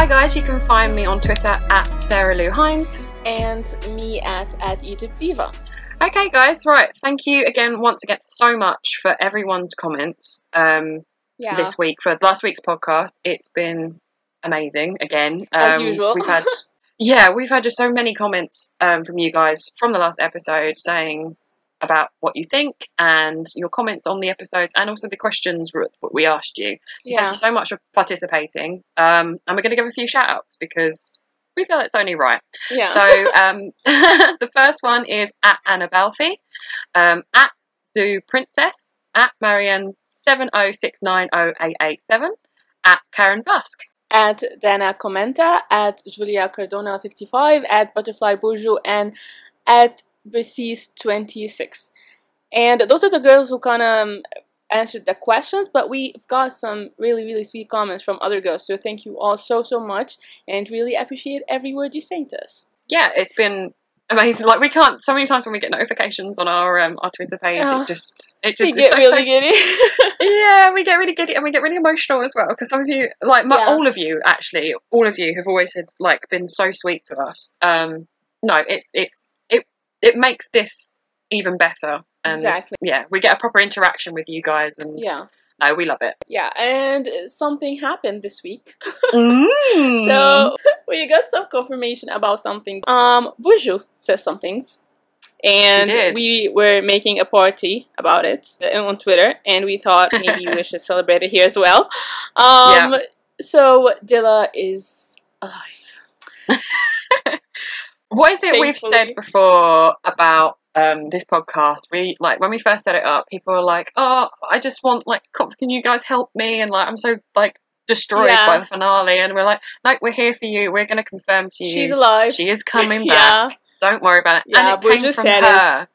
Hi guys, you can find me on Twitter at Sarah Lou Hines. And me at, at YouTube Diva. Okay guys, right. Thank you again once again so much for everyone's comments um, Yeah. this week for last week's podcast. It's been amazing again. As Um, usual. We've had yeah, we've had just so many comments um, from you guys from the last episode saying about what you think and your comments on the episodes and also the questions that we asked you. So Yeah. thank you so much for participating. Um, and we're going to give a few shout outs because we feel it's only right. Yeah. So um, the first one is at Annabelfi, um, at Do Princess, at Marianne seven oh six nine oh eight eight seven, at Karen Busk. at Dana Comenta, at Julia Cardona 55, at Butterfly Bourgeois, and at Bercease26. And those are the girls who kind of um, answered the questions, but we've got some really, really sweet comments from other girls. So thank you all so, so much, and really appreciate every word you say to us. Yeah, it's been amazing. Like we can't so many times when we get notifications on our um, our Twitter page, Oh. it just it We just get it's so, really so giddy. yeah, we get really giddy and we get really emotional as well because some of you, like my, Yeah. all of you, actually, all of you have always had like been so sweet to us. Um, no, it's it's it makes this even better, and Exactly. yeah, we get a proper interaction with you guys, and yeah, no, we love it. yeah. And something happened this week. Mm. So we got some confirmation about something. Um, Bourgeois says some things, and we were making a party about it uh, on Twitter, and we thought maybe we should celebrate it here as well. Um, so Dilla is alive. What is it we've said before about um, this podcast? We like when we first set it up, people were like, "Oh, I just want like, can you guys help me?" And like, I'm so like destroyed Yeah. by the finale, and we're like, "Like, we're here for you. We're going to confirm to you She's alive. she is coming back. yeah, Don't worry about it." Yeah, and it came from her.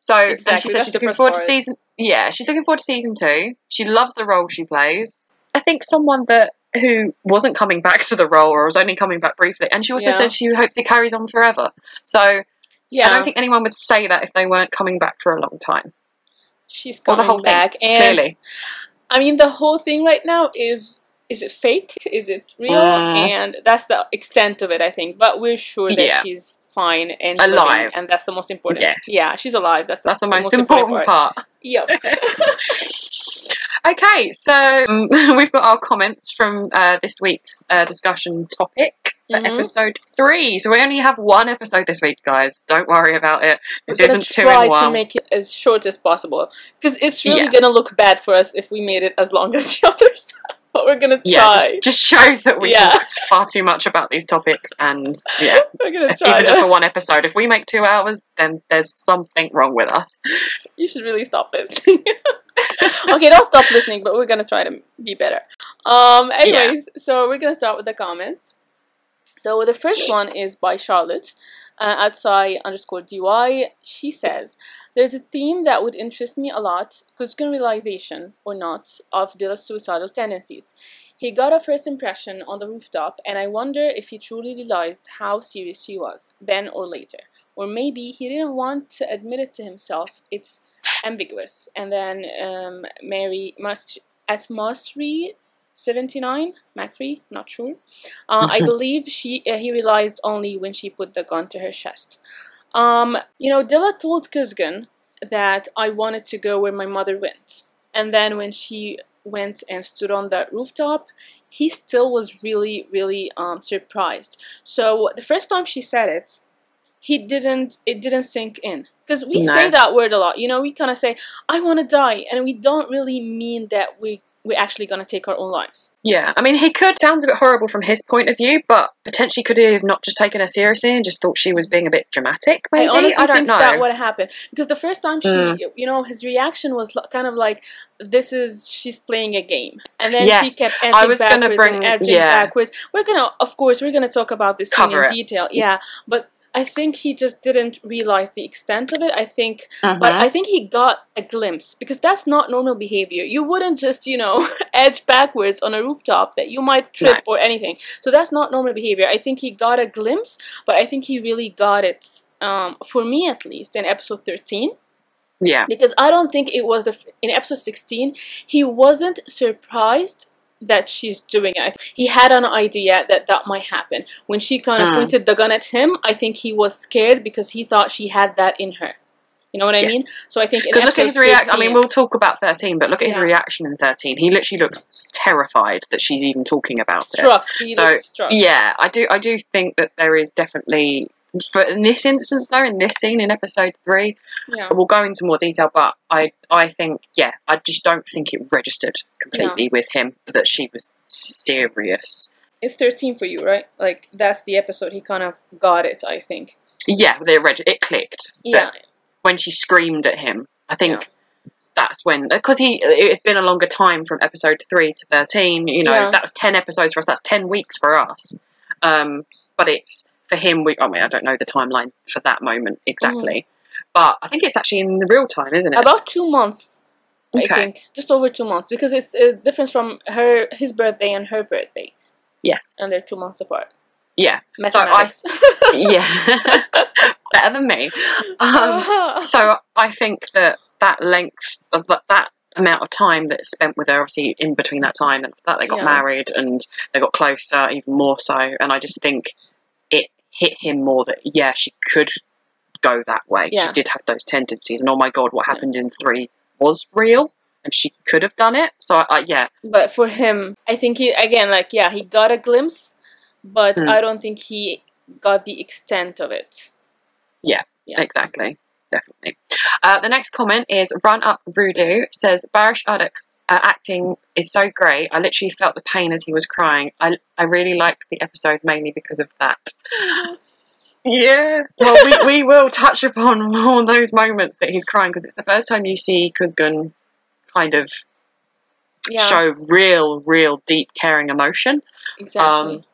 So and she said she's looking forward to season. Yeah, she's looking forward to season two. She loves the role she plays. I think someone that who wasn't coming back to the role or was only coming back briefly, and she also Yeah. said she hopes it carries on forever. So yeah. I don't think anyone would say that if they weren't coming back for a long time. she's Or the coming whole thing, back, and Clearly, I mean, the whole thing right now is is it fake? Is it real? Mm. And that's the extent of it, I think. But we're sure that Yeah. she's fine and Alive. living, and that's the most important. Yes. Yeah, she's alive. That's that's the most important part. Yep. Okay, so um, we've got our comments from uh, this week's uh, discussion topic for Mhm. episode three. So we only have one episode this week, guys. Don't worry about it. This We're isn't two try in one. to make it as short as possible because it's really Yeah. gonna look bad for us if we made it as long as the others. but we're gonna yeah, try. just, just shows that we Yeah. talked far too much about these topics, and yeah, we're gonna try. even just for one episode. If we make two hours, then there's something wrong with us. You should really stop listening. Okay, don't stop listening, but we're gonna try to be better. Um, anyways, so we're gonna start with the comments. So the first one is by Charlotte uh, at Sai underscore dy. She says, "There's a theme that would interest me a lot, realization or not of Dilla's suicidal tendencies. He got a first impression on the rooftop, and I wonder if he truly realized how serious she was, then or later. Or maybe he didn't want to admit it to himself. It's ambiguous. And then um, Mary Must at Masri 79, Macri, not sure. Uh, I believe she uh, he realized only when she put the gun to her chest. Um, you know, Dilla told Kuzgun that I wanted to go where my mother went. And then when she went and stood on the rooftop, he still was really, really um, surprised. So the first time she said it, he didn't it didn't sink in because we No. say that word a lot you know we kind of say i want to die and we don't really mean that we we're actually going to take our own lives Yeah, I mean, he could. Sounds a bit horrible from his point of view, but potentially could he have not just taken her seriously and just thought she was being a bit dramatic? Maybe i honestly don't think know. that what happened because the first time she Mm. you know his reaction was kind of like this is she's playing a game and then Yes, she kept edging was gonna backwards bring- and edging yeah. backwards we're gonna of course we're gonna talk about this scene Cover in it. detail yeah but I think he just didn't realize the extent of it. I think Mhm. But I think he got a glimpse because that's not normal behavior. You wouldn't just, you know, edge backwards on a rooftop that you might trip or anything. So that's not normal behavior. I think he got a glimpse, but I think he really got it, um, for me at least, in episode 13. yeah, Because I don't think it was the, f- in episode 16, he wasn't surprised that she's doing it. He had an idea that that might happen. When she kind of Mm. pointed the gun at him, I think he was scared because he thought she had that in her. You know what I Yes. mean? So I think in Because look at his reaction. I mean, we'll talk about 13, but look at his reaction in 13. He literally looks terrified that she's even talking about it. He So, struck. Yeah, I do. I do think that there is definitely, for in this instance though, in this scene in episode three, Yeah. we'll go into more detail. But I, I think, yeah, I just don't think it registered completely with him that she was serious. It's 13 for you, right? Like that's the episode he kind of got it, I think. Yeah, the reg- it clicked. Yeah. when she screamed at him, I think. Yeah. That's when, because he, it's been a longer time from episode three to thirteen. You know, Yeah. that was ten episodes for us. That's ten weeks for us. Um, but it's for him. We, I mean, I don't know the timeline for that moment exactly, but I think it's actually in the real time, isn't it? About 2 months. I Okay. think just over 2 months because it's a difference from her his birthday and her birthday yes. and they're 2 months apart. Yeah. So I, yeah, better than me. Um, so I think that that length of that, that amount of time that's spent with her, obviously in between that time and that they got Yeah. married and they got closer, even more so. And I just think hit him more that yeah, she could go that way. Yeah. She did have those tendencies, and oh my god, what Yeah. happened in three was real, and she could have done it. So I, I, yeah, But for him, I think he again like yeah, he got a glimpse, but Mm. I don't think he got the extent of it. Yeah. yeah. Exactly. Definitely. Uh, the next comment is Run Up Voodoo says Barish Arduç's uh, acting is so great. I literally felt the pain as he was crying. I, I really liked the episode mainly because of that. Yeah. Well, we, we will touch upon all those moments that he's crying because it's the first time you see Kuzgun kind of Yeah, show real, real deep, caring emotion. exactly. um,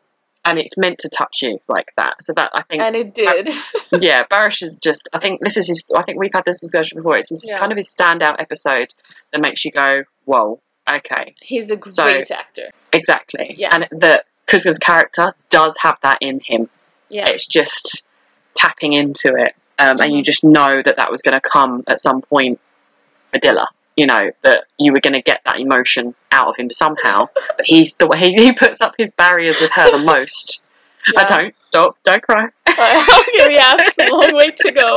And it's meant to touch you like that. So that I think and it did. yeah, Barish is just. I think this is his. I think we've had this discussion before. It's his, Yeah. kind of his standout episode that makes you go, "Whoa, okay, He's a great So- actor. exactly." Yeah. And the Kuzgun's character does have that in him. Yeah. It's just tapping into it, um, and you Mhm. just know that that was going to come at some point. Adilla, you know that you were going to get that emotion out of him somehow. but he's the way he puts up his barriers with her the most. I don't stop. Don't cry. okay, we have a long way to go.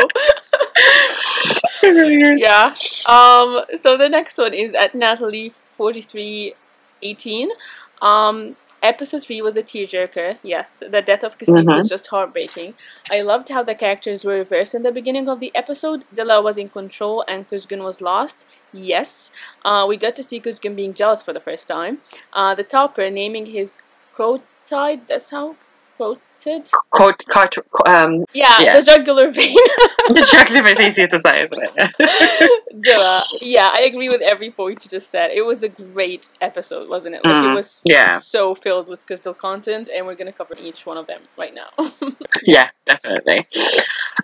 yeah. Um. So the next one is at Natalie forty three eighteen. Um. Episode three was a tearjerker. Yes, the death of Cacique was just heartbreaking. I loved how the characters were reversed in the beginning of the episode. Dilla was in control and Kuzgun was lost. Yes, uh, we got to see Kuzgun being jealous for the first time. Uh, the topper naming his carotid. That's how quoted. Quote, quote, um, Yeah, Yeah. the jugular vein. the jugular vein is easier to say, isn't it? Yeah, I agree with every point you just said. It was a great episode, wasn't it? Like it Mm, was yeah. so filled with crystal content, and we're gonna cover each one of them right now. yeah, definitely.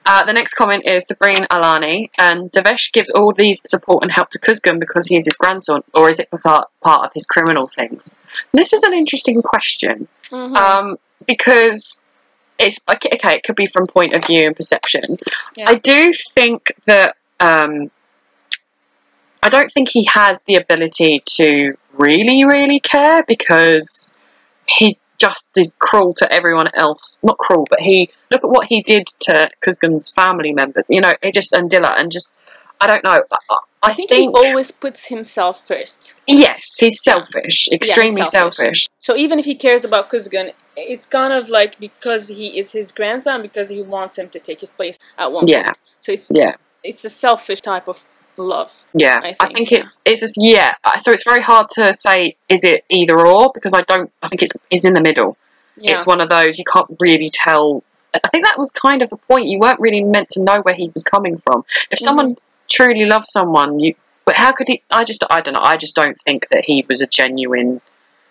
Uh, the next comment is Sabrine Alani, and Devesh gives all these support and help to Kuzgun because he is his grandson, or is it part part of his criminal things? This is an interesting question Mhm. um, because it's okay, okay. It could be from point of view and perception. Yeah. I do think that um, I don't think he has the ability to really, really care because he just is cruel to everyone else. Not cruel, but he look at what he did to Kuzgun's family members. You know, it just and Dilla and just I don't know. I, I, I think, he always puts himself first. yes, he's selfish, extremely selfish. selfish. So even if he cares about Kuzgun, it's kind of like because he is his grandson, because he wants him to take his place at one Yeah. point. So it's Yeah. it's a selfish type of love. Yeah, I I think, think, it's it's just yeah. uh, So it's very hard to say is it either or because I don't. I think it's is in the middle. Yeah. It's one of those you can't really tell. I think that was kind of the point. You weren't really meant to know where he was coming from. If someone truly love someone, you. But how could he? I just I don't know. I just don't think that he was a genuine.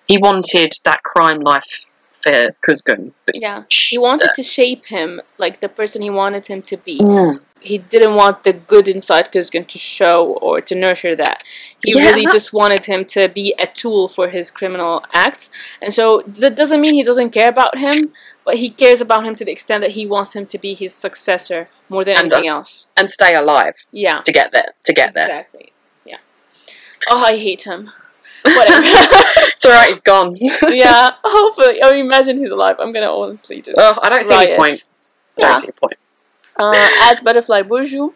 He wanted that crime life for Kuzgun. Yeah. He wanted to shape him like the person he wanted him to be. Mm. he didn't want the good inside Kuzgun to show or to nurture that. He Yeah, really just wanted him to be a tool for his criminal acts. And so that doesn't mean he doesn't care about him, but he cares about him to the extent that he wants him to be his successor more than And, uh, anything else. and stay alive Yeah. to get there. To get there. Exactly. Yeah. Oh, I hate him. Whatever. it's alright, he's gone. yeah, hopefully. Oh, imagine he's alive. I'm gonna honestly just. oh, I don't see any point. I don't Yeah. see a point. Uh, at Butterfly Bourgeois,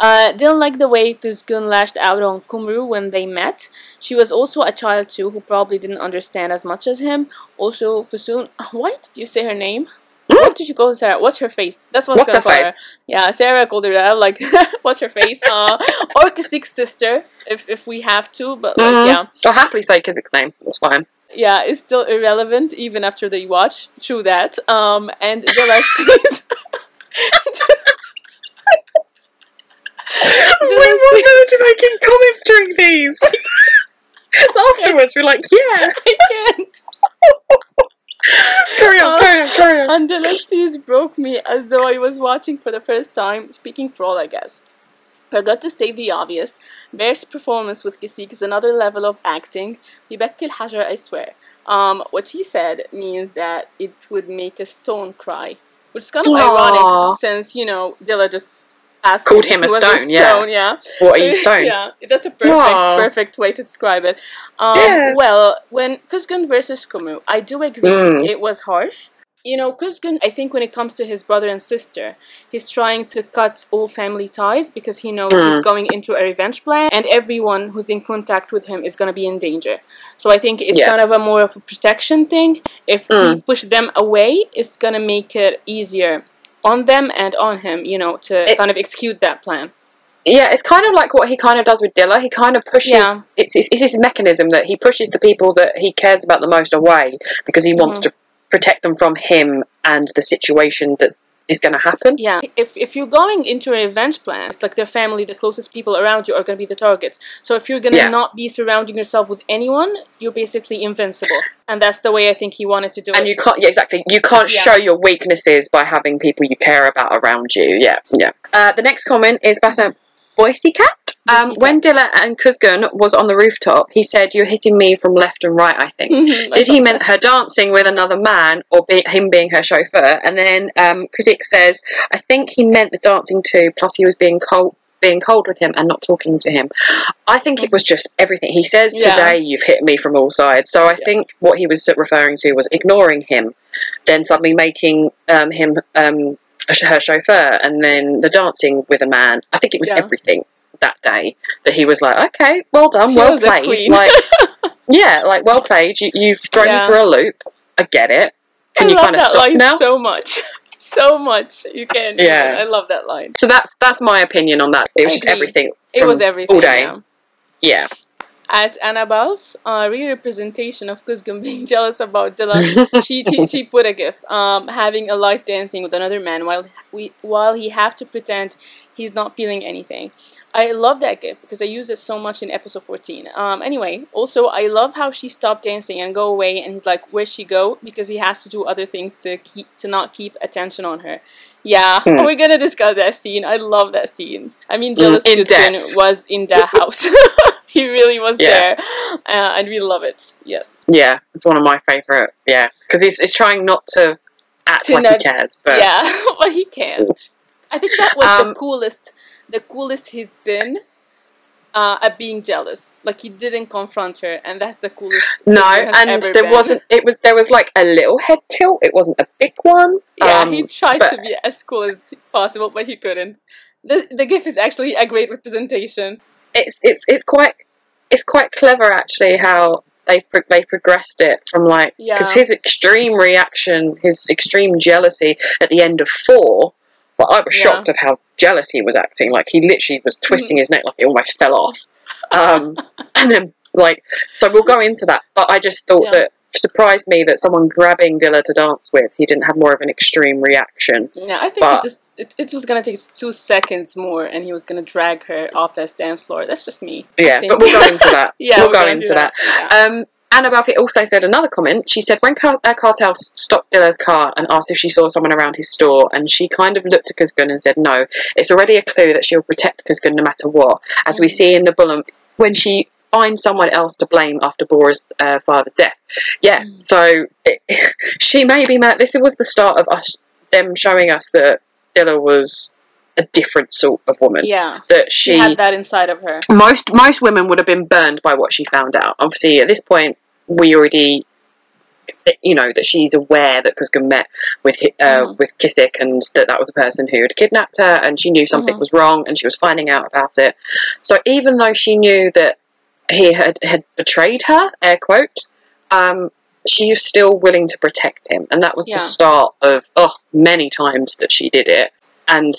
uh, didn't like the way Kuzgun lashed out on Kumru when they met. She was also a child too, who probably didn't understand as much as him. Also, Fusun, why did you say her name? What did you call Sarah? What's her face? That's what What's her face? Yeah, Sarah called her that. Like, what's her face? Uh, or Kasik's sister, if if we have to. But like, Mhm. yeah, I'll happily say Kizik's name. That's fine. yeah, it's still irrelevant even after the watch. True that. Um, and the last we want her to making comments during these. so afterwards, we're like, yeah. I can't. Carry on, carry on, carry on. And the Lesties broke me as though I was watching for the first time, speaking for all, I guess. Forgot to state the obvious. Bear's performance with Kasik is another level of acting. ببكي الحجر, I swear. Um, what she said means that it would make a stone cry. Which is kind of Aw. ironic since, you know, Dilla just asked Called if him a he was stone, yeah. stone, yeah. What are you stone? yeah, that's a perfect, Aw. perfect way to describe it. Um, Yeah. Well, when Kuzgun versus Kumu, I do agree Mm. it was harsh. You know, Kuzgun, I think when it comes to his brother and sister, he's trying to cut all family ties because he knows he's Mm. going into a revenge plan and everyone who's in contact with him is going to be in danger. So I think it's Yeah. kind of a more of a protection thing. If he Mm. push them away, it's going to make it easier on them and on him, you know, to It- kind of execute that plan. Yeah, it's kind of like what he kind of does with Dilla. He kind of pushes. Yeah. It's, it's, it's his mechanism that he pushes the people that he cares about the most away because he wants Mm-hmm. to protect them from him and the situation that is going to happen. Yeah, if if you're going into a revenge plan, it's like their family, the closest people around you are going to be the targets. So if you're going to Yeah. not be surrounding yourself with anyone, you're basically invincible, and that's the way I think he wanted to do And it. you can't, yeah, exactly. You can't Yeah. show your weaknesses by having people you care about around you. Yeah, yeah. Uh, the next comment is Bassam Boise Cat. Um, when Dilla and Kuzgun was on the rooftop, he said, "You're hitting me from left and right." I think. Mhm, Did he meant her dancing with another man or be, him being her chauffeur? And then um, says, I think he meant the dancing too, plus he was being cold being cold with him and not talking to him. I think it was just everything. He says, Yeah. Today you've hit me from all sides. So I Yeah. think what he was referring to was ignoring him, then suddenly making um, him um, her chauffeur, and then the dancing with a man. I think it was Yeah. everything that day that he was like, Okay, well done, She well played. Like, yeah, like well played. You, you've thrown Yeah. me for a loop. I get it. Can I you kind of that stop line now? So, much, so much. You can. Yeah. I love that line. So that's that's my opinion on that. It was just everything. It was everything. all day. yeah. Yeah. At Annabelle, a re-representation of Kuzgun being jealous about Dilla, she, she she put a gif, um, having a life dancing with another man while we while he have to pretend he's not feeling anything. I love that gift because I use it so much in episode 14. Um, anyway, also I love how she stopped dancing and go away, and he's like, "Where'd she go?" Because he has to do other things to keep to not keep attention on her. Yeah, Hmm. we're gonna discuss that scene. I love that scene. I mean, Mm, jealous in was in that house. he really was Yeah. there, uh, and we love it. Yes. Yeah, it's one of my favourite. Yeah, because he's, he's trying not to act To like he cares, but yeah, but he can't. I think that was the Um, coolest, the coolest he's been uh, at being jealous. Like he didn't confront her, and that's the coolest. no, and there been. wasn't. It was there was like a little head tilt. It wasn't a big one. Yeah, Um, he tried but- to be as cool as possible, but he couldn't. The the gif is actually a great representation. it's it's it's quite it's quite clever actually how they pro- they progressed it from like because Yeah. his extreme reaction, his extreme jealousy at the end of four. Well, I was Yeah. shocked of how jealous he was acting. Like he literally was twisting his neck like it almost fell off. Um, and then like so we'll go into that. But I just thought Yeah. that surprised me that someone grabbing Dilla to dance with, he didn't have more of an extreme reaction. Yeah, I think But- it just it, it was gonna take two seconds more, and he was gonna drag her off that dance floor. That's just me. Yeah, but we'll go into that. yeah, we'll we're go into do that. Yeah. Um, Anna Buffy also said another comment. She said when Car- uh, Kartal stopped Dilla's car and asked if she saw someone around his store, and she kind of looked at Kuzgun and said no. It's already a clue that she'll protect Kuzgun no matter what, as we see in the Bullen when she finds someone else to blame after Bora's uh, father's death. Yeah, Mm. so it, she may be mad. This was the start of us them showing us that Dilla was a different sort of woman. Yeah. That She she, had that inside of her. most most women would have been burned by what she found out. Obviously, at this point, we already, you know, that she's aware that Kuzgun met with uh, Mhm. with Kissick and that that was a person who had kidnapped her, and she knew something Mhm. was wrong, and she was finding out about it. So even though she knew that he had had betrayed her, air quote, um, she was still willing to protect him, and that was Yeah. the start of oh many times that she did it, and.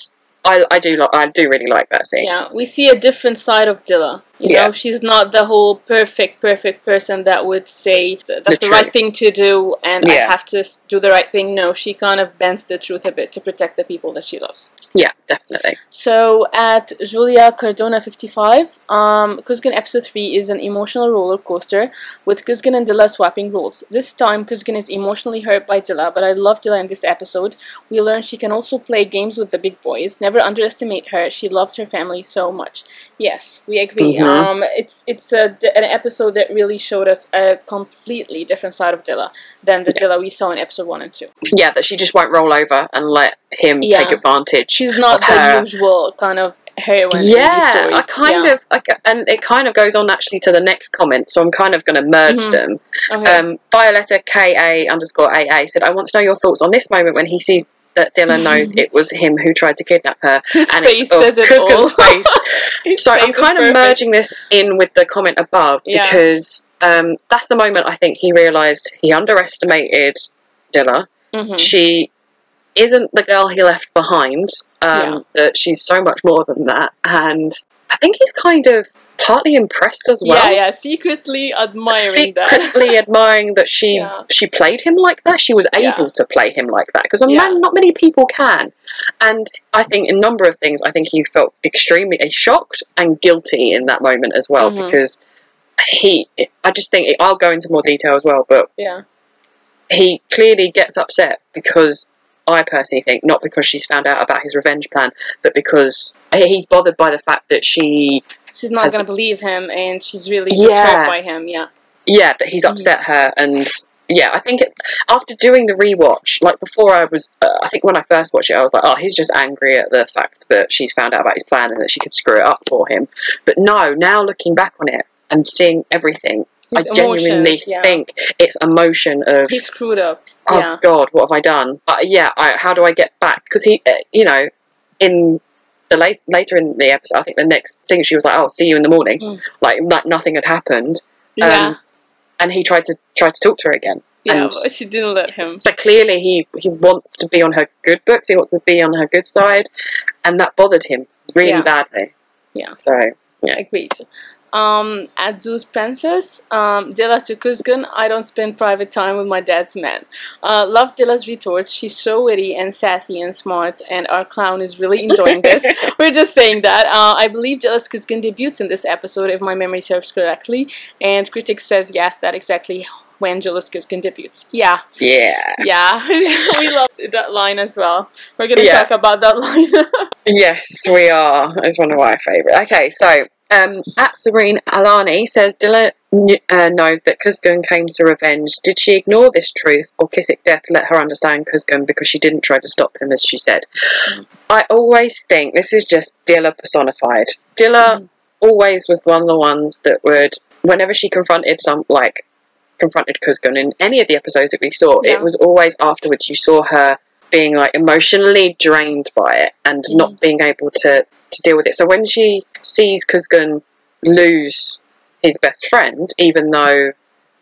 I, I do like I do really like that scene. Yeah, we see a different side of Dilla. You Yeah. know, she's not the whole perfect, perfect person that would say that's the, The right thing to do and I have to do the right thing. No, she kind of bends the truth a bit to protect the people that she loves. Yeah, definitely. So at Julia Cardona 55, um, Kuzgun episode 3 is an emotional roller coaster with Kuzgun and Dilla swapping roles. This time, Kuzgun is emotionally hurt by Dilla, but I love Dilla in this episode. We learn she can also play games with the big boys. Never underestimate her. She loves her family so much. Yes, we agree. Mhm. Um, it's it's a, an episode that really showed us a completely different side of Dilla than the Dilla we saw in episode 1 and 2. Yeah, that she just won't roll over and let him Yeah. take advantage. She's not the her. usual kind of heroine in these yeah, stories. I kind Yeah. of like, and it kind of goes on actually to the next comment, so I'm kind of going to merge Mhm. them. Okay. Um, Violetta KA underscore AA said, "I want to know your thoughts on this moment when he sees that Dylan knows it was him who tried to kidnap her." His and face it's says it all. Face. So I'm kind of perfect. merging this in with the comment above Yeah. because um, that's the moment I think he realised he underestimated Dilla. Mhm. she isn't the girl he left behind. Um, That she's so much more than that, and I think he's kind of partly impressed as well. yeah, yeah, secretly admiring that. Secretly admiring that she Yeah. she played him like that. She was Yeah. able to play him like that because a Yeah. man, not many people can. And I think in a number of things, I think he felt extremely uh, shocked and guilty in that moment as well Mhm. because he. I just think I'll go into more detail as well, but yeah, he clearly gets upset because I personally think not because she's found out about his revenge plan, but because he's bothered by the fact that she, she's not gonna believe him, and she's really Yeah. by him. Yeah, yeah, that he's Mhm. upset her, and yeah, I think it, after doing the rewatch, like before, I was, uh, I think when I first watched it, I was like, oh, he's just angry at the fact that she's found out about his plan and that she could screw it up for him. But no, now looking back on it and seeing everything, his I genuinely emotions. Yeah, think it's emotion of he screwed up. oh yeah, god what have i done but yeah I, how do i get back because he uh, you know in the late later in the episode i think the next thing she was like "I'll oh see you in the morning Mm. like like nothing had happened yeah, um, and he tried to try to talk to her again yeah. and- But she didn't let him. so clearly he he wants to be on her good books he wants to be on her good side and that bothered him really Yeah. badly Yeah. so yeah, Agreed. Um, at Zeus Princess, um, Dilla to Kuzgun, I don't spend private time with my dad's men. Uh, love Dilla's retort. She's so witty and sassy and smart, and our clown is really enjoying this. We're just saying that. Uh, I believe Dilla's Kuzgun debuts in this episode, if my memory serves correctly, and Critics says yes, that exactly when Dilla's Kuzgun debuts. Yeah, yeah yeah, we love that line as well. We're gonna Yeah. talk about that line. Yes, we are. It's one of my favourite. Okay, so um, at Serene Alani says Dilla kn- uh, knows that Kuzgun came to revenge. Did she ignore this truth or kiss it death to let her understand Kuzgun because she didn't try to stop him, as she said? Mm. I always think this is just Dilla personified. Dilla Mm. always was one of the ones that would, whenever she confronted some, like, confronted Kuzgun in any of the episodes that we saw, Yeah. it was always afterwards you saw her being like emotionally drained by it and Mm. not being able to to deal with it. So when she sees Kuzgun lose his best friend, even though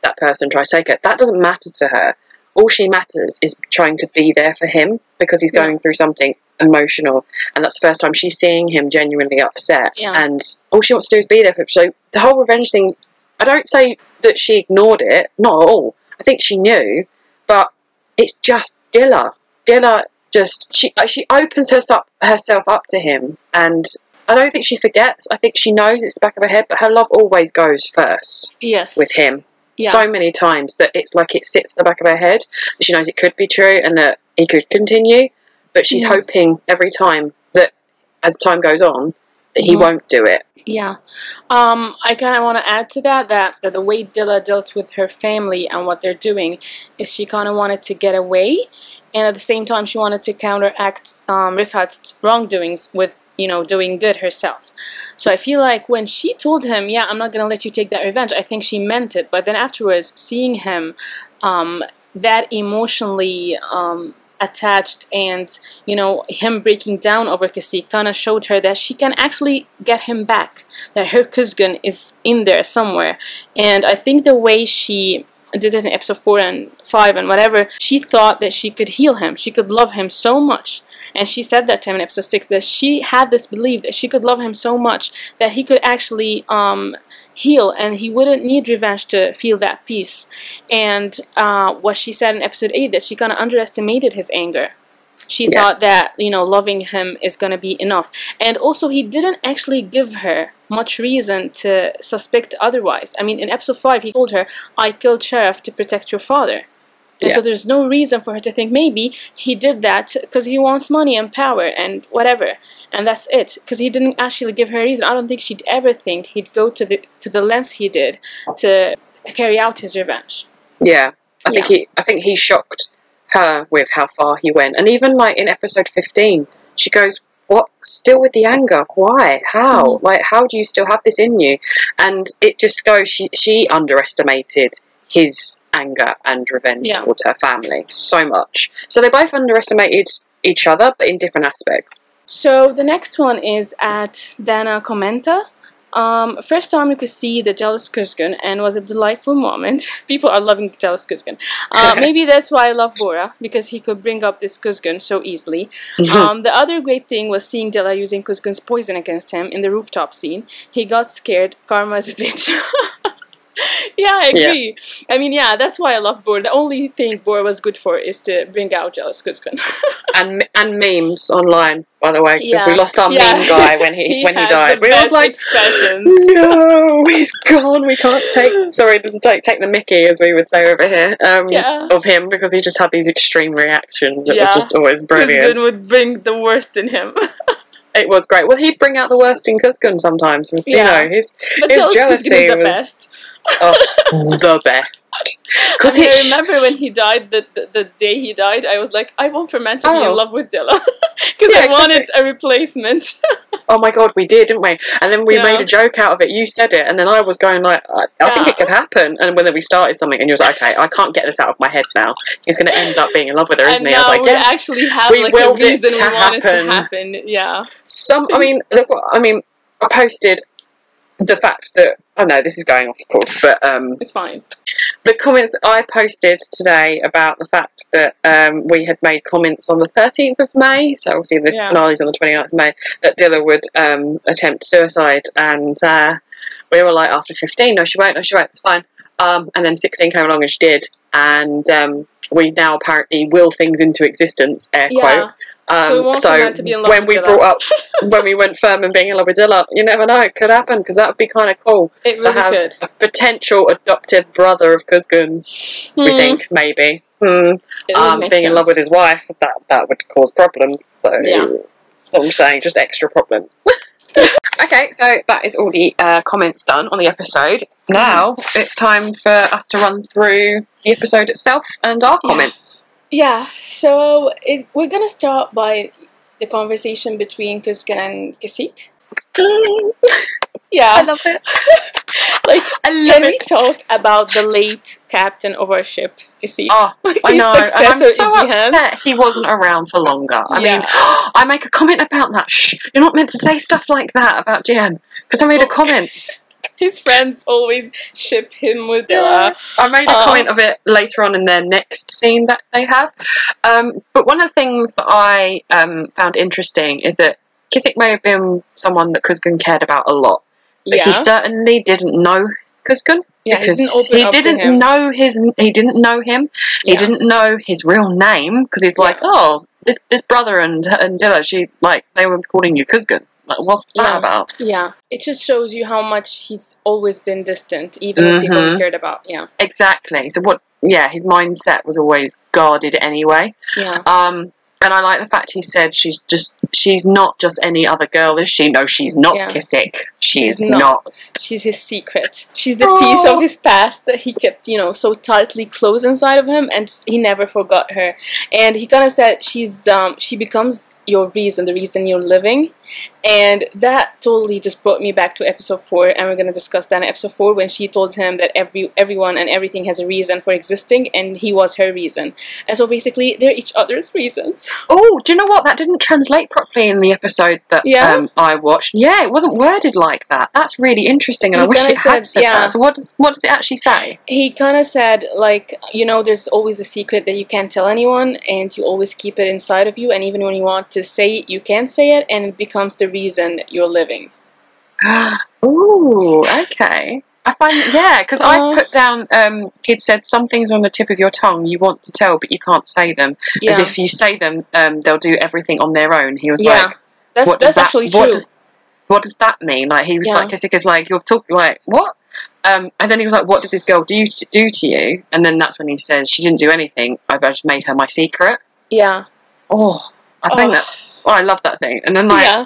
that person tries to take her, that doesn't matter to her. All she matters is trying to be there for him because he's Yeah. going through something emotional, and that's the first time she's seeing him genuinely upset. Yeah. And all she wants to do is be there for him. So the whole revenge thing, I don't say that she ignored it, not at all. I think she knew, but it's just Dilla. Dilla just she uh, she opens herself herself up to him, and I don't think she forgets. I think she knows it's the back of her head, but her love always goes first yes. with him. Yeah. So many times that it's like it sits at the back of her head. She knows it could be true and that he could continue, but she's hoping every time that as time goes on that he Mhm. won't do it. Yeah. Um, I kind of want to add to that, that that the way Dilla dealt with her family and what they're doing is she kind of wanted to get away and at the same time she wanted to counteract um, Rifat's wrongdoings with you know doing good herself. So I feel like when she told him, "Yeah, I'm not gonna let you take that revenge," I think she meant it. But then afterwards, seeing him um, that emotionally um, attached and you know him breaking down over Kasik kind of showed her that she can actually get him back that her Kuzgun is in there somewhere and I think the way she did it in episode 4 and 5 and whatever she thought that she could heal him she could love him so much and she said that to him in episode 6 that she had this belief that she could love him so much that he could actually um, heal and he wouldn't need revenge to feel that peace. And uh, what she said in episode 8 that she kind of underestimated his anger. She yeah. thought that, you know, loving him is going to be enough. And also, he didn't actually give her much reason to suspect otherwise. I mean, in episode 5, he told her, I killed Sheriff to protect your father. And yeah. so there's no reason for her to think maybe he did that because he wants money and power and whatever and that's it because he didn't actually give her a reason i don't think she'd ever think he'd go to the to the lengths he did to carry out his revenge yeah i think he i think he shocked her with how far he went. And even like in episode 15 she goes what? Still with the anger? Why? How? Mm. like how do you still have this in you? And it just goes she she underestimated his anger and revenge yeah. towards her family so much. So they both underestimated each other but in different aspects. So the next one is at Dana Commenta. Um, first time you could see the jealous Kuzgun and was a delightful moment. People are loving jealous Kuzgun. Uh, maybe that's why I love Bora because he could bring up this Kuzgun so easily. Mm-hmm. Um, the other great thing was seeing Dilla using Kuzgun's poison against him in the rooftop scene. He got scared. Karma is a bitch. yeah, I agree. Yeah. I mean, yeah, that's why I love Bor. The only thing Bor was good for is to bring out Jealous Kuzgun. and and memes online, by the way, because yeah. we lost our yeah. meme guy when he, he when he died. We were like, expressions. no, he's gone. We can't take sorry take take the Mickey as we would say over here um, yeah. of him because he just had these extreme reactions. It was just always brilliant. Kuzgun would bring the worst in him. It was great. Well, he'd bring out the worst in Kuzgun sometimes. You know, his, his jealousy was the best oh, the best. Because I remember when he died, the, the, the day he died, I was like, I want Ferment to oh. be in oh. love with Dilla because yeah, I wanted exactly. a replacement. oh my god, we did, didn't we? And then we yeah. made a joke out of it. You said it, and then I was going like, I, I yeah. think it could happen. And when we started something, and you was like, okay, I can't get this out of my head now. He's going to end up being in love with her, isn't and he? I was like, yes, actually have we like a reason we want happen. it to happen. Yeah. Some, I mean, look, I mean, I posted the fact that I know this is going off course, but um, it's fine. The comments that I posted today about the fact that um, we had made comments on the 13th of May, so obviously the yeah. finale's on the 29th of May, that Dilla would um, attempt suicide, and uh, we were like, after 15, no, she won't, no, she won't, it's fine. Um, and then 16 came along and she did, and um, we now apparently will things into existence, air yeah. quote. Um, so, so when we brought up when we went firm and being in love with Dilla, you never know, it could happen because that would be kind of cool it to have could. a potential adopted brother of Kuzgun's. Mm. We hmm. think maybe hmm. um, being sense. in love with his wife that that would cause problems. So yeah. I'm saying just extra problems. okay, so that is all the uh, comments done on the episode. Now it's time for us to run through the episode itself and our comments. Yeah, so it, we're gonna start by the conversation between Kuzgun and Kasik. yeah, I love it. like, love can it. we talk about the late captain of our ship, Kasik? Oh, like I know. And I'm so upset he wasn't around for longer. I yeah. mean, I make a comment about that. Shh, you're not meant to say stuff like that about Jian because I made a comment his friends always ship him with Dilla. I made a um, comment of it later on in their next scene that they have. Um, but one of the things that I um, found interesting is that Kasik may have been someone that Kuzgun cared about a lot. But yeah. he certainly didn't know Kuzgun. Yeah, because he didn't, he didn't know his he didn't know him. Yeah. He didn't know his real name because he's like, yeah. oh, this this brother and and Dilla, she like they were calling you Kuzgun. Like, what's that yeah. about? Yeah, it just shows you how much he's always been distant, even mm-hmm. people he mm-hmm. cared about. Yeah, exactly. So what? Yeah, his mindset was always guarded anyway. Yeah. Um, And I like the fact he said she's just she's not just any other girl, is she? No, she's not Yeah. Kissick. She's, She's not. not. She's his secret. She's the piece of Oh. his past that he kept, you know, so tightly closed inside of him, and he never forgot her. And he kind of said she's um she becomes your reason, the reason you're living. And that totally just brought me back to episode four, and we're gonna discuss that in episode four when she told him that every everyone and everything has a reason for existing, and he was her reason. And so basically, they're each other's reasons. Oh, do you know what? That didn't translate properly in the episode that Yeah? um, I watched. Yeah, it wasn't worded like that. That's really interesting, and He I wish it had said- said yeah. that. So what does what does it actually say? he kind of said like you know there's always a secret that you can't tell anyone and you always keep it inside of you and even when you want to say it you can't say it and it becomes the reason you're living Ooh, okay. I find yeah, because Uh. I put down. Um, kid said some things on the tip of your tongue you want to tell, but you can't say them. yeah As if you say them, um, they'll do everything on their own. He was Yeah, like, that's what does that's that? actually what true does what does that mean? Like he was Yeah. like, Kissick like, you're talking like what? Um, and then he was like, what did this girl do to, do to you? And then that's when he says she didn't do anything. I've just made her my secret. yeah Oh, I think Oh. that's. Oh, I love that scene. And then like, yeah.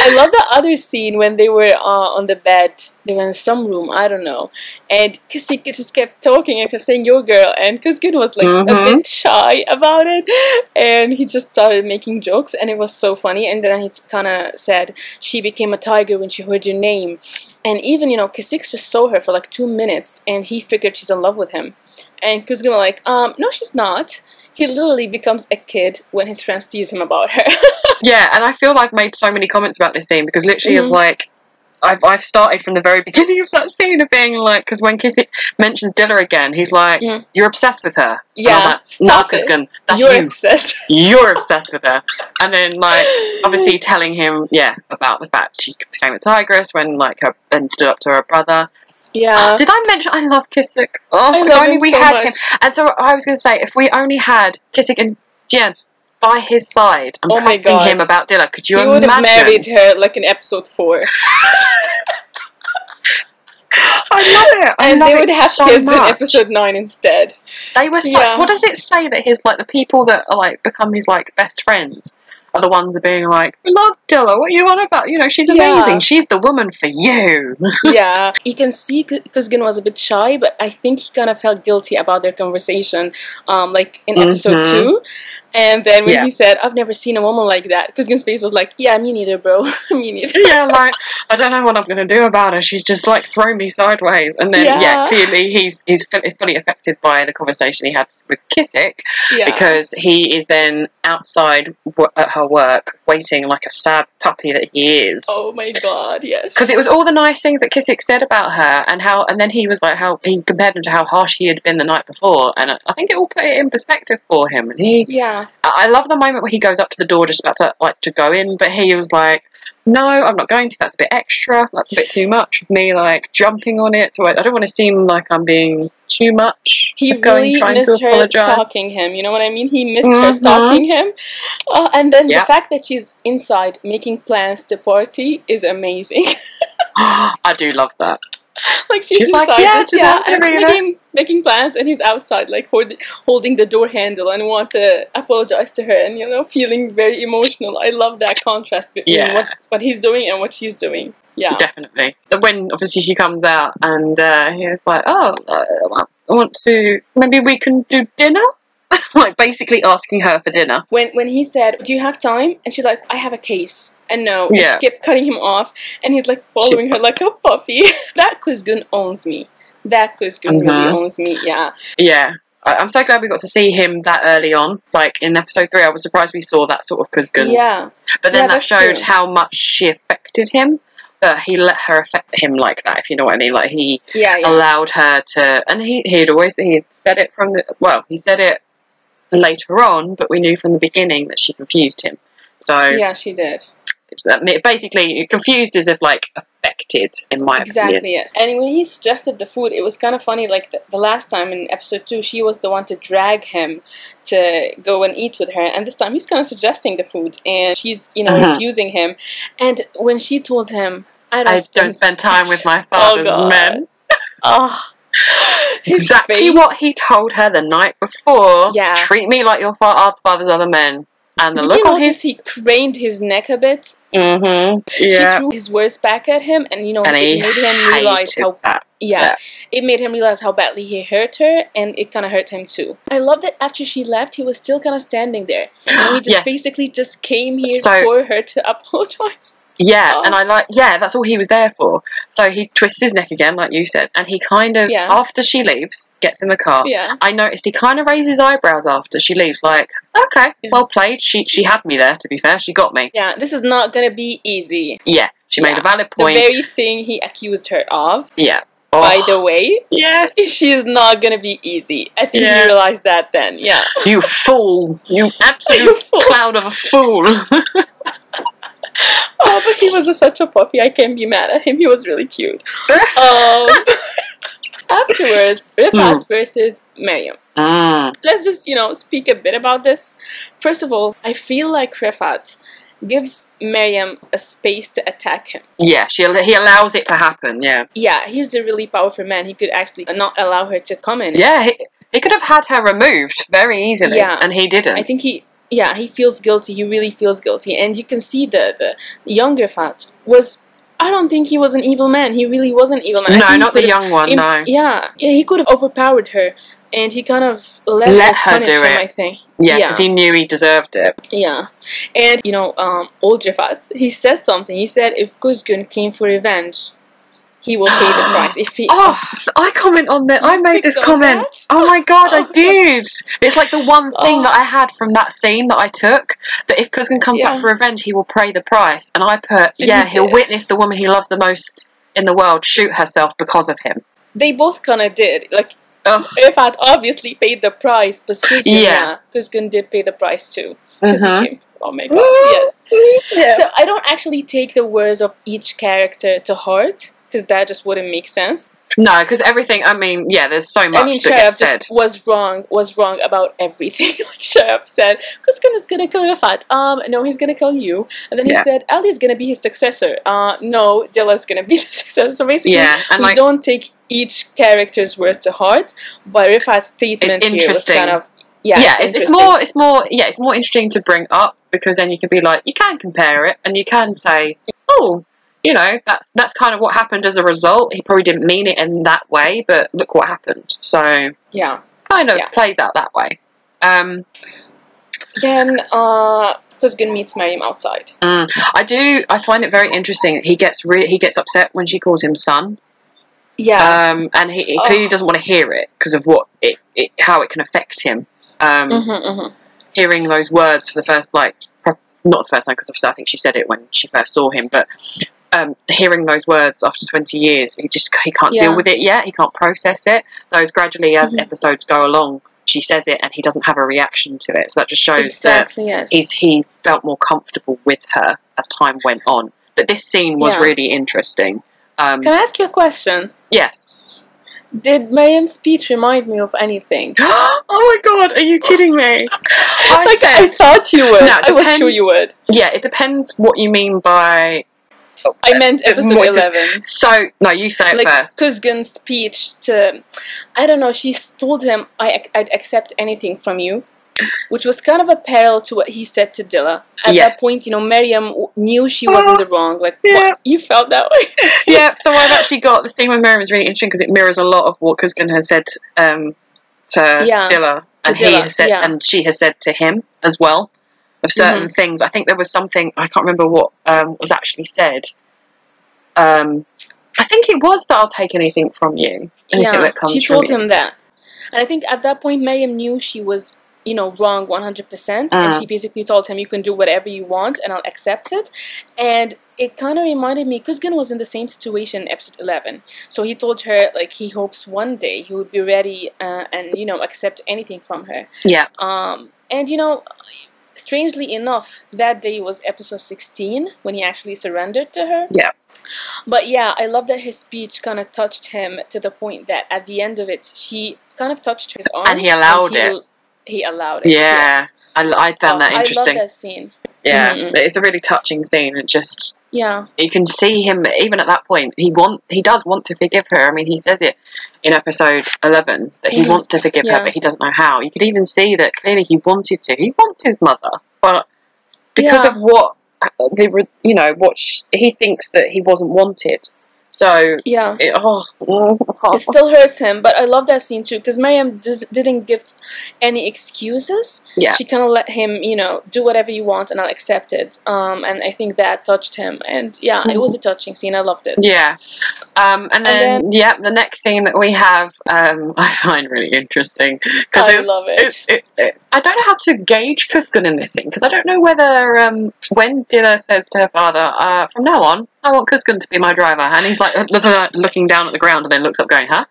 I love the other scene when they were uh, on the bed. They were in some room i don't know. And Kasika just kept talking and kept saying your girl. And Kuzgun was like a Mhm. bit shy about it. And he just started making jokes and it was so funny. And then he kind of said she became a tiger when she heard your name. And even you know Kasix just saw her for like two minutes and he figured she's in love with him. And Kuzgun was like um no she's not he literally becomes a kid when his friends tease him about her Yeah, and I feel like I've made so many comments about this scene because literally Mhm. of like I've I've started from the very beginning of that scene of being like because when Kissick mentions Dilla again, he's like, Yeah. "You're obsessed with her." Yeah, like, it. That's you're you. obsessed You're obsessed with her." And then like obviously telling him, yeah, about the fact she became a tigress when like her and stood up to her brother. Yeah Did I mention I love Kissick? Oh, I if love only him we so had much. him. And so I was going to say, if we only had Kissick and Jen by his side and Oh my him about Dilla, could you he would have married her like in episode four I love it. I and love they it would have so kids in much. episode nine instead They were so. Yeah. What does it say that his like the people that are like become his like best friends are the ones that are being like, "We love Dilla. What are you on about? You know, she's Yeah. amazing. She's the woman for you." yeah you can see Kuzgun was a bit shy but I think he kind of felt guilty about their conversation um like in episode Mhm. two and then when Yeah. he said I've never seen a woman like that Kuzgun's face was like yeah me neither bro me neither yeah, like I don't know what I'm going to do about her. She's just like thrown me sideways. And then yeah, Yeah. clearly he's he's fully, fully affected by the conversation he had with Kissick yeah because he is then outside w- at her work waiting like a sad puppy that he is. oh my god yes Because it was all the nice things that Kissick said about her, and how, and then he was like how he compared him to how harsh he had been the night before, and I think it all put it in perspective for him. And he, yeah I I love the moment where he goes up to the door just about to like to go in, but he was like, "No, I'm not going to. That's a bit extra. That's a bit too much me, like jumping on it. So I, I don't want to seem like I'm being too much. he going really missed to her stalking him. You know what I mean? He missed her Mhm. stalking him. Uh, and then Yeah. the fact that she's inside making plans to party is amazing. I do love that. like she's, She's like, inside, "Yeah, just, yeah, and making, making plans, and he's outside, like hold, holding the door handle and want to apologize to her, and you know, feeling very emotional. I love that contrast between Yeah. what, what he's doing and what she's doing. Yeah, Definitely. When obviously she comes out and uh, he's like, "Oh, uh, I want to. Maybe we can do dinner." like basically asking her for dinner. when when he said, "Do you have time?" and she's like, "I have a case," and no, and Yeah. she kept cutting him off, and he's like following her like a puppy. that Kuzgun owns me. That Kuzgun really Mhm. owns me. Yeah, Yeah. I'm so glad we got to see him that early on. Like in episode three, I was surprised we saw that sort of Kuzgun. yeah, But then Yeah, that showed true. how much she affected him. But he let her affect him like that, if you know what I mean. Like he yeah, yeah. allowed her to, and he he'd always he said it from the well, he said it later on, but we knew from the beginning that she confused him. So yeah, she did. basically confused is if like affected in my opinion. Exactly, yes. And when he suggested the food, it was kind of funny. Like the, the last time in episode two, she was the one to drag him to go and eat with her, and this time he's kind of suggesting the food, and she's you know Mhm. refusing him. And when she told him, "I don't, I don't spend time with my father's God. men. Oh, exactly face. what he told her the night before. Yeah. Treat me like your our father's other men. and the Did look you on his. he craned his neck a bit? Mm-hmm. She Yeah. threw his words back at him, and you know, And it made him realize how that. yeah, Yeah. it made him realize how badly he hurt her, and it kind of hurt him too. I love that after she left, he was still kind of standing there. Know, he just Yes. basically just came here So- for her to apologize. Yeah, Oh. and I like, yeah, that's all he was there for. So he twists his neck again, like you said, and he kind of, Yeah. after she leaves, gets in the car. Yeah, I noticed he kind of raises his eyebrows after she leaves, like, okay, Yeah. well played. She she had me there. To be fair, she got me. yeah. This is not gonna be easy. Yeah, she made Yeah. a valid The very thing he accused her of, yeah. by Oh, the way, yes, she's not gonna be easy. I think Yeah. you realized that then. Yeah. you fool! You absolute You fool. cloud of a fool! Oh, but he was a, such a puppy. I can't be mad at him. He was really cute. Um, afterwards, Rifat versus Miriam. Mm. Let's just, you know, speak a bit about this. First of all, I feel like Rifat gives Miriam a space to attack him. Yeah, she he allows it to happen. Yeah, Yeah, he's a really powerful man. He could actually not allow her to come in. yeah. He, he could have had her removed very easily, Yeah. and he didn't. I think he, yeah, he feels guilty. He really feels guilty, and you can see the the younger Fat was. I don't think he was an evil man. He really was an evil man. No, not the young one. no. Yeah, yeah, he could have overpowered her, and he kind of let, Let her do him. it. I think. Yeah, Yeah. because he knew he deserved it. Yeah, and you know, um, old Jafat, he said something. He said if Kuzgun came for revenge, he will pay the price. If he, Oh, I comment on that. I made this comment. that? Oh my god, I Oh. did. It's like the one thing Oh. that I had from that scene that I took. That if Kuzgun comes Yeah. back for revenge, he will pay the price. And I put, And yeah, he he'll witness the woman he loves the most in the world shoot herself because of him. they both kind of did. Like Ugh. Rifat obviously paid the price, but Kuzgun, Yeah. Kuzgun did pay the price too. Because Mhm. he came. Oh my god, yes. Yeah. So I don't actually take the words of each character to heart because that just wouldn't make sense. no, because everything. I mean, yeah, there's so much I mean, that Sheriff gets said. just was wrong. Was wrong about everything. like Sheriff said, Kuzgun is gonna kill Rifat. Um, no, he's gonna kill you. And then he Yeah. said, Ali is gonna be his successor. Uh, no, Dilla's gonna be the successor. So basically, Yeah, and we like- don't take each character's word to heart. But Rifat's statement here was interesting. kind of yeah, yeah, it's, it's interesting. more it's more yeah, it's more interesting to bring up because then you can be like you can compare it and you can say, oh, you know, that's that's kind of what happened as a result. He probably didn't mean it in that way, but look what happened. So yeah. kind of Yeah. plays out that way. Um, Then uh, Kuzgun meets Mariam outside. mm, I do. I find it very interesting. He gets re- he gets upset when she calls him son, Yeah. um, and he, he Oh. clearly doesn't want to hear it because of what it, it how it can affect him. Um, hmm hmm hearing those words for the first like not the first time because I think she said it when she first saw him, but um, hearing those words after twenty years, he just he can't Yeah. deal with it yet. He can't process it. Those gradually as Mhm. episodes go along, she says it and he doesn't have a reaction to it. So that just shows Exactly. Yes. that he's he felt more comfortable with her as time went on. But this scene was Yeah. really interesting. Um, Can I ask you a question? yes. Did Mariam's speech remind me of anything? oh my god, are you kidding me? I like I thought you would. No, it I was sure you would. yeah, it depends what you mean by. I meant episode eleven. So no, you say it Like first. Kuzgun's speech to, I don't know. She told him, "I I'd accept anything from you," which was kind of a parallel to what he said to Dilla. At Yes. that point, you know, Miriam knew she was in the wrong. Like, Yeah. what? you felt that way? yeah, so I've actually got the scene with Miriam is really interesting because it mirrors a lot of what Kuzgun has said um, to Yeah, Dilla, and he has said, yeah. and she has said to him as well of certain Mm-hmm. things. I think there was something I can't remember what um, was actually said. Um, I think it was that I'll take anything from you, anything yeah, that comes she told you. him that, and I think at that point, Mariam knew she was. You know, wrong 100%. And Mm. she basically told him, You can do whatever you want and I'll accept it. And it kind of reminded me, Kuzgun was in the same situation in episode 11. So he told her, like, he hopes one day he would be ready uh, and, you know, accept anything from her. Yeah, Um, and, you know, strangely enough, that day was episode 16 when he actually surrendered to her. Yeah. But yeah, I love that his speech kind of touched him to the point that at the end of it, she kind of touched his arm. And he allowed he, it. He allowed it. Yeah, yes. I, I found Oh, that interesting. I love that scene. Yeah, Mhm. it's a really touching scene. It just Yeah. you can see him even at that point. He want he does want to forgive her. I mean, he says it in episode eleven that he Mhm. wants to forgive Yeah. her, but he doesn't know how. You could even see that clearly he wanted to. He wants his mother, but because Yeah. of what the you know what sh- he thinks that he wasn't wanted. So Yeah. it, oh, It still hurts him, but I love that scene too because Miriam dis- didn't give any excuses. yeah. She kind of let him, you know, do whatever you want, and I'll accept it. Um, and I think that touched him, and yeah, it was a touching scene. I loved it. Yeah. Um, and then, then- yeah, the next scene that we have, um, I find really interesting because I love it. It's, it's, it's, I don't know how to gauge Kuzgun in this scene because I don't know whether um, when Dilla says to her father, uh, "From now on, I want Kuzgun to be my driver," and he's like looking down at the ground and then looks up, going, "Huh?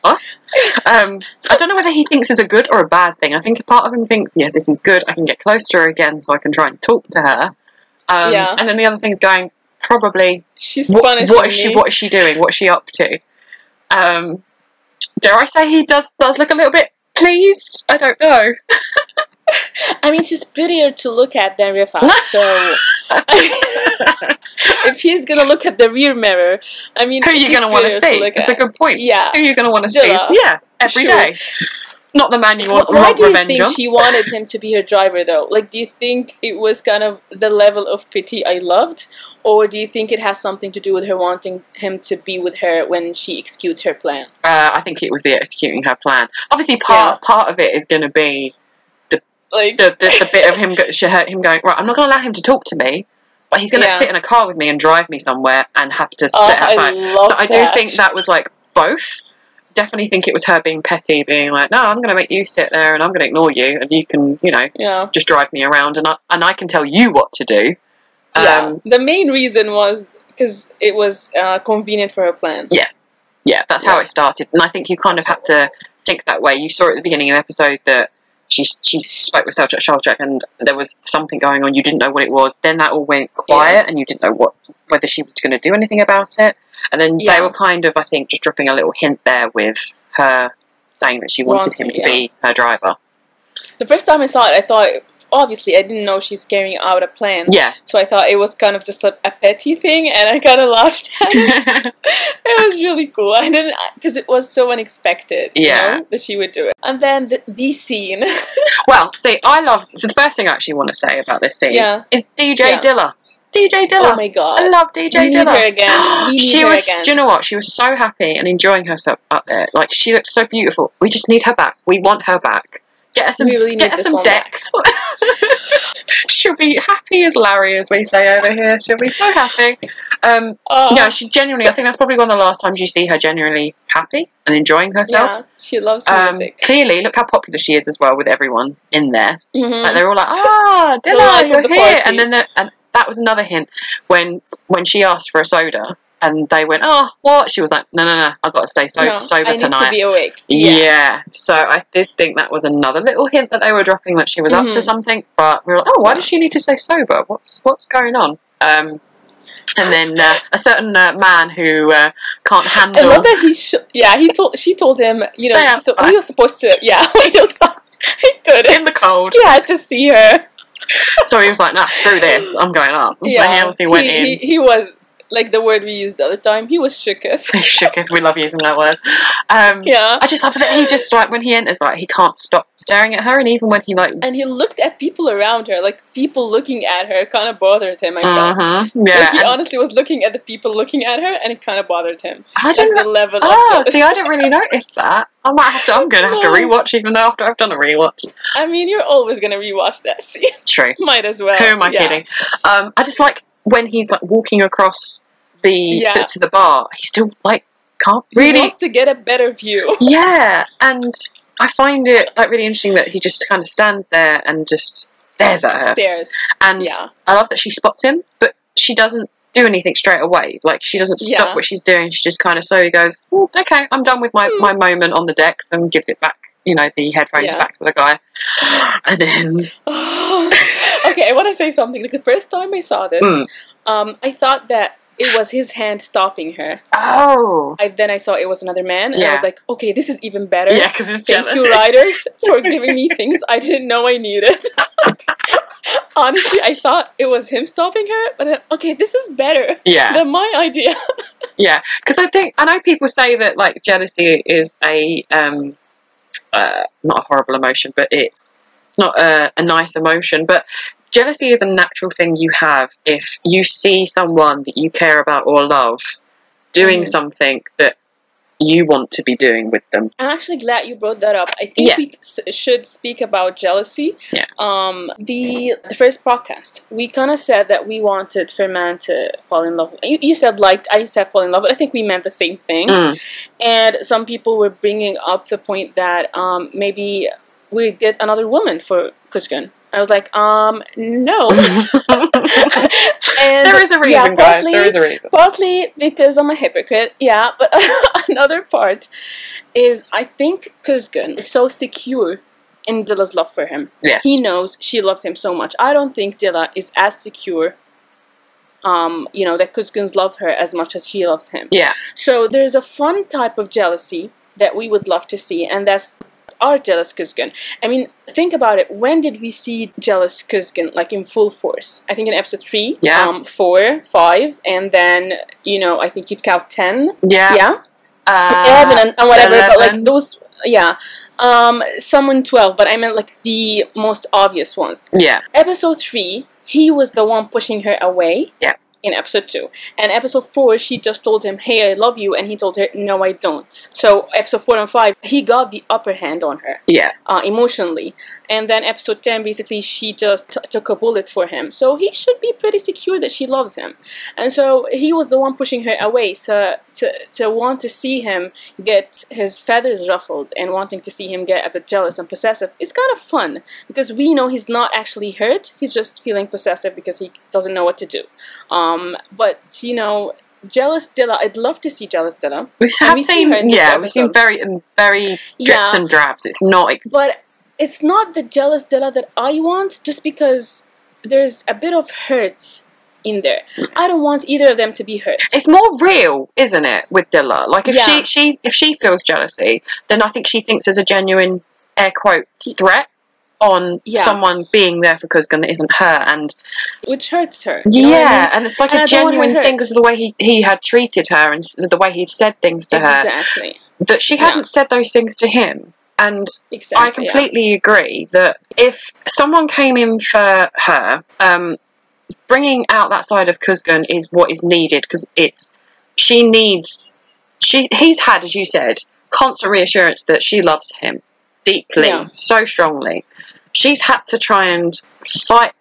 What?" um, I don't know whether he thinks it's a good or a bad thing. I think a part of him thinks, "Yes, this is good. I can get close to her again, so I can try and talk to her." Um, Yeah. And then the other thing's going, probably She's what, punishing what is she me. what is she doing what's she up to um dare i say he does does look a little bit pleased i don't know I mean, she's prettier to look at than Rifat. So if he's gonna look at the rear mirror, I mean, who are you going to want to prettier see look it's a good point Yeah. who are you going to want to see yeah every Sure. day. not the man you want Why do you revenge think on she wanted him to be her driver, though? Like, do you think it was kind of the level of pity I loved, or do you think it has something to do with her wanting him to be with her when she executes her plan? uh, i think it was the executing her plan obviously part part of it is going to be Like, the, the, the bit of him go, she- him going right i'm not going to allow him to talk to me but he's going to Yeah. sit in a car with me and drive me somewhere and have to oh, sit outside I so I do that. think that was like both. Definitely think it was her being petty, being like, "No, I'm going to make you sit there, and I'm going to ignore you, and you can, you know, Yeah. just drive me around, and I and I can tell you what to do." yeah. Um, The main reason was because it was uh, convenient for her plan. yes, yeah, that's how it started, and I think you kind of have to think that way. You saw at the beginning of the episode that she she spoke with Shaljak, and there was something going on. You didn't know what it was. Then that all went quiet, and you didn't know what whether she was going to do anything about it. And then Yeah. they were kind of, I think, just dropping a little hint there with her saying that she wanted him to be her driver. The first time I saw it, I thought, obviously, I didn't know she's carrying out a plan. Yeah. So I thought it was kind of just a, a petty thing, and I kind of laughed at it. it was really cool. I didn't because it was so unexpected. you Yeah. know, that she would do it. And then the, the scene. well, see, I love the first thing I actually want to say about this scene yeah. is DJ Yeah. Dilla. DJ Dilla. Oh my god. I love DJ We Dilla. again. She was. again. Do you know what? She was so happy and enjoying herself up there. Like she looked so beautiful. We just need her back. We want her back. Get her some. We really get some decks. She'll be happy as Larry, as we say over here. She'll be so happy. Um, Oh, no, she genuinely. I think that's probably one of the last times you see her genuinely happy and enjoying herself. yeah, she loves Um, music. clearly, look how popular she is as well with everyone in there. Mhm. Like they're all like, "Ah, Dilla, you're here!" party. And then the, and that was another hint when when she asked for a soda, and they went, "Oh, what?" She was like, "No, no, no, I've got to stay so- No, sober I need tonight." to be awake. yeah. So I did think that was another little hint that they were dropping that she was up to Mhm. something. But we were like, "Oh, why Yeah. does she need to stay sober? What's what's going on?" Um, and then uh, a certain uh, man who uh, can't handle. I love that he. Sh- yeah, he told. She told him. You know, so he was supposed to. Yeah, he was. He couldn't. in the cold, He had to see her. so he was like, "Nah, screw this. I'm going up." So he obviously went he, in. He, he was like the word we used the other time. He was shooketh. Shook if we love using that word. Um, yeah. I just love that he just like when he enters, like he can't stop staring at her, and even when he like, And he looked at people around her, like people looking at her, kind of bothered him. I felt. Mhm, Like yeah, he and honestly was looking at the people looking at her, and it kind of bothered him. I didn't. the level. Oh, see, I didn't really notice that. I might have to. I'm going to have to rewatch, even though after I've done a rewatch. I mean, you're always gonna rewatch that scene. True. Might as well. Who am I Yeah. kidding? Um, I just like when he's like walking across the, Yeah. the to the bar. He still like can't He really. wants to get a better view. Yeah, and I find it like really interesting that he just kind of stands there and just stares at her. Stairs. And Yeah. I love that she spots him, but she doesn't do anything straight away. Like she doesn't stop Yeah. what she's doing. She just kind of slowly goes, "Mm, "Okay, I'm done with my, Hmm. my moment on the decks," and gives it back. You know, the headphones Yeah. back to the guy, and then okay, I want to say something. Like the first time I saw this, Mm. um, I thought that it was his hand stopping her. oh, I, then I saw it was another man, and I was like, okay, this is even better. yeah, because it's Thank jealous. you, writers, for giving me things I didn't know I needed. Honestly, I thought it was him stopping her, but then, okay, this is better Yeah, than my idea. yeah. Because I think I know people say that like jealousy is a um, uh, not a horrible emotion, but it's it's not a, a nice emotion. But jealousy is a natural thing you have if you see someone that you care about or love doing Mhm. something that you want to be doing with them. I'm actually glad you brought that up. I think we s- should speak about jealousy. Yeah. Um, the the first podcast, we kind of said that we wanted for man to fall in love. You, you said like I said fall in love, but I think we meant the same thing. Mm. And some people were bringing up the point that um, maybe we get another woman for Kuzgun. I was like, um, no. and there is a reason, yeah, guys. partly- There is a reason. Partly because I'm a hypocrite, yeah, but another part is I think Kuzgun is so secure in Dilla's love for him. Yes. He knows she loves him so much. I don't think Dilla is as secure, um, you know, that Kuzgun's love her as much as she loves him. Yeah. So there's a fun type of jealousy that we would love to see, and that's our jealous Kuzgun. I mean, think about it. When did we see jealous Kuzgun like in full force? I think in episode three, Yeah. um, four, five, and then you know I think you'd count ten. Yeah. Yeah, Uh, eleven and, and whatever. But like those, yeah, um, someone twelve. But I meant like the most obvious ones. Yeah. Episode three, he was the one pushing her away. Yeah. In episode two, and episode four, she just told him, "Hey, I love you," and he told her, "No, I don't." So episode four and five, he got the upper hand on her Yeah. uh, emotionally, and then episode ten, basically, she just t- took a bullet for him. So he should be pretty secure that she loves him, and so he was the one pushing her away. So to to want to see him get his feathers ruffled and wanting to see him get a bit jealous and possessive It's kind of fun because we know he's not actually hurt. He's just feeling possessive because he doesn't know what to do. Um, but you know, jealous Dilla. I'd love to see jealous Dilla. We have we see seen, this yeah, we've seen very, very drips Yeah. and drabs. It's not, ex- But it's not the jealous Dilla that I want, just because there's a bit of hurt in there. I don't want either of them to be hurt. it's more real, isn't it, with Dilla? Like if Yeah. she, she, if she feels jealousy, then I think she thinks there's a genuine air quote threat on Yeah. someone being there for Kuzgun that isn't her, and which hurts her. you know I yeah, mean? and it's like And a I don't want her genuine thing because of the way he he had treated her and the way he'd said things to her Exactly. that she Yeah. hadn't said those things to him, and Exactly. I completely agree that if someone came in for her, um, bringing out that side of Kuzgun is what is needed because it's she needs she he's had as you said constant reassurance that she loves him deeply Yeah. so strongly. She's had to try and fight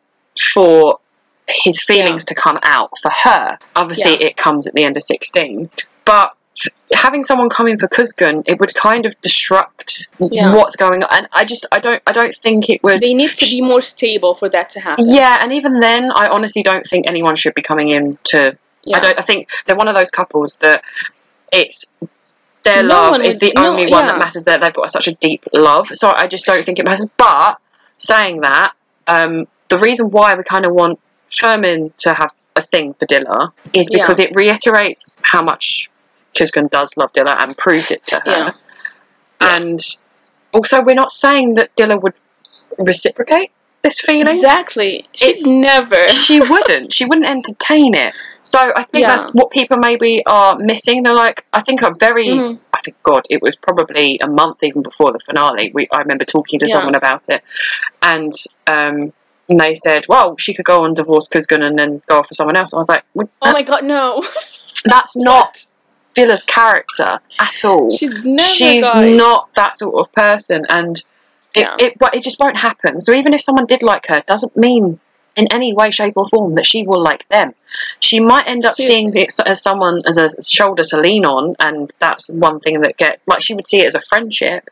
for his feelings to come out for her. Obviously, Yeah. it comes at the end of sixteen, but having someone come in for Kuzgun, it would kind of disrupt Yeah. what's going on. And I just, I don't, I don't think it would. They need to be more stable for that to happen. yeah, and even then, I honestly don't think anyone should be coming in to. Yeah. I don't. I think they're one of those couples that it's their No love is would- the no, only one yeah. that matters. That they've got such a deep love, so I just don't think it matters. But saying that, um, the reason why we kind of want Sherman to have a thing for Dilla is because it reiterates how much Kuzgun does love Dilla and proves it to her. Yeah. And also, we're not saying that Dilla would reciprocate this feeling. Exactly. She'd It's- never. She wouldn't. She wouldn't entertain it. So I think Yeah. that's what people maybe are missing. They're like, I think a very, Mhm. I think God, it was probably a month even before the finale. We, I remember talking to Yeah. someone about it, and um, and they said, well, she could go on divorce Kuzgun and then go off for someone else. I was like, "Well, Oh my god, no. that's not Dilla's character at all. She's never. She's not that sort of person, and it, Yeah. it it just won't happen. So even if someone did like her, doesn't mean in any way, shape, or form that she will like them. She might end up seeing it as someone as a shoulder to lean on, and that's one thing that gets like she would see it as a friendship,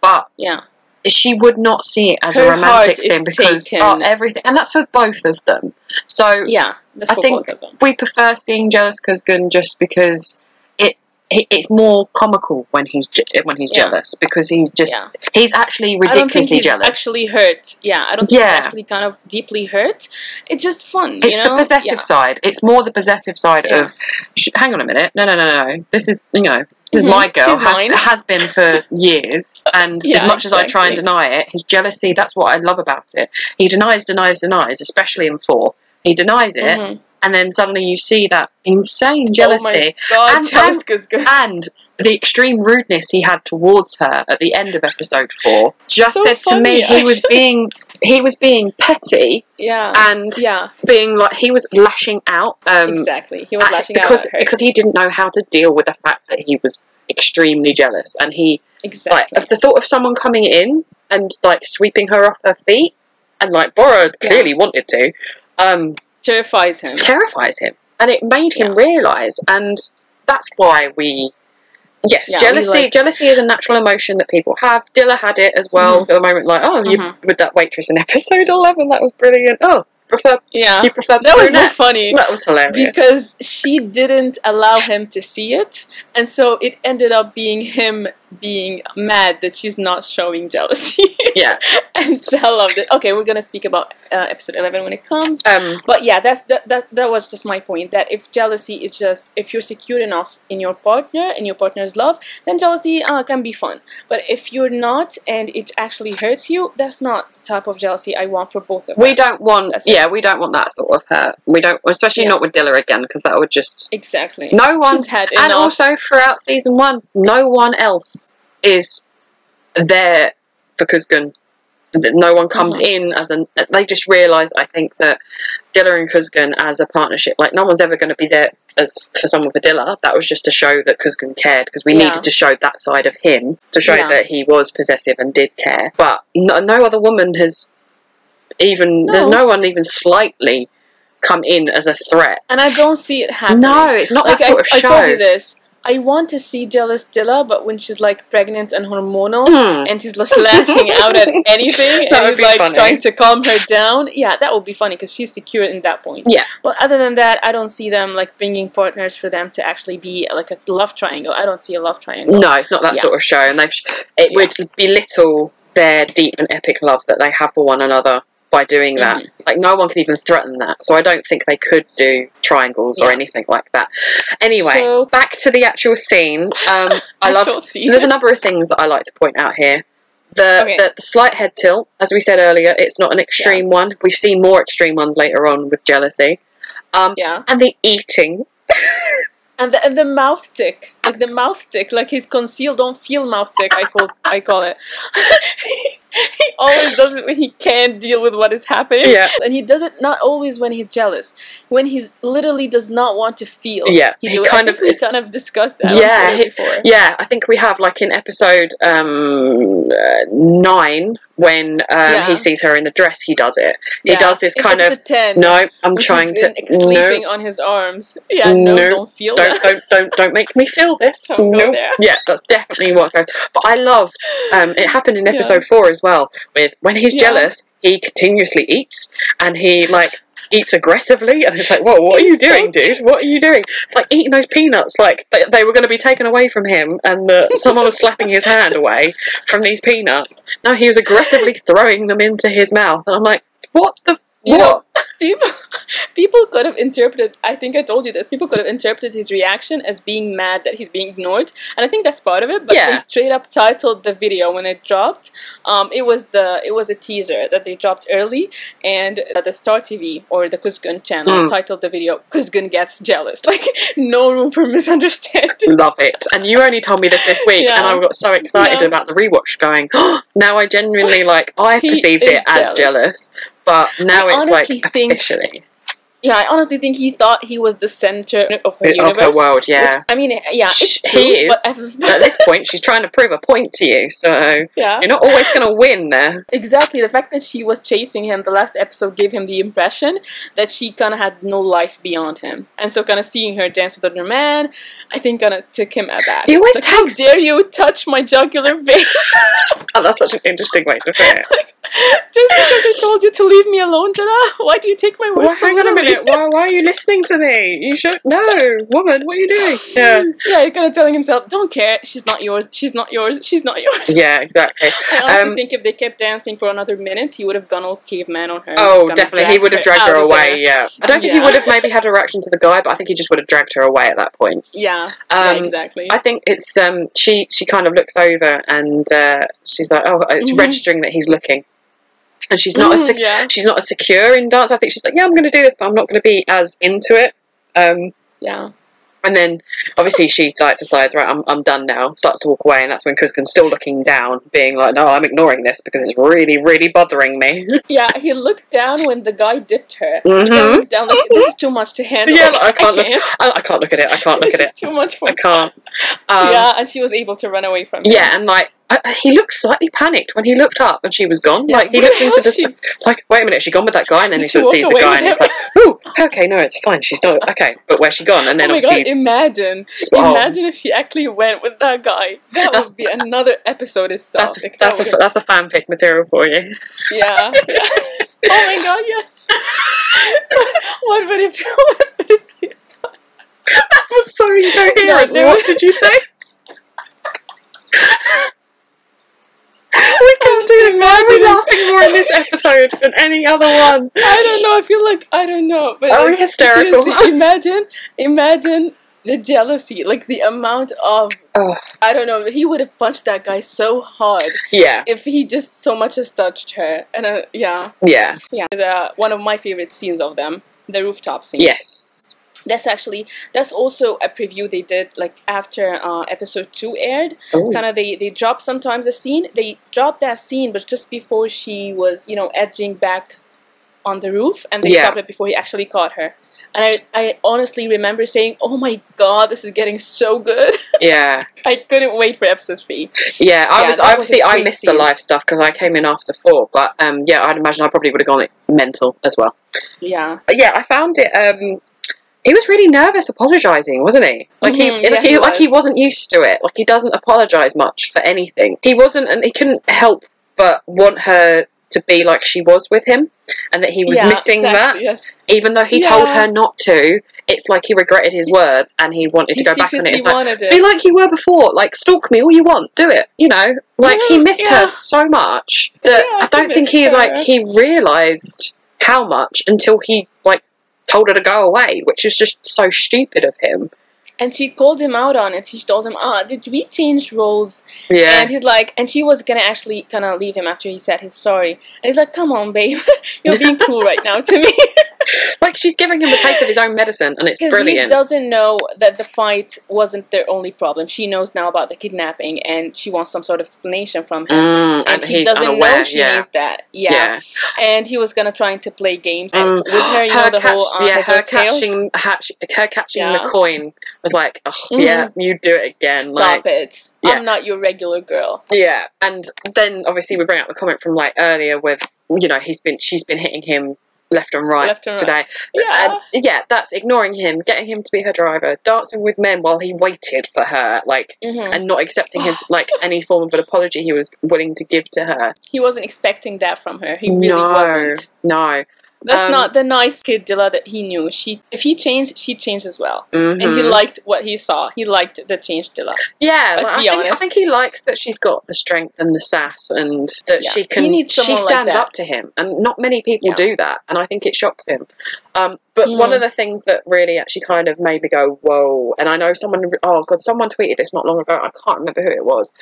but Yeah. she would not see it as Her a romantic thing because oh, everything, and that's for both of them. So Yeah. I think both of them. we prefer seeing jealous Kuzgun just because it, it it's more comical when he's when he's Yeah. jealous because he's just Yeah. he's actually I don't think ridiculously he's jealous. actually hurt. Yeah, I don't think Yeah. he's actually kind of deeply hurt. It's just fun. it's you the possessive Yeah. side. It's more the possessive side of. Sh- hang on a minute. No, no, no, no. This is you know this is Mhm. my girl, has, has been for years. And as much as I try and deny it, his jealousy, that's what I love about it. He denies, denies, denies, especially in four. He denies it, Mhm. And then suddenly you see that insane Oh jealousy my god, And- good. and the extreme rudeness he had towards her at the end of episode four just So said to me funny, he was being he was being petty Yeah. and yeah, being like he was lashing out um exactly. He was lashing because out because he didn't know how to deal with the fact that he was extremely jealous and he like exactly. of the thought of someone coming in and like sweeping her off her feet and like Bora Yeah. clearly wanted to um Terrifies him. terrifies him and it made him Yeah. realize and that's why we yes Yeah, jealousy like- jealousy is a natural emotion that people have dilla had it as well Mhm. at the moment like oh you Mhm. with that waitress in episode 11 that was brilliant oh prefer Yeah. you prefer That was more funny. that was hilarious because she didn't allow him to see it and so it ended up being him being mad that she's not showing jealousy. Yeah. And I loved it. Okay we're gonna speak about uh, episode 11 when it comes. Um but yeah that's that, that's that was just my point that if jealousy is just if you're secure enough in your partner in your partner's love then jealousy uh, can be fun. But if you're not and it actually hurts you that's not the type of jealousy i want for both of us. we don't want That's yeah it. we don't want that sort of hurt. We don't especially Yeah. not with dilla again because that would just exactly. No one She's had and also throughout season one, no one else is there for Kuzgun. That No one comes Mhm. in as an. They just realised, I think, that Dilla and Kuzgun as a partnership, like no one's ever going to be there as for someone for Dilla. That was just to show that Kuzgun cared because we Yeah. needed to show that side of him to show Yeah. that he was possessive and did care. But no, no other woman has even. There's No. no one even slightly come in as a threat. and I don't see it happening. No, it's not like that sort I, of show. I told you this. I want to see jealous Dilla, but when she's like pregnant and hormonal, Hmm. and she's just lashing out at anything, and he's like funny. trying to calm her down. Yeah, that would be funny because she's secure in that point. Yeah. But other than that, I don't see them like bringing partners for them to actually be like a love triangle. I don't see a love triangle. No, it's not that Yeah. sort of show, and they've it Yeah. would belittle their deep and epic love that they have for one another by doing that. Mm-hmm. Like no one could even threaten that, so I don't think they could do triangles or anything like that. Anyway, So- back to the actual scene. Um, I love. So there's a number of things that I like to point out here. The, Okay. the the slight head tilt, as we said earlier, it's not an extreme one. We've seen more extreme ones later on with jealousy. Um, Yeah. and the eating. And the, and the mouth tick, like the mouth tick, like his conceal don't feel mouth tick. I call I call it. He always does it when he can't deal with what is happening. Yeah. and he does it not always when he's jealous. When he's literally does not want to feel. Yeah, he, he kind of we kind of discussed that. Yeah, he- before. Yeah, I think we have like in episode um, uh, nine when um, Yeah. he sees her in the dress. He does it. He Yeah. does this In kind of no. I'm trying to in- sleeping no. on his arms. Yeah, no, No, don't feel Don't that. don't don't don't make me feel this. No. there. Yeah, that's definitely what goes. But I love. Um, it happened in Yeah. episode four as well. With when he's Yeah. jealous, he continuously eats and he like eats aggressively, and it's like, whoa, what are you doing, dude? What are you doing? It's like eating those peanuts. Like they, they were going to be taken away from him, and the, someone was slapping his hand away from these peanuts. Now he was aggressively throwing them into his mouth, and I'm like, what the You what? know, people people could have interpreted I think I told you this, people could have interpreted his reaction as being mad that he's being ignored. And I think that's part of it, but Yeah. they straight up titled the video when it dropped. Um, it was the it was a teaser that they dropped early and the Star TV or the Kuzgun channel Mm. titled the video Kuzgun gets jealous. Like no room for misunderstanding. Love it. And you only told me this this week, Yeah. and I got so excited Yeah. about the rewatch going, now I genuinely, like, I perceived it as jealous. But now I it's like officially Yeah, I honestly think he thought he was the center of her of universe. her world, which- yeah. I mean, yeah, it's true. he is. But At this point, she's trying to prove a point to you, so yeah. you're not always going to win there. Exactly. The fact that she was chasing him the last episode gave him the impression that she kind of had no life beyond him. And so, kind of seeing her dance with another man, I think kind of took him at aback. He always like, how dare you touch my jugular vein? And oh, that's such an interesting way to put it. Just because I told you to leave me alone, Dilla, why do you take my words Well, so hang on a literally? Why, why are you listening to me? You should no, woman. What are you doing? Yeah, Yeah, he's kind of telling himself, "Don't care. She's not yours. She's not yours. She's not yours." yeah, exactly. I honestly Um, think if they kept dancing for another minute, he would have gone all caveman on her. Oh, definitely. He would have dragged her of away. there. Yeah, I don't think he would have maybe had a reaction to the guy, but I think he just would have dragged her away at that point. Yeah, yeah, Um, exactly. I think it's um she she kind of looks over and uh, she's like oh it's Mhm. registering that he's looking, and she's not as Mm, sec- yeah, she's not as secure in dance. I think she's like yeah I'm going to do this, but I'm not going to be as into it. Um, yeah. and then obviously she like decides right I'm I'm done now. Starts to walk away, and that's when Kuzgun's still looking down, being like no I'm ignoring this because it's really really bothering me. Yeah, he looked down when the guy dipped her. He Mhm. looked down like this is too much to handle. Yeah, like, I can't look- can't. I, I can't look at it. I can't look at it. too much for I can't. Um, yeah, and she was able to run away from him. Yeah, and like I, he looked slightly panicked when he looked up and she was gone. Yeah, Like he looked into the she? like, wait a minute, she gone with that guy? And then he sort of sees the guy and he's like, "Ooh, okay, no, it's fine. She's not okay." But where's she gone? And then oh my god, imagine. oh, Imagine if she actually went with that guy. That That's- would be another episode itself. that's Like, that's that a that's a fanfic material for you. yeah, oh my god, yes. what would it be? What would it be? that was so incoherent. No, what was- did you say? We can't do this. Why are we laughing more in this episode than any other one? I don't know. I feel like I don't know. But Are we hysterical? imagine, imagine the jealousy, like the amount of Oh, I don't know. He would have punched that guy so hard yeah, if he just so much as touched her. And uh, yeah, yeah, yeah. The, one of my favorite scenes of them, the rooftop scene. yes. That's actually that's also a preview they did like after uh, episode two aired. Ooh. Kind of they they dropped sometimes a scene. They dropped that scene, but just before she was you know edging back on the roof, and they Yeah. stopped it before he actually caught her. And I, I honestly remember saying, "Oh my god, this is getting so good!" Yeah. I couldn't wait for episode three. Yeah, I Yeah, was was obviously a I missed the scene. live stuff because I came in after four, but um, yeah, I'd imagine I probably would have gone mental as well. Yeah, But yeah, I found it. Um, he was really nervous, apologising, wasn't he? Like he, yeah, like he, he like he was. wasn't used to it. Like he doesn't apologise much for anything. He wasn't, and he couldn't help but want her to be like she was with him, and that he was yeah, missing exactly, Yes, even though he told her not to. It's like he regretted his words, and he wanted he to go back on it. It's like, wanted it. be like you were before. Like stalk me all you want, do it. You know, like he Mhm, missed yeah. her so much that Yeah, I don't he think he like he realised how much until he like told her to go away, which is just so stupid of him. And she called him out on it. She told him, "Ah, did we change roles?" Yeah, And he's like, and she was gonna actually kind of leave him after he said his sorry. And he's like, "Come on, babe, you're being cruel right now to me." like she's giving him a taste of his own medicine, and it's Because he brilliant. doesn't know that the fight wasn't their only problem. She knows now about the kidnapping, and she wants some sort of explanation from him. Mm, and, and he doesn't unaware. know she yeah. needs that. Yeah. yeah, And he was gonna trying to play games and Mm. with her, you know, the catch- whole uh, yeah, her catching, hatch, her catching Yeah. the coin was like, oh, Mhm. yeah, you do it again. Stop like, it! Yeah. I'm not your regular girl. Yeah, and then obviously we bring up the comment from like earlier with you know he's been she's been hitting him left and right Left and right. today. Yeah. And yeah, that's ignoring him, getting him to be her driver, dancing with men while he waited for her, like Mhm. and not accepting his like any form of an apology he was willing to give to her. He wasn't expecting that from her. He really no, wasn't. no. That's Um, not the nice kid Dilla that he knew. She, if he changed, she changed as well, and he Mhm. liked what he saw. He liked the changed Dilla. Yeah, like, be I, think, I think he likes that she's got the strength and the sass, and that Yeah. she He can. needs she like stands that. up to him, and not many people Yeah. do that, and I think it shocks him. Um, but Mm. one of the things that really actually kind of made me go, "Whoa!" And I know someone. Oh God, someone tweeted this not long ago. I can't remember who it was,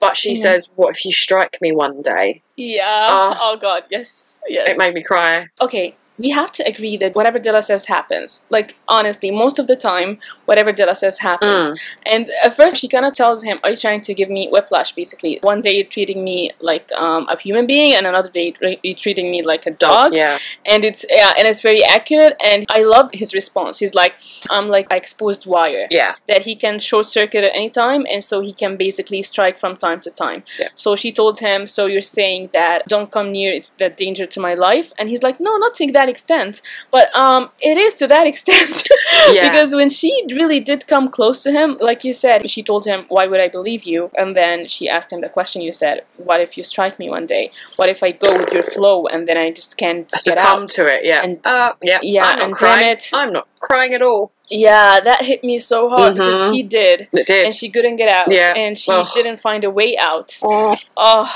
but she says, "What if you strike me one day?" Yeah. Uh, oh God. Yes. Yes. It made me cry. okay, we have to agree that whatever Dilla says happens. Like, honestly, most of the time, whatever Dilla says happens. Mm. And at first, she kind of tells him, Are you trying to give me whiplash, basically? One day you're treating me like um, a human being, and another day you're treating me like a dog. Yeah, And it's yeah, and it's very accurate. And I love his response. He's like, I'm like an exposed wire yeah, that he can short circuit at any time, and so he can basically strike from time to time. Yeah. So she told him, "So you're saying that don't come near? It's the danger to my life?" And he's like, "No, not saying that. That extent, but um, it is to that extent. Yeah. because when she really did come close to him, like you said, she told him, "Why would I believe you?" And then she asked him the question you said, "What if you strike me one day? What if I go with your flow and then I just can't get out?" to it, yeah. And- uh, yeah, yeah, I'm and damn crying. it. I'm not crying at all. Yeah, that hit me so hard because Mhm. she did. It did. And she couldn't get out, Yeah. and she Ugh. didn't find a way out. Oh, Oh,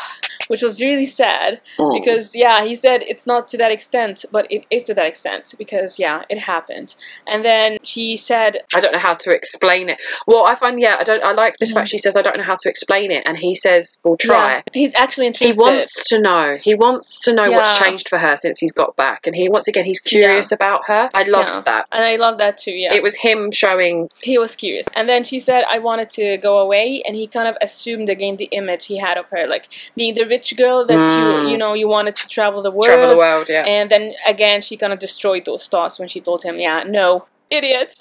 which was really sad. oh. because yeah he said it's not to that extent but it is to that extent because yeah it happened and then she said I don't know how to explain it. Well, I find yeah, I don't. I like this Mhm. fact. She says I don't know how to explain it, and he says we'll try. yeah, he's actually interested. He wants to know. He wants to know what's changed for her since he's got back, and he once again he's curious about her. I loved Yeah. that. and i love that too Yeah, It was him showing. he was curious and then she said i wanted to go away and he kind of assumed again the image he had of her like being the rich girl that Mm. you you know you wanted to travel the world Travel the world, yeah. and then again she kind of destroyed those thoughts when she told him yeah no idiot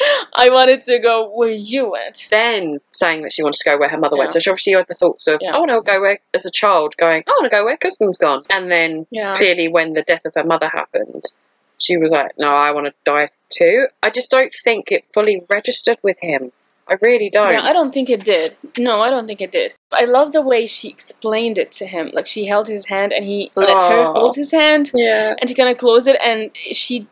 i wanted to go where you went then saying that she wanted to go where her mother went. So she obviously had the thoughts of, Yeah. I want to go where, as a child, going, I want to go where Kuzgun's gone. And then yeah clearly, when the death of her mother happened, she was like, no, I want to die too. I just don't think it fully registered with him. I really don't. Yeah, I don't think it did. No, I don't think it did. I love the way she explained it to him. Like she held his hand and he let her hold his hand yeah. and she kind of closed it and she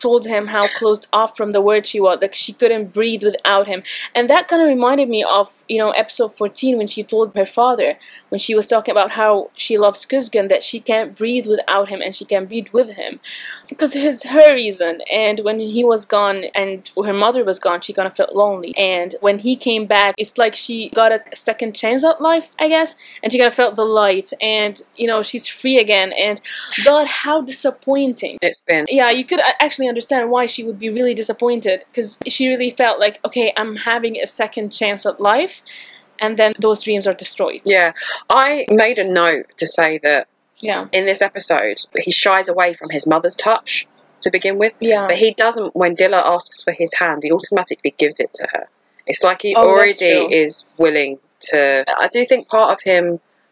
told him how closed off from the world she was like she couldn't breathe without him. And that kind of reminded me of you know episode 14 when she told her father when she was talking about how she loves Kuzgun that she can't breathe without him and she can breathe with him. Because it's her reason and when he was gone and her mother was gone she kind of felt lonely. And when he came back it's like she got a second chance at life i guess and she kind of felt the light. And you know she's free again. And god how disappointing. It's been. yeah you could uh, actually understand why she would be really disappointed because she really felt like okay i'm having a second chance at life and then those dreams are destroyed Yeah. I made a note to say that yeah in this episode, he shies away from his mother's touch to begin with. yeah But he doesn't, when Dilla asks for his hand, he automatically gives it to her. It's like he Oh, already is willing to. I do think part of him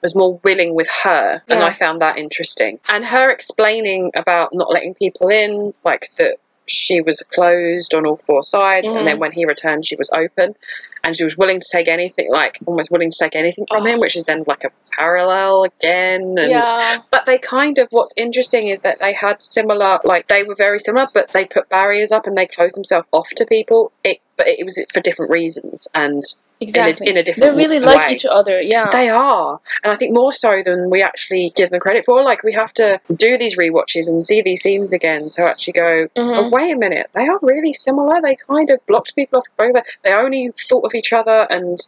was more willing with her, and I found that interesting. And her explaining about not letting people in, like that she was closed on all four sides, Mhm. and then when he returned, she was open, and she was willing to take anything, like almost willing to take anything from Oh. him, which is then like a parallel again. And yeah but they kind of what's interesting is that they had similar like they were very similar but they put barriers up and they closed themselves off to people it but it was for different reasons and exactly in a different they really way. like each other yeah they are and i think more so than we actually give them credit for like we have to do these rewatches and see these scenes again to actually go Mhm. oh wait a minute they are really similar they kind of blocked people off the road they only thought of each other and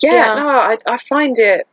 yeah, Yeah. no I, I find it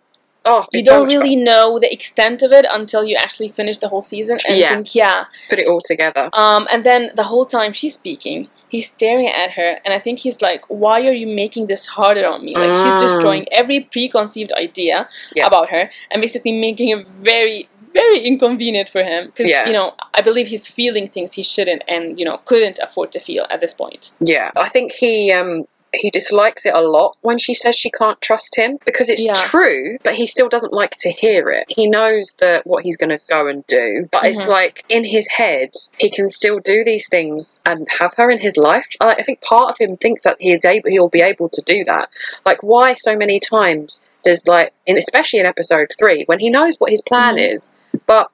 oh you don't fun. really know the extent of it until you actually finish the whole season and Yeah. think yeah put it all together um and then the whole time she's speaking he's staring at her and i think he's like why are you making this harder on me like she's Mm. destroying every preconceived idea Yeah. about her and basically making it very very inconvenient for him because Yeah. you know i believe he's feeling things he shouldn't and you know couldn't afford to feel at this point Yeah, I think he um he dislikes it a lot when she says she can't trust him because it's Yeah. true, but he still doesn't like to hear it. He knows that what he's going to go and do, but it's Mhm. like in his head he can still do these things and have her in his life. I I think part of him thinks that he is able he'll be able to do that. Like why so many times does like in especially in episode 3 when he knows what his plan Mhm. is, but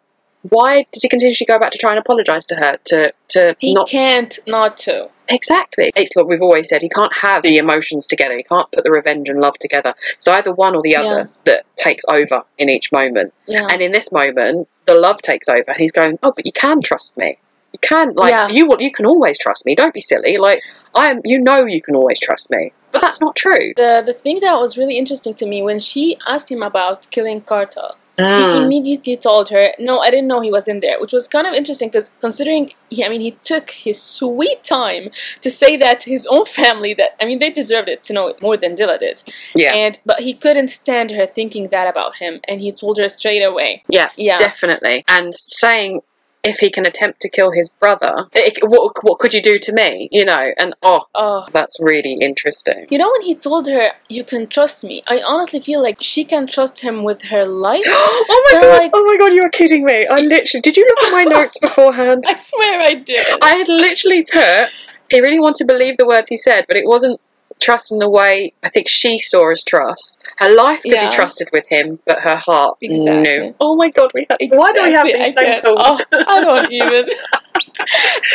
why does he continuously go back to try and apologize to her to to he not can't not to Exactly. It's what we've always said. He can't have the emotions together. He can't put the revenge and love together. So either one or the other Yeah. that takes over in each moment. yeah And in this moment, the love takes over. And he's going, "Oh, but you can trust me. You can like Yeah. you will. You can always trust me. Don't be silly. Like I am. You know you can always trust me. But that's not true. the the thing that was really interesting to me when she asked him about killing Kartal he Mm. immediately told her, "No, I didn't know he was in there," which was kind of interesting because considering, he, I mean, he took his sweet time to say that to his own family that I mean they deserved it to know it more than Dilla did, Yeah. and but he couldn't stand her thinking that about him, and he told her straight away. Yeah. Yeah, Definitely. And saying if he can attempt to kill his brother, it, what what could you do to me? You know, and oh, Oh. that's really interesting. You know when he told her, "You can trust me," I honestly feel like she can trust him with her life. oh my They're god! like- oh my god! You are kidding me! I literally did. You look at my notes beforehand? I swear I did. I had literally put. He really wanted to believe the words he said, but it wasn't trust in the way I think she saw as trust. Her life could Yeah. be trusted with him, but her heart Exactly. knew. Oh my god! We had. Why do we have Exactly, these I same thoughts? Oh, I don't even.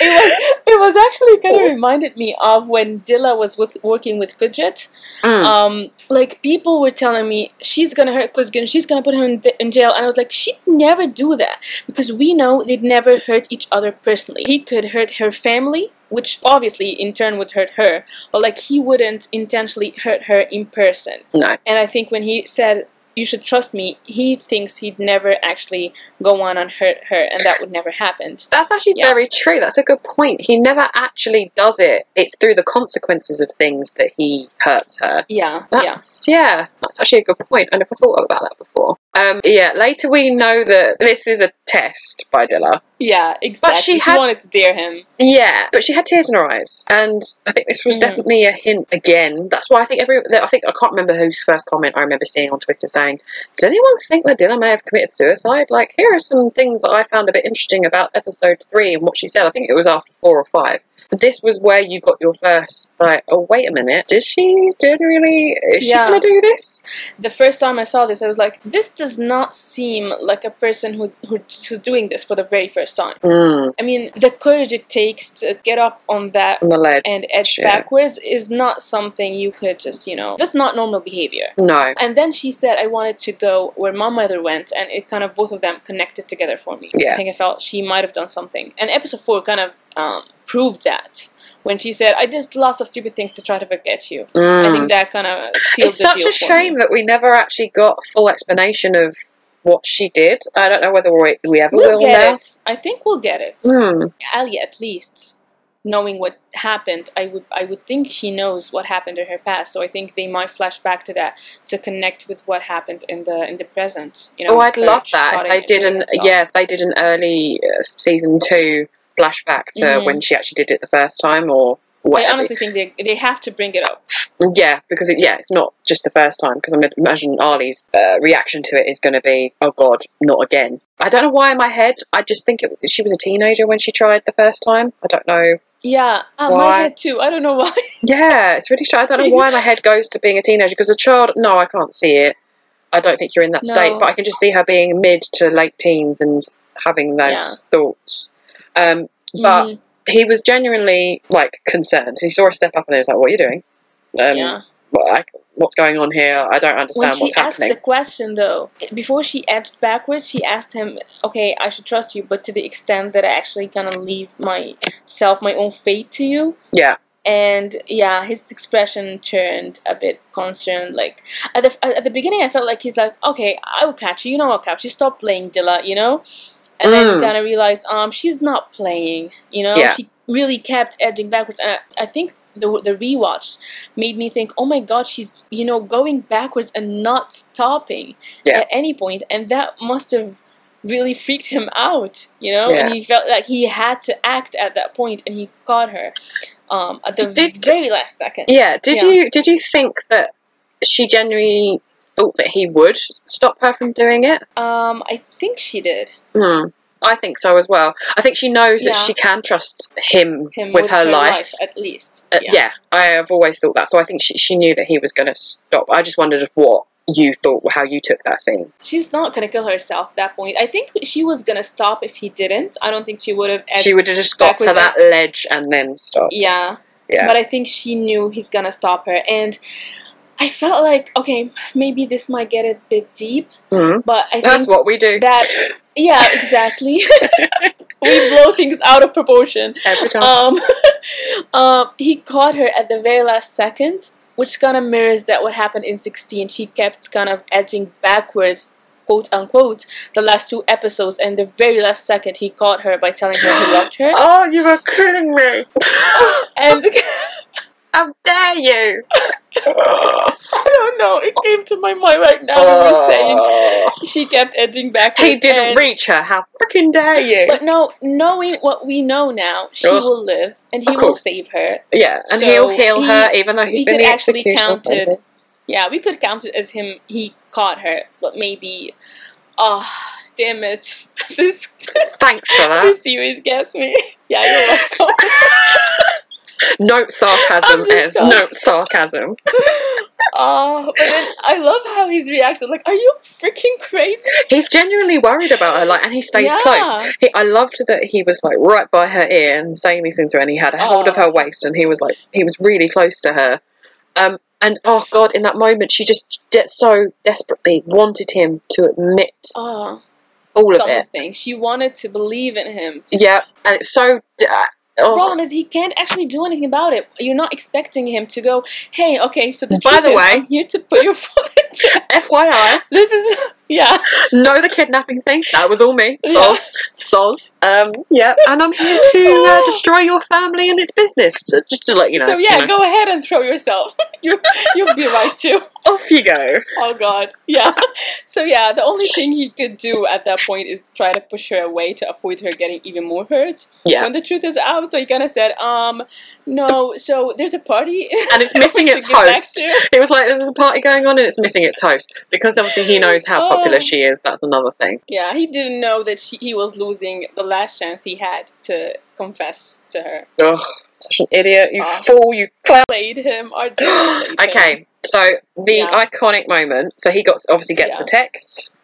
it was it was actually kind of reminded me of when Dilla was with, working with Kudjet. Mm. Um, like people were telling me she's gonna hurt Kuzgun, she's gonna put him in, in jail, and I was like, she'd never do that because we know they'd never hurt each other personally. He could hurt her family, which obviously in turn would hurt her, but like he wouldn't intentionally hurt her in person. no. And I think when he said, You should trust me, he thinks he'd never actually go on and hurt her, and that would never happen. That's actually Yeah. very true. That's a good point. He never actually does it. It's through the consequences of things that he hurts her. Yeah, yeah. That's yeah. That's actually a good point. I never thought about that before. Um, yeah. Later we know that this is a test by Dilla. Yeah, exactly. she she had- wanted to dare him. Yeah, but she had tears in her eyes, and I think this was Mhm. definitely a hint again. That's why I think every. I think I can't remember whose first comment I remember seeing on Twitter saying, "Does anyone think that Dilla may have committed suicide?" Like, here are some things that I found a bit interesting about episode three and what she said. I think it was after four or five. This was where you got your first like, oh wait a minute, did she genuinely? Is she Yeah. gonna do this? The first time I saw this, I was like, this does not seem like a person who, who who's doing this for the very first time. Mm, I mean, the courage it takes to get up on that on ledge. and edge Yeah. backwards is not something you could just, you know, that's not normal behavior. No. And then she said, I wanted to go where my mother went, and it kind of both of them connected together for me. Yeah. I think I felt she might have done something. And episode four kind of um, proved that when she said, I did lots of stupid things to try to forget you. I Mm. think that kind of sealed It's such a shame me. that we never actually got full explanation of what she did. I don't know whether we, we ever We'll will get now. it. I think we'll get it. Hmm. Ali, at least, knowing what happened, I would I would think she knows what happened in her past. So I think they might flash back to that to connect with what happened in the in the present. You know, Oh, I'd love that if they did an yeah if they did an early uh, season two flashback to Mhm. when she actually did it the first time or what I honestly think they they have to bring it up. Yeah, because it, yeah, it's not just the first time. Because I'm imagine Ali's uh, reaction to it is going to be, "Oh God, not again." I don't know why in my head. I just think it, she was a teenager when she tried the first time. I don't know. Yeah, uh, my head too. I don't know why. Yeah, it's really strange. I don't know why my head goes to being a teenager because a child. No, I can't see it. I don't think you're in that state, but I can just see her being mid to late teens and having those Yeah. thoughts. Um, but Mhm, he was genuinely like concerned. He saw her step up and he was like, "What are you doing? Um, yeah. what- I- what's going on here? I don't understand When understand she asked the question, though, before she edged backwards, she asked him, "Okay, I should trust you, but to the extent that I actually gonna leave myself, my own fate to you." Yeah, and yeah his expression turned a bit concerned like at the, at the beginning i felt like he's like okay i will catch you you know i'll catch you stop playing dilla you know and then Mm. he kind of realized um she's not playing you know Yeah. she really kept edging backwards and I, I think the, the rewatch made me think oh my god she's you know going backwards and not stopping Yeah. at any point and that must have really freaked him out you know Yeah. and he felt like he had to act at that point and he caught her um, at the Did- very last second. yeah. Did Yeah. you did you think that she genuinely thought that he would stop her from doing it? Um, I think she did. Hmm. I think so as well. I think she knows that she can trust him, Him with, her, life. at least. Uh, yeah. I have always thought that. So I think she, she knew that he was going to stop. I just wondered what you thought, how you took that scene. She's not gonna kill herself at that point. I think she was gonna stop if he didn't. I don't think she would have. she would have just got to that ledge and then stopped. Yeah. Yeah. But I think she knew he's gonna stop her, and I felt like okay, maybe this might get a bit deep, Mhm. but I think That's what we do that yeah, exactly. we blow things out of proportion. every time. um, um, he caught her at the very last second, which kind of mirrors that what happened in 16. She kept kind of edging backwards, quote unquote, the last two episodes, and the very last second he caught her by telling her he loved her. oh, you are killing me. And How dare you? I don't know. It came to my mind right now. when were saying she kept edging backwards. he didn't and- reach her. How freaking dare you? But no, knowing what we know now, she will live and he will save her. yeah, and So he'll heal he- her, even though he's we been could actually executioner. count it. Yeah, we could count it as him. He caught her, but maybe. Ah, damn it! This Thanks for that. this series gets me. Yeah, you're welcome. Note sarcasm, I'm just Ez. sorry. Note sarcasm. Oh, but then I love how he's reacted. Like, are you freaking crazy? He's genuinely worried about her, like, and he stays Yeah. close. He, I loved that he was like right by her ear and saying these things to her, and he had a hold of Oh. her waist, and he was like, he was really close to her. Um, and oh god, in that moment, she just de- so desperately wanted him to admit Oh, all of it. something. She wanted to believe in him. Yeah, and it's so. Uh, Oh. The oh. problem is he can't actually do anything about it. You're not expecting him to go, "Hey, okay, so the By truth the is, way- I'm here to put your foot in check." FYI, This is yeah. no, the kidnapping thing. That was all me. Soz, soz. Um, yeah, and I'm here to uh, destroy your family and its business. So, just to let you know. so yeah, you know. go ahead and throw yourself. you you'll be right too. off you go. Oh god, yeah. So yeah, the only thing he could do at that point is try to push her away to avoid her getting even more hurt. Yeah. When the truth is out, so he kind of said, um, no. So there's a party, and it's missing its should get back host. It was like there's a party going on and it's missing its host because obviously he knows how popular Oh. she is. That's another thing. Yeah, he didn't know that she, he was losing the last chance he had to confess to her. Ugh, such an idiot! You Oh. fool! You clown! Played him or didn't play him. Okay, so the Yeah. iconic moment. So he got obviously gets Yeah. the text.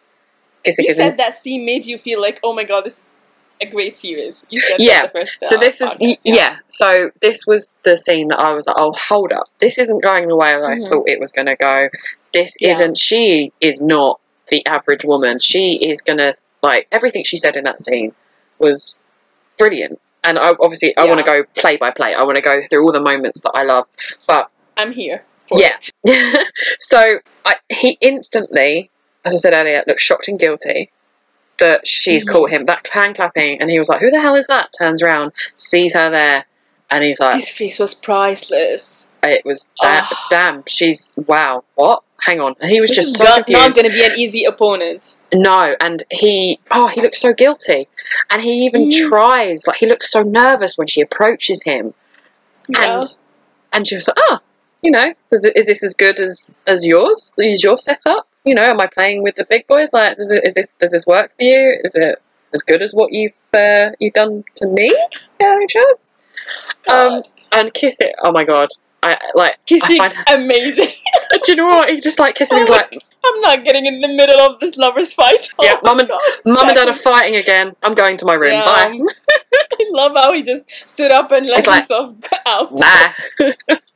Kissy You said that scene made you feel like, oh my god, this is a great series. You said Yeah, that the first. So uh, this is podcast, yeah. So this was the scene that I was like, oh hold up, this isn't going the way I Mhm. thought it was going to go. This Yeah. isn't. She is not the average woman. She is gonna like everything she said in that scene was brilliant. And I obviously I want to go play by play. I want to go through all the moments that I love. But I'm here for Yeah. it. so I, he instantly, as I said earlier, looked shocked and guilty that she's Mhm. caught him. That hand clapping, and he was like, "Who the hell is that?" Turns around, sees her there, and he's like, His face was priceless. "It was Oh. damn. She's wow. What? Hang on." He was This just so not going to be an easy opponent. No, and he oh he looks so guilty, and he even Mhm. tries like he looks so nervous when she approaches him, Yeah. and and she was like, oh, you know, is, is this as good as as yours? Is your setup? You know, am I playing with the big boys? Like, does it, is this does this work for you? Is it as good as what you've uh, you've done to me? Yeah, any chance? Um, and kiss it. Oh my god, I like. Kissing's find- amazing. do you know what? He just like kissing. He's like, I'm not getting in the middle of this lovers fight. Yeah, Oh my mum and- God, Mum and Dad are fighting again. I'm going to my room. Yeah, Bye. I love how he just stood up and let like, himself out. nah.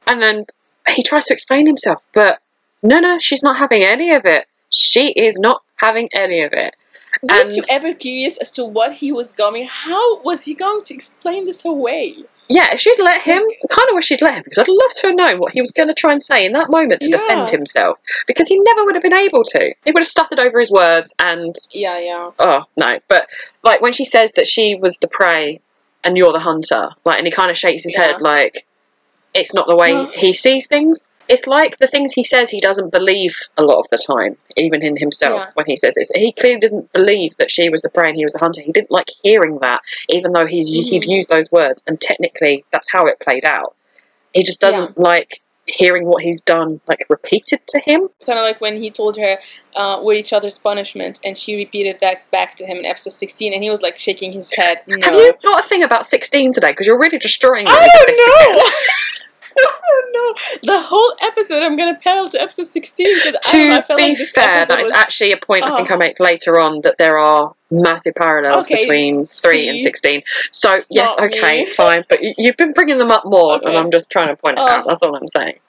and then he tries to explain himself, but no, no, she's not having any of it. She is not having any of it. Weren't and- you ever curious as to what he was going? How was he going to explain this away? Yeah, if she'd let him, I kind of wish she'd let him because I'd love to have known what he was going to try and say in that moment to defend himself because he never would have been able to. He would have stuttered over his words and Yeah, yeah. oh no. But like when she says that she was the prey and you're the hunter, like, and he kind of shakes his Yeah. head like it's not the way Well- he sees things. It's like the things he says he doesn't believe a lot of the time, even in himself Yeah. when he says it. He clearly doesn't believe that she was the prey and he was the hunter. He didn't like hearing that, even though he's he'd Mhm. used those words, and technically that's how it played out. He just doesn't like hearing what he's done like repeated to him. Kind of like when he told her uh, we're each other's punishment, and she repeated that back to him in episode 16, and he was like shaking his head. No. Have you got a thing about sixteen today? Because you're really destroying it. I don't know. I. The whole episode, I'm gonna pedal to episode 16 because I, I to felt be like this fair, that is was actually a point I think Oh. I make later on that there are massive parallels Okay, between three and sixteen. So It's yes, okay, me. fine, but you've been bringing them up more, and I'm just trying to point it Oh. out. That's all I'm saying.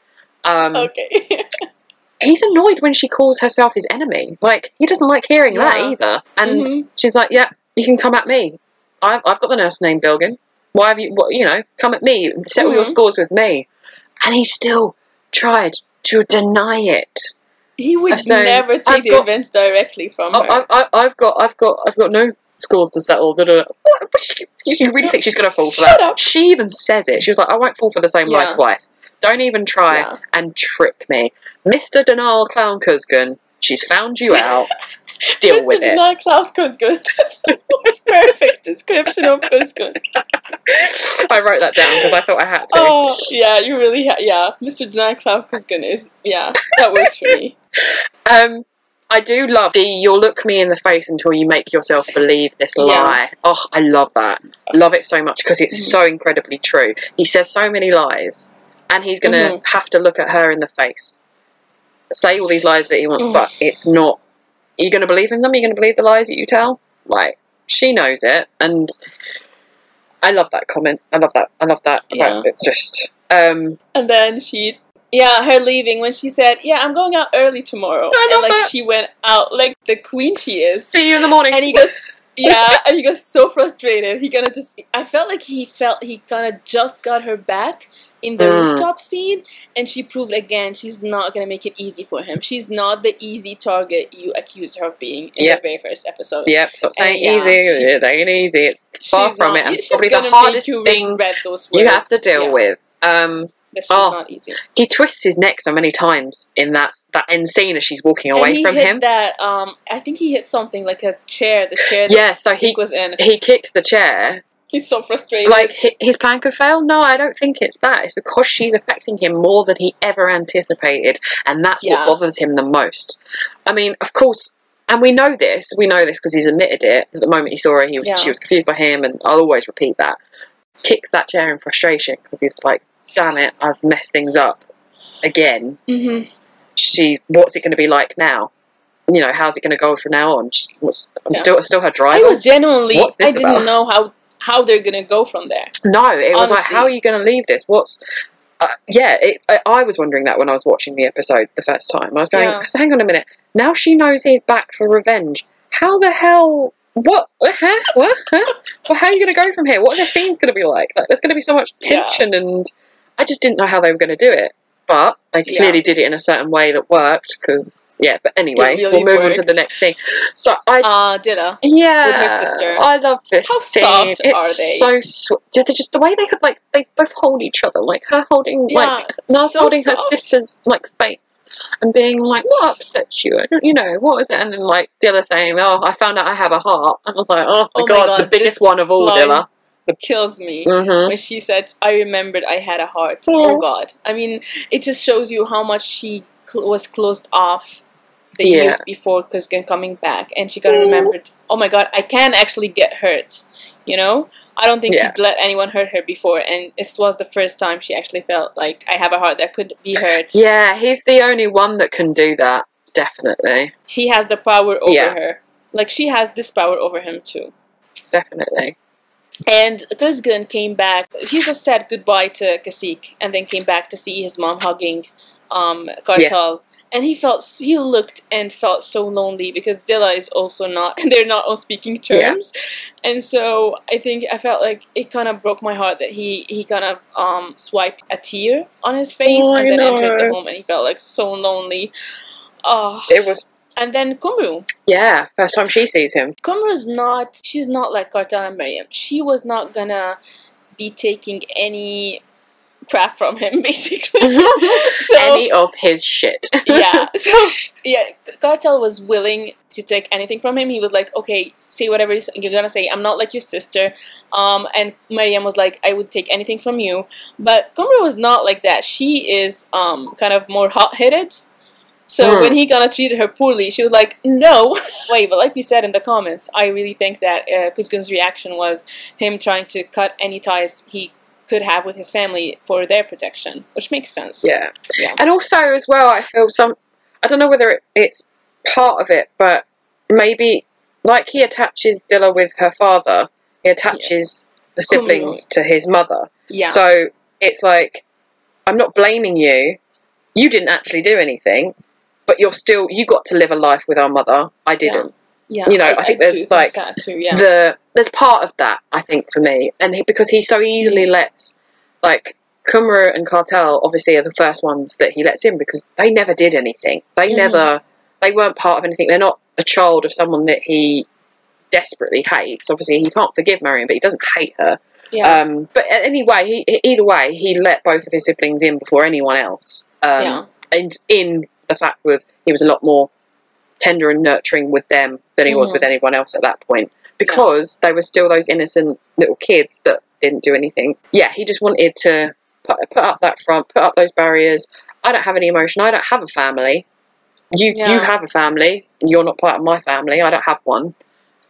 Um, okay. He's annoyed when she calls herself his enemy. Like he doesn't like hearing that either. And Mhm. she's like, "Yeah, you can come at me. I've I've got the nurse named Bilgin. Why have you? What, you know, come at me. Settle your Mhm. scores with me." And he still tried to deny it. he would So, never take I've the got- revenge directly from Oh, her. I, I, I've got, I've got, I've got no scores to settle. Da, da. What? you, really think she's going to fall for Shut that? up. She even says it. She was like, "I won't fall for the same lie twice." Don't even try Yeah. and trick me. Mr. Denal Clown Kuzgun, she's found you out. Deal Mr. with it. Denal Cloud Kuzgun. That's the perfect description of Kuzgun. I wrote that down because I thought I had to. Oh, yeah, you really, ha- yeah. Mr. Denal Cloud Kuzgun is, yeah, that works for me. Um, I do love the you'll look me in the face until you make yourself believe this Yeah. lie. Oh, I love that. I love it so much because it's Mhm. so incredibly true. He says so many lies, and he's going to Mhm. have to look at her in the face, say all these lies that he wants, Mm. but it's not. You're going to believe in them. You're going to believe the lies that you tell. Like she knows it, and I love that comment. I love that. I love that. Yeah. It's just. Um, And then she, yeah, her leaving when she said, "Yeah, I'm going out early tomorrow," I love and like that. she went out like the queen she is. see you in the morning. And he goes, yeah, and he got so frustrated. He gonna just, I felt like he felt he kind of just got her back in the Mm. rooftop scene, and she proved again she's not gonna make it easy for him. She's not the easy target you accused her of being in Yep. the very first episode. Yep, stop saying yeah, easy. she- it ain't easy. It's far from not- it. And probably the hardest you thing those you have to deal Yeah, with. Um, Oh. not easy. he twists his neck so many times in that that end scene as she's walking and away he from hit him. that. Um, I think he hit something like a chair. The chair. That Yeah, so he was in. he kicks the chair. He's so frustrated. Like his plan could fail. No, I don't think it's that. It's because she's affecting him more than he ever anticipated, and that's Yeah. what bothers him the most. I mean, of course. And we know this. We know this because he's admitted it. At the moment he saw her, he was Yeah. she was confused by him, and I'll always repeat that. Kicks that chair in frustration because he's like, "Damn it, I've messed things up again." hmm She's what's it going to be like now? You know, how's it going to go from now on? She's, what's, I'm Yeah. still still her driver. I was genuinely. I didn't about? know how how they're gonna go from there. No, it was like, how are you going to leave this? What's uh, yeah, it, I, I was wondering that when I was watching the episode the first time. I was going, Yeah. so hang on a minute. Now she knows he's back for revenge. How the hell? What? Huh? What? Huh? well, how are you going to go from here? What are the scenes going to be like? Like, there's going to be so much Yeah. tension, and I just didn't know how they were going to do it. But they Yeah. clearly did it in a certain way that worked. Because yeah, but anyway, really we'll move on to the next thing So I Uh, Dilla. yeah, with her sister. I love this How scene. soft it's are they? So sweet. They're just the way they could like they both hold each other, like her holding Yeah, like Nars so holding her sister's like face and being like, "What upsets you? I don't, you know, what is it?" And then like Dilla saying, "Oh, I found out I have a heart." And I was like, "Oh my, Oh my god, God, the biggest one of all, line- Dilla." Kills me. hmm When she said, "I remembered I had a heart." Yeah. Oh God! I mean, it just shows you how much she cl- was closed off the Yeah. years before Kuzgun coming back, and she kind of Yeah. remembered. Oh my God! I can actually get hurt. You know, I don't think Yeah. she'd let anyone hurt her before, and this was the first time she actually felt like I have a heart that could be hurt. Yeah, he's the only one that can do that. Definitely, He has the power over her. Like she has this power over him too. definitely. And Kuzgun came back. He just said goodbye to Kasik and then came back to see his mom hugging um, Kartal. And he felt he looked and felt so lonely because Dilla is also not they're not on speaking Yeah. terms. And so I think I felt like it kind of broke my heart that he he kind of um swiped a tear on his face Oh, I and then entered the home and he felt like so lonely. Oh, It was and then Kumru. yeah, first time she sees him. Kumru's not she's not like Kartal and Miriam. She was not gonna be taking any crap from him basically. so Any of his shit. yeah. So yeah, Kartal was willing to take anything from him. He was like, Okay, say whatever you're gonna say. I'm not like your sister. Um and Miriam was like, I would take anything from you. But Kumru was not like that. She is um kind of more hot headed. So Mm. when he kind of treated her poorly, she was like, "No, wait." But like we said in the comments, I really think that uh, Kuzgun's reaction was him trying to cut any ties he could have with his family for their protection, which makes sense. Yeah. Yeah. And also, as well, I feel some. I don't know whether it, it's part of it, but maybe like he attaches Dilla with her father, he attaches the siblings to his mother. Yeah. So it's like, I'm not blaming you. You didn't actually do anything, but you're still. You got to live a life with our mother. I didn't. yeah. you know, I think there's, do like, too. Yeah. the there's part of that I think for me, and he, because he so easily lets like Kumru and Kartal obviously are the first ones that he lets in because they never did anything. They Mhm. never they weren't part of anything. They're not a child of someone that he desperately hates. Obviously, he can't forgive Miriam, but he doesn't hate her. Yeah. Um, but anyway, he, either way, he let both of his siblings in before anyone else. Um, Yeah. And in the fact with he was a lot more tender and nurturing with them than he was Mhm. with anyone else at that point because they were still those innocent little kids that didn't do anything. Yeah, he just wanted to put, put up that front, put up those barriers. I don't have any emotion. I don't have a family. You you have a family. and You're not part of my family. I don't have one.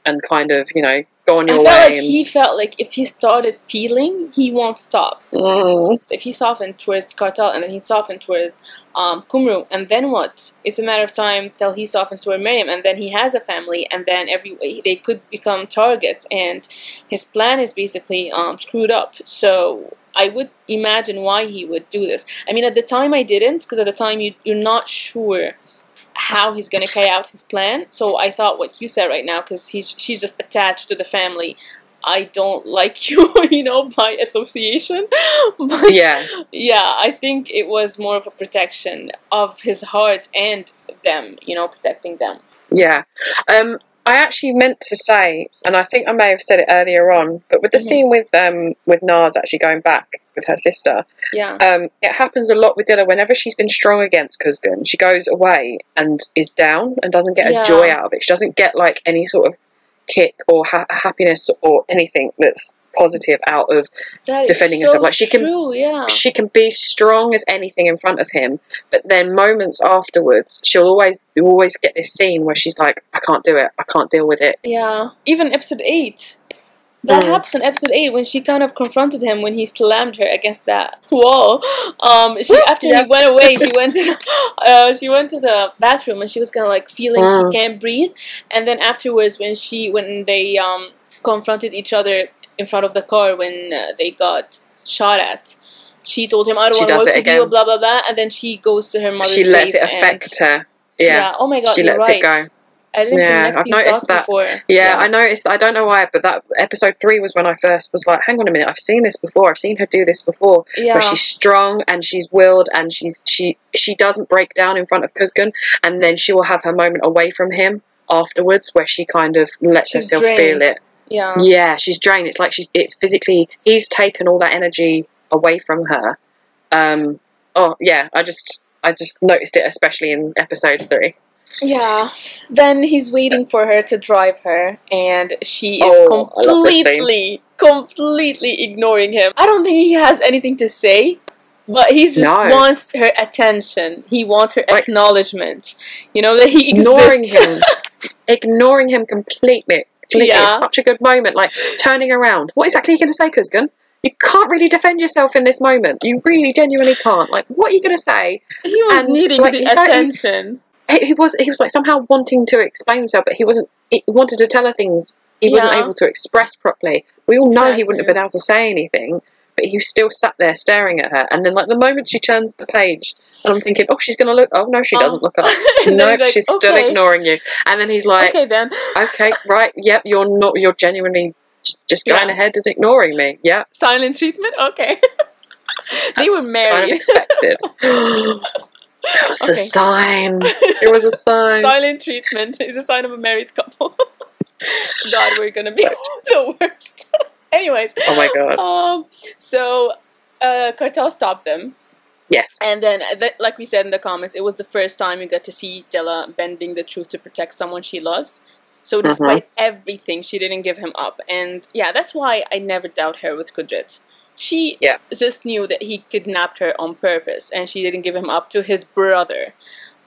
And kind of, you know, go on I felt way. like he felt like if he started feeling, he won't stop. Mm, If he softened towards Kartal and then he softened towards um, Kumru, and then what? It's a matter of time till he softens toward Miriam, and then he has a family, and then every they could become targets, and his plan is basically um, screwed up. So I would imagine why he would do this. I mean, at the time I didn't, because at the time you, you're not sure how he's going to carry out his plan. So I thought what you said right now, because he's she's just attached to the family. I don't like you, you know, by association. But yeah. yeah, I think it was more of a protection of his heart and them, you know, protecting them. Yeah. Um, I actually meant to say, and I think I may have said it earlier on, but with the Mhm. scene with um with Nars actually going back with her sister, Yeah. um, it happens a lot with Dilla. Whenever she's been strong against Kuzgun, she goes away and is down and doesn't get Yeah. a joy out of it. She doesn't get like any sort of kick or ha- happiness or anything that's positive out of That defending so herself, like, she can- true, yeah. she can be strong as anything in front of him, but then moments afterwards, she'll always you always get this scene where she's like, "I can't do it. I can't deal with it." Yeah. Even episode 8. That Mm. happens in episode 8 when she kind of confronted him when he slammed her against that wall. Um, she after Yeah. he went away, she went to uh, she went to the bathroom and she was kind of like feeling Mm. she can't breathe. And then afterwards, when she when they um, confronted each other in front of the car when uh, they got shot at, she told him, "I don't want to work with you." Blah blah blah. And then she goes to her mother's she lets it affect her. and- Yeah. Oh my god, She lets it go. I didn't Yeah, I've noticed that. before. Yeah, I noticed. I don't know why, but that episode three was when I first was like, "Hang on a minute, I've seen this before. I've seen her do this before." yeah. Where she's strong and she's willed and she's she she doesn't break down in front of Kuzgun, and then she will have her moment away from him afterwards, where she kind of lets She's herself feel it. Yeah. Yeah, she's drained. It's like she's it's physically he's taken all that energy away from her. Um oh yeah, I just I just noticed it especially in episode three. Yeah. Then he's waiting for her to drive her, and she is Oh, I love this scene. completely, completely ignoring him. I don't think he has anything to say, but he just No. wants her attention. He wants her Like- acknowledgement. You know that he exists. Ignoring him. ignoring him completely. Yeah. It's such a good moment. Like turning around. What exactly are you gonna say, Kuzgun? You can't really defend yourself in this moment. You really genuinely can't. Like what are you gonna say? he was and, needing like, the attention. he, he was he was like somehow wanting to explain himself, but he wasn't. He wanted to tell her things he wasn't able to express properly. We all know he wouldn't have been able to say anything, but he still sat there staring at her. And then, like the moment she turns the page, and I'm thinking, oh, she's gonna look. Oh no, she Oh. doesn't look up. And no, he's like, she's still ignoring you. And then he's like, okay then. okay, right, yep, you're not. You're genuinely just going Yeah. ahead and ignoring me. Yeah, Silent treatment. Okay. they were married. Kind of expected. That was a sign. It was a sign. Silent treatment is a sign of a married couple. God, we're gonna be the worst. Anyways, Oh my god. um, so uh, Kartal stopped them, Yes. and then, uh, th- like we said in the comments, it was the first time you got to see Dilla bending the truth to protect someone she loves. So despite everything, she didn't give him up, and yeah, that's why I never doubt her with Kudrit. She Yeah. just knew that he kidnapped her on purpose, and she didn't give him up to his brother.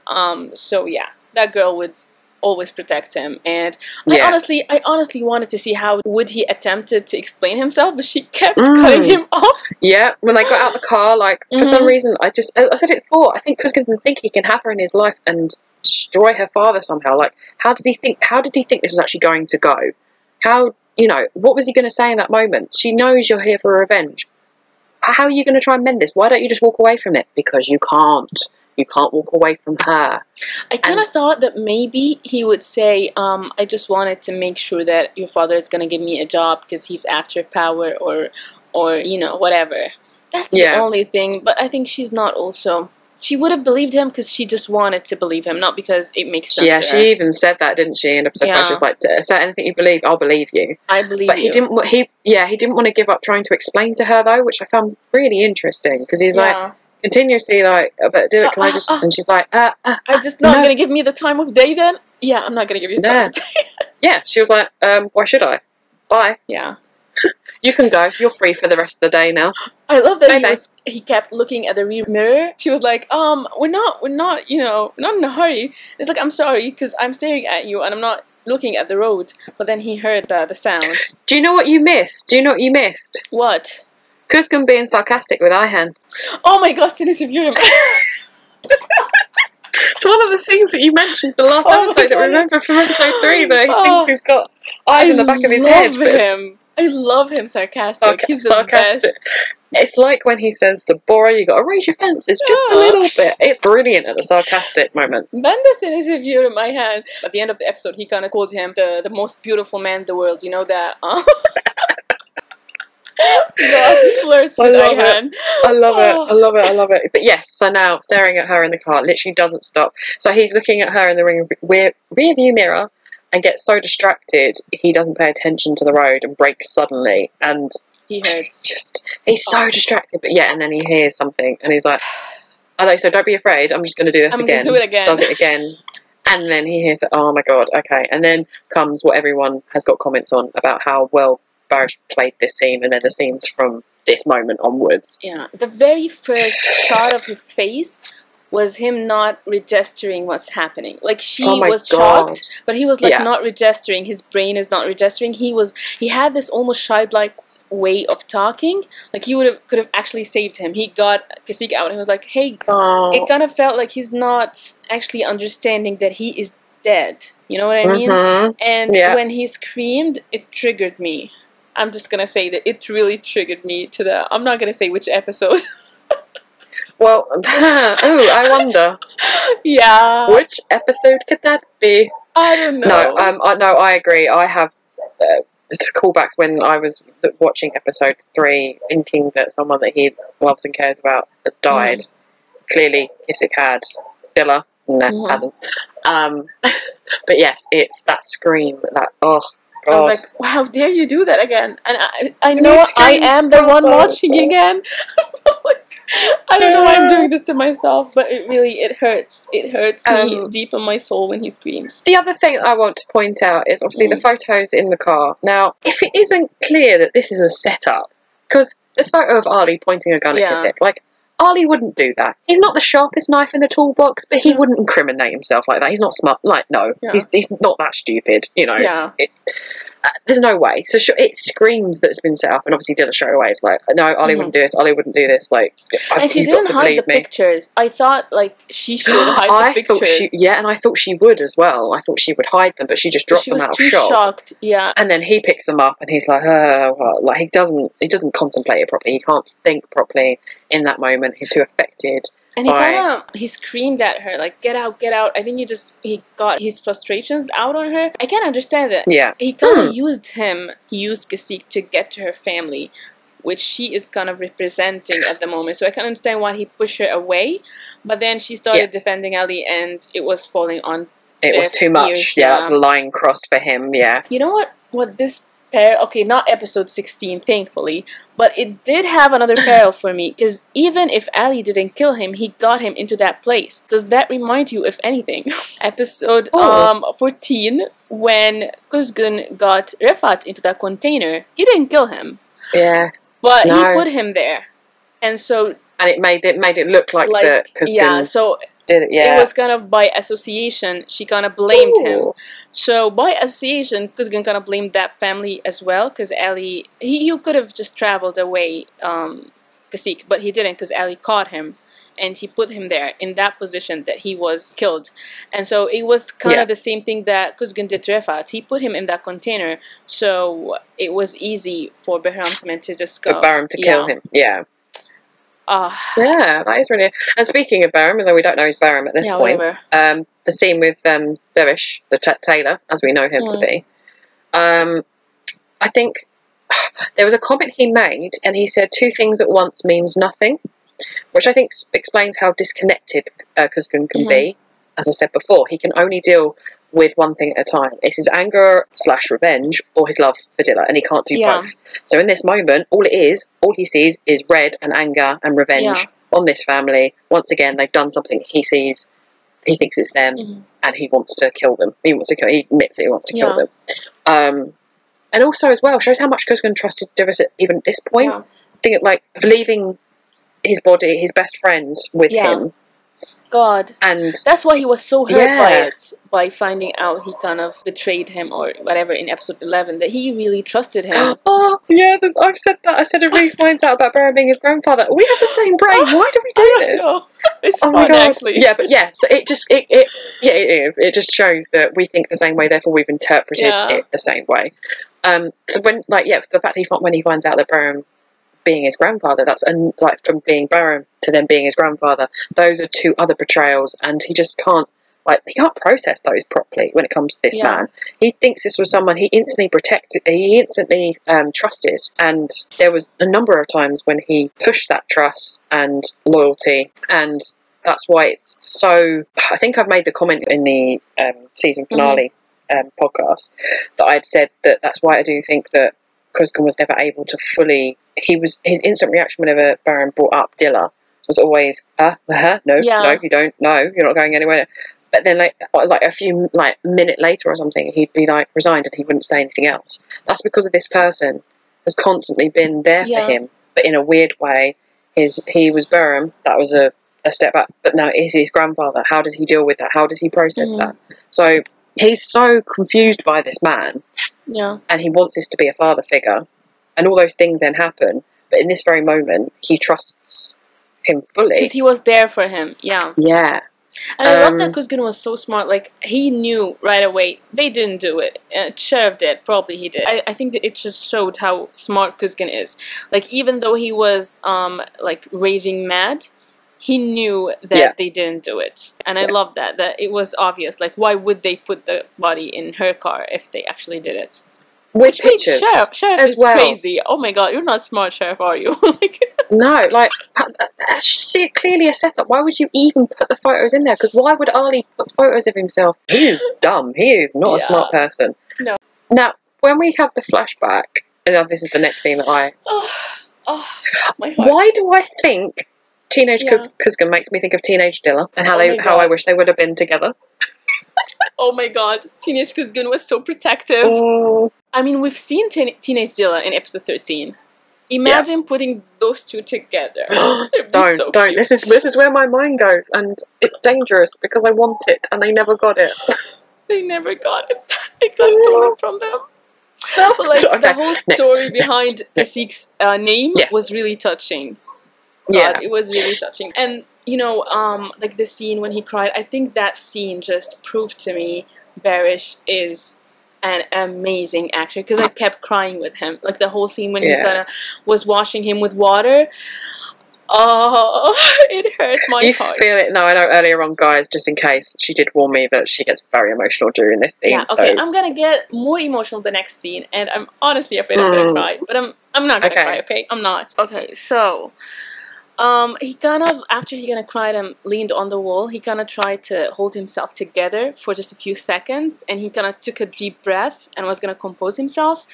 Um, so yeah, that girl would always protect him, and I honestly, I honestly wanted to see how would he attempted to explain himself, but she kept Mm. cutting him off. Yeah, when they got out the car, like for some Mhm. reason, I just I I said it before. I think Kuzgun didn't think he can have her in his life and destroy her father somehow. Like, how does he think? How did he think this was actually going to go? How you know what was he going to say in that moment? She knows you're here for revenge. How are you going to try and mend this? Why don't you just walk away from it? Because you can't. You can't walk away from her. I kind of thought that maybe he would say, um, "I just wanted to make sure that your father is gonna give me a job because he's after power, or, or you know, whatever." That's the Yeah. only thing. But I think she's not also she would have believed him because she just wanted to believe him, not because it makes sense. Yeah, to she even said that, didn't she? In episode Yeah. five, she was like, "So anything you believe, I'll believe you." I believe But he didn't. He yeah, he didn't want to give up trying to explain to her though, which I found really interesting because he's like Yeah. Continuously like, "Uh, "But do it, can I Uh, uh, just?" uh. And she's like, uh, uh, you just not No. gonna give me the time of day then? Yeah, I'm not gonna give you the time. No. of day. "Yeah." She was like, um, "Why should I? Bye. yeah. You can go. You're free for the rest of the day now." I love that he was he kept looking at the rear mirror. She was like, "Um, we're not, we're not, you know, not in a hurry." It's like, "I'm sorry, because I'm staring at you and I'm not looking at the road." But then he heard the the sound. Do you know what you missed? Do you know what you missed? What? Kuzgun being sarcastic with Ihan. Oh my God, Sinise Fury. It's one of the scenes that you mentioned the last Oh episode that God, remember from episode three that he Oh. thinks he's got eyes in the back of his head. But him. I love him sarcastic. Sarca- He's the sarcastic. best. it's like when he says to Bora, you got to raise your fences just a Oh. little bit. It's brilliant at the sarcastic moments. Benda Sinise Fury in my hand. At the end of the episode, he kind of called him the, the most beautiful man in the world. You know that? Uh, flirts I love it. I love it. Oh. I love it. I love it. But yes, so now staring at her in the car literally doesn't stop. So he's looking at her in the ring rear, rear view mirror and gets so distracted he doesn't pay attention to the road and brakes suddenly and He He's hurts. just he's so distracted. But yeah, and then he hears something and he's like, "Hello, so don't be afraid. I'm just going to do this I'm again." do it again. Does it again, and then he hears it. Oh my god, okay. And then comes what everyone has got comments on about how well Barish played this scene, and then the scenes from this moment onwards. Yeah, the very first shot of his face was him not registering what's happening. Like she oh was god. shocked, but he was like Yeah. not registering. His brain is not registering. He was he had this almost childlike way of talking. Like he would have could have actually saved him. He got Kasika out and he was like, "Hey." Oh. It kind of felt like he's not actually understanding that he is dead. You know what I mean? Mhm. And Yeah. when he screamed, it triggered me. I'm just gonna say that it really triggered me to the. I'm not gonna say which episode. Well, oh, I wonder yeah. which episode could that be? I don't know. No, um, I, no, I agree. I have uh, callbacks when I was watching episode three, thinking that someone that he loves and cares about has died. Clearly, Kasik had. Dilla, no, Mhm. hasn't. Um, but yes, it's that scream. That oh I was like, wow, how dare you do that again? And I, I know I am the one watching again. Like, I don't know why I'm doing this to myself, but it really it hurts. It hurts me Um, deep in my soul when he screams. The other thing I want to point out is obviously Mm. the photos in the car. Now, if it isn't clear that this is a setup, because this photo of Ali pointing a gun Yeah. at Kasik, like, Ali wouldn't do that. He's not the sharpest knife in the toolbox, but he wouldn't incriminate himself like that. He's not smart. Like, no, Yeah. he's, he's not that stupid. You know, Yeah. it's uh, there's no way. So sh- it screams that it's been set up, and obviously Dilla straight away It's like, no, Ali Mhm. wouldn't do this. Ali wouldn't do this. Like, I, And she didn't to hide the me. pictures. I thought like she should hide the I pictures. thought she, yeah, and I thought she would as well. I thought she would hide them, but she just dropped she them out of shock. shocked. Yeah. And then he picks them up, and he's like, oh, well, like he doesn't, he doesn't contemplate it properly. He can't think properly in that moment. He's too affected. And he kind of he screamed at her like, "Get out, get out!" I think he just he got his frustrations out on her. I can't understand that. Yeah, He kind of Hmm. used him, he used Kasik to get to her family, which she is kind of representing at the moment. So I can't understand why he pushed her away, but then she started Yeah. defending Ali, and it was falling on. it was too much. ears, yeah. that's a line crossed for him. Yeah, You know what? What this pair? Okay, not episode sixteen, thankfully, but it did have another parallel for me because even if Ali didn't kill him, he got him into that place. Does that remind you, if anything, episode Oh. um fourteen when Kuzgun got Rifat into that container? He didn't kill him, yeah, but No. he put him there, and so and it made it made it look like, like that yeah, so it. Yeah, it was kind of by association. She kind of blamed him. So by association, Kuzgun kind of blamed that family as well because Ali he, he could have just traveled away, um, Kasik, but he didn't because Ali caught him and he put him there in that position that he was killed. And so it was kind Yeah. of the same thing that Kuzgun did to Rifat. He put him in that container, so it was easy for Behramsman to just go. for Barum to kill yeah. him. Yeah, Ah, yeah, that is really. And speaking of Barum, although we don't know he's Barum at this yeah, point, um, the scene with um, Dervish, the t- tailor, as we know him to Mm. be. Um, I think there was a comment he made, and he said two things at once means nothing. which I think s- explains how disconnected uh, Kuzgun can be. As I said before, he can only deal with one thing at a time. It's his anger slash revenge or his love for Dilla, and he can't do Yeah. both. So in this moment, all it is, all he sees is red and anger and revenge Yeah. on this family. Once again, they've done something he sees, he thinks it's them, Mhm. and he wants to kill them. He wants to kill. He admits that he wants to kill Yeah. them. Um, and also as well shows how much Kuzgun trusted Divas at even at this point. Yeah. Think of, like leaving his body, his best friend, with him, God. and That's why he was so hurt by it, by finding out he kind of betrayed him or whatever in episode 11, that he really trusted him. oh yeah, I've said that. I said if Reeve finds out about Baron being his grandfather, we have the same brain. Why do we do this? know. It's Oh fun, my god! actually. Yeah, but yeah, so it just it, it yeah it is. It just shows that we think the same way, therefore we've interpreted Yeah. it the same way. Um, so when like yeah, the fact he when he finds out that Baron being his grandfather, that's and like from being Baron to then being his grandfather, those are two other betrayals, and he just can't like he can't process those properly when it comes to this Yeah. man. He thinks this was someone he instantly protected, he instantly um, trusted, and there was a number of times when he pushed that trust and loyalty, and that's why it's so. I think I've made the comment in the um, season finale um, podcast that I'd said that that's why I do think that Kuzgun was never able to fully. He was his instant reaction whenever Baron brought up Dilla was always, uh, uh-huh, no, Yeah. no, you don't, no, you're not going anywhere. But then, like, like a few like minute later or something, he'd be like resigned and he wouldn't say anything else. That's because of this person has constantly been there Yeah. for him, but in a weird way. His he was Burham. That was a, a step up, but now is his grandfather. How does he deal with that? How does he process Mhm. that? So he's so confused by this man, Yeah. and he wants this to be a father figure, and all those things then happen. But in this very moment, he trusts him fully. Because he was there for him. Yeah. yeah, And I love Um, that Kuzgun was so smart. Like, he knew right away they didn't do it. Uh, Sheriff did. Probably he did. I, I think that it just showed how smart Kuzgun is. Like, even though he was, um, like, raging mad, he knew that Yeah. they didn't do it. And I Yeah. love that. That it was obvious. Like, why would they put the body in her car if they actually did it? with Which pictures. Sheriff, Sheriff as is well. crazy. Oh my god, you're not smart, Sheriff, are you? like, No, like uh, uh, that's clearly a setup. Why would you even put the photos in there? Because why would Ali put photos of himself? He is dumb. He is not a smart person. No. Now, when we have the flashback, and this is the next scene that I. oh, oh, my heart. Why do I think teenage Yeah. yeah. Kuzgun makes me think of teenage Dilla and how Oh they how I wish they would have been together? Oh my god, Teenage Kuzgun was so protective. Oh, I mean, we've seen teen- Teenage Dilla in episode 13. Imagine putting those two together. Don't so don't. cute. This is this is where my mind goes, and it's dangerous because I want it, and they never got it. They never got it. It got stolen from them. But like the Okay, whole next, story next, behind Asik's uh, name Yes. was really touching. Yeah. God, it was really touching. And you know, um, like the scene when he cried, I think that scene just proved to me Barish is an amazing actor because I kept crying with him. Like the whole scene when he kind of was washing him with water. Oh, it hurt my heart. you feel it. No, I know earlier on, guys, just in case, she did warn me that she gets very emotional during this scene. yeah, okay. so I'm gonna get more emotional the next scene, and I'm honestly afraid I'm gonna Mm. cry. But I'm I'm not gonna Okay. cry. Okay, I'm not. Okay, so um, he kind of after he kind of cried and leaned on the wall, he kind of tried to hold himself together for just a few seconds, and he kind of took a deep breath and was gonna compose himself.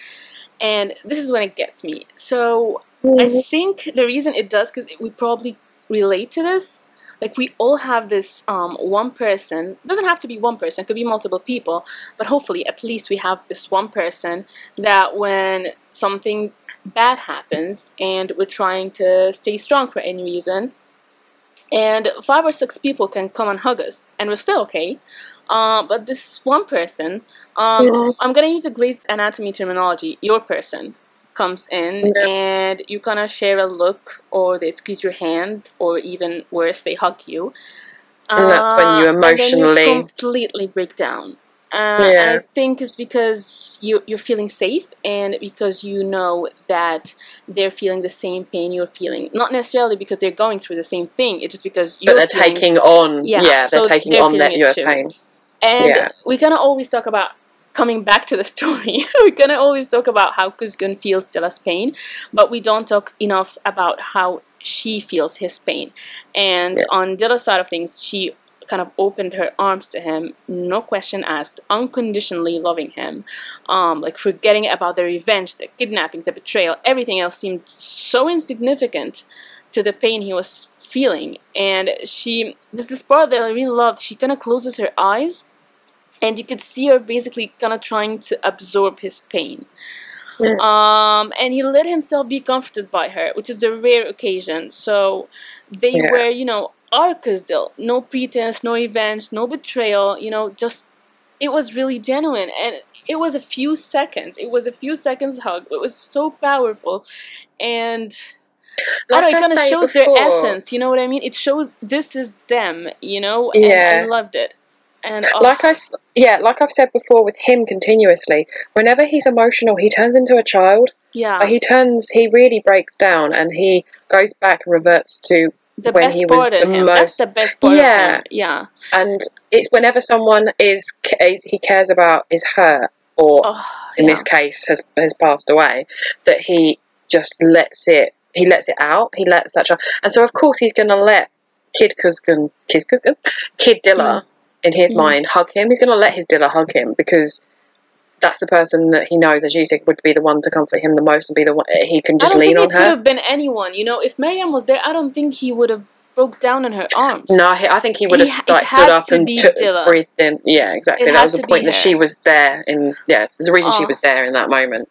And this is when it gets me. So I think the reason it does because we probably relate to this. Like we all have this um, one person. Doesn't have to be one person. It could be multiple people. But hopefully, at least we have this one person that when something bad happens and we're trying to stay strong for any reason, and five or six people can come and hug us, and we're still okay. Uh, but this one person, um, Yeah. I'm gonna use a Grey's Anatomy terminology. Your person comes in, Yeah. and you kind of share a look, or they squeeze your hand, or even worse, they hug you. And that's when you Uh, emotionally- completely break down. Uh, Yeah. And I think it's because you, you're feeling safe and because you know that they're feeling the same pain you're feeling. Not necessarily because they're going through the same thing, it's just because you're but they're feeling taking on, Yeah, yeah, they're taking they're on that your pain. And Yeah. we're gonna always talk about coming back to the story. we're gonna always talk about how Kuzgun feels Dilla's pain, but we don't talk enough about how she feels his pain. And Yeah. on Dilla's side of things, she kind of opened her arms to him, no question asked, unconditionally loving him, um, like forgetting about the revenge, the kidnapping, the betrayal, everything else seemed so insignificant to the pain he was feeling. And she, there's this part that I really loved. She kind of closes her eyes, and you could see her basically kind of trying to absorb his pain. Um, and he let himself be comforted by her, which is a rare occasion. So they Yeah. were, you know, Arkasdil, no pretense, no revenge, no betrayal, you know, just it was really genuine and it was a few seconds. It was a few seconds hug. It was so powerful and I don't know, it kind of shows their essence, you know what I mean? It shows this is them, you know? And Yeah. I loved it. And like I, yeah, like I've said before with him continuously, whenever he's emotional, he turns into a child. yeah, Like, he turns, he really breaks down, and he goes back, reverts to, the when he was the him. That's the most- best part Yeah. Yeah. and it's whenever someone is, is he cares about is hurt, or Oh, in yeah. this case has has passed away, that he just lets it, he lets it out, he lets that child, and so of course he's gonna let Kid Kuzgun, Kid Kuzgun, Kid Dilla, in his Mm. mind, hug him. He's gonna let his Dilla hug him because. That's the person that he knows, as you said, would be the one to comfort him the most and be the one he can just lean think on it could have been anyone. You know, if Miriam was there, I don't think he would have broke down in her arms. No, he, I think he would have ha- it like stood up to and Dilla. breathed in. Yeah, exactly. It that was the point that she was there. In yeah, there's a reason she Oh. was there in that moment.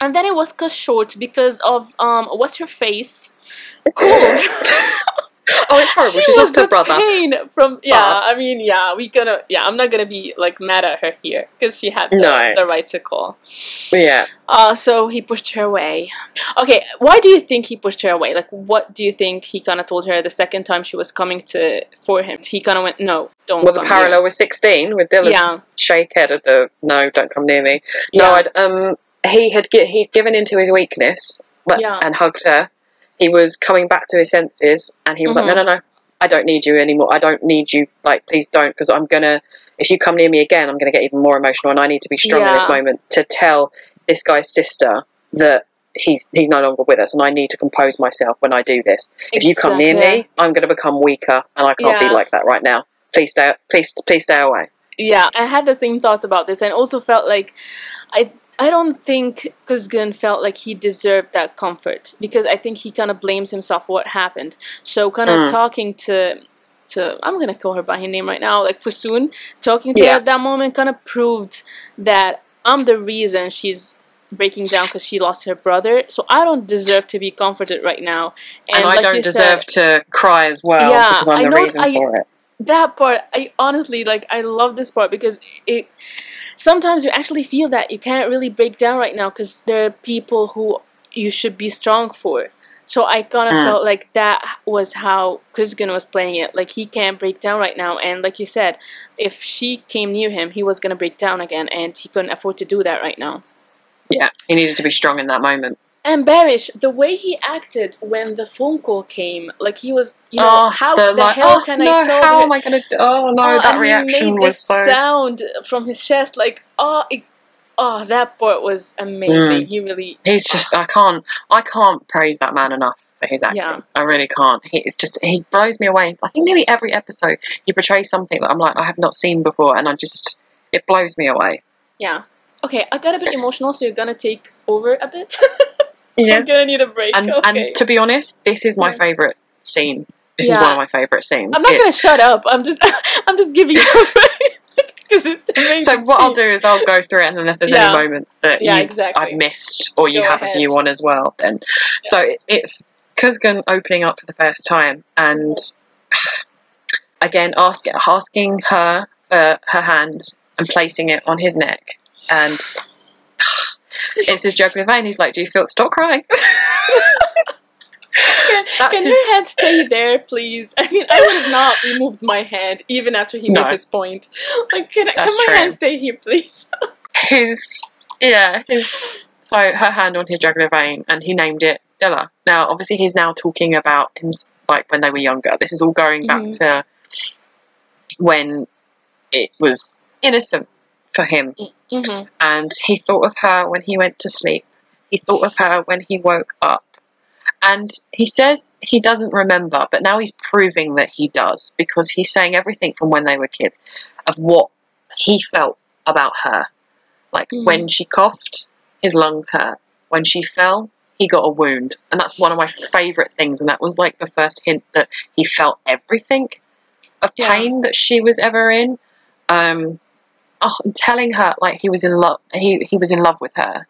And then it was cut short because of um, what's her face? Cold. Oh, it's horrible. She She's was the brother. Pain from yeah. Oh. I mean yeah. We gonna yeah. I'm not gonna be like mad at her here because she had the, No. the right to call. Yeah. Uh, so he pushed her away. Okay, why do you think he pushed her away? Like, what do you think he kind of told her the second time she was coming to for him? He kind of went, "No, don't." Well, the parallel here." was 16 with Dilla's Yeah. shake head of the no, don't come near me. No, Yeah. I'd, um, he had he'd given into his weakness but- Yeah. and hugged her. He was coming back to his senses, and he was Mhm. like, "No, no, no, I don't need you anymore. I don't need you. Like, please don't, because I'm gonna. If you come near me again, I'm gonna get even more emotional, and I need to be strong in this moment to tell this guy's sister that." He's he's no longer with us, and I need to compose myself when I do this. If you come near me, I'm going to become weaker, and I can't be like that right now. Please stay, please, please stay away. Yeah, I had the same thoughts about this, and also felt like I I don't think Kuzgun felt like he deserved that comfort because I think he kind of blames himself for what happened. So kind of Mm. talking to to I'm gonna call her by her name right now, like Fusun, talking to Yeah. her at that moment kind of proved that I'm the reason she's breaking down because she lost her brother. So I don't deserve to be comforted right now. And, I like don't deserve said, to cry as well Yeah, because I'm I the know reason I- for it. that part i honestly like i love this part because it sometimes you actually feel that you can't really break down right now because there are people who you should be strong for so i kind of Mm. felt like that was how Kuzgun was playing it like he can't break down right now and like you said if she came near him he was going to break down again and he couldn't afford to do that right now Yeah, he needed to be strong in that moment. And Barish, the way he acted when the phone call came, like he was, you know, how the, like, hell oh, can no, I tell how her? am I going to? Oh no, Oh, that reaction was this so. sound from his chest, like oh, it, oh, that part was amazing. Mm. He really, He's just. I can't. I can't praise that man enough for his acting. Yeah. I really can't. He, it's just. He blows me away. I think nearly every episode he portrays something that I'm like I have not seen before, and I just. It blows me away. yeah. Okay, I got a bit emotional, so you're gonna take over a bit. I'm gonna need a break. And okay. and to be honest, this is my Yeah. favorite scene. This is one of my favorite scenes. I'm not gonna shut up. I'm just, I'm just giving you a break because it's. So what I'll do is I'll go through it, and then if there's Yeah. any moments that Yeah, you, exactly. I've missed or you Go have ahead. a view on as well, then so it's Kuzgun opening up for the first time, and again ask, asking her for her hand and placing it on his neck, and it's his jugular vein. He's like, "Do you feel? Stop crying." Can, can her hand stay there, please? I mean, I would have not removed my hand even after he No. made his point. Like, can, can my true. hand stay here, please? his yeah his so her hand on his jugular vein and he named it Dilla. Now obviously he's now talking about him like when they were younger. This is all going back Mhm. to when it was innocent for him Mm-hmm. and he thought of her when he went to sleep. He thought of her when he woke up. And he says he doesn't remember, but now he's proving that he does because he's saying everything from when they were kids of what he felt about her. Like Mhm. when she coughed, his lungs hurt. When she fell, he got a wound. And that's one of my favourite things. And that was like the first hint that he felt everything of Yeah. pain that she was ever in. Um, oh, telling her like he was in love, he, he was in love with her,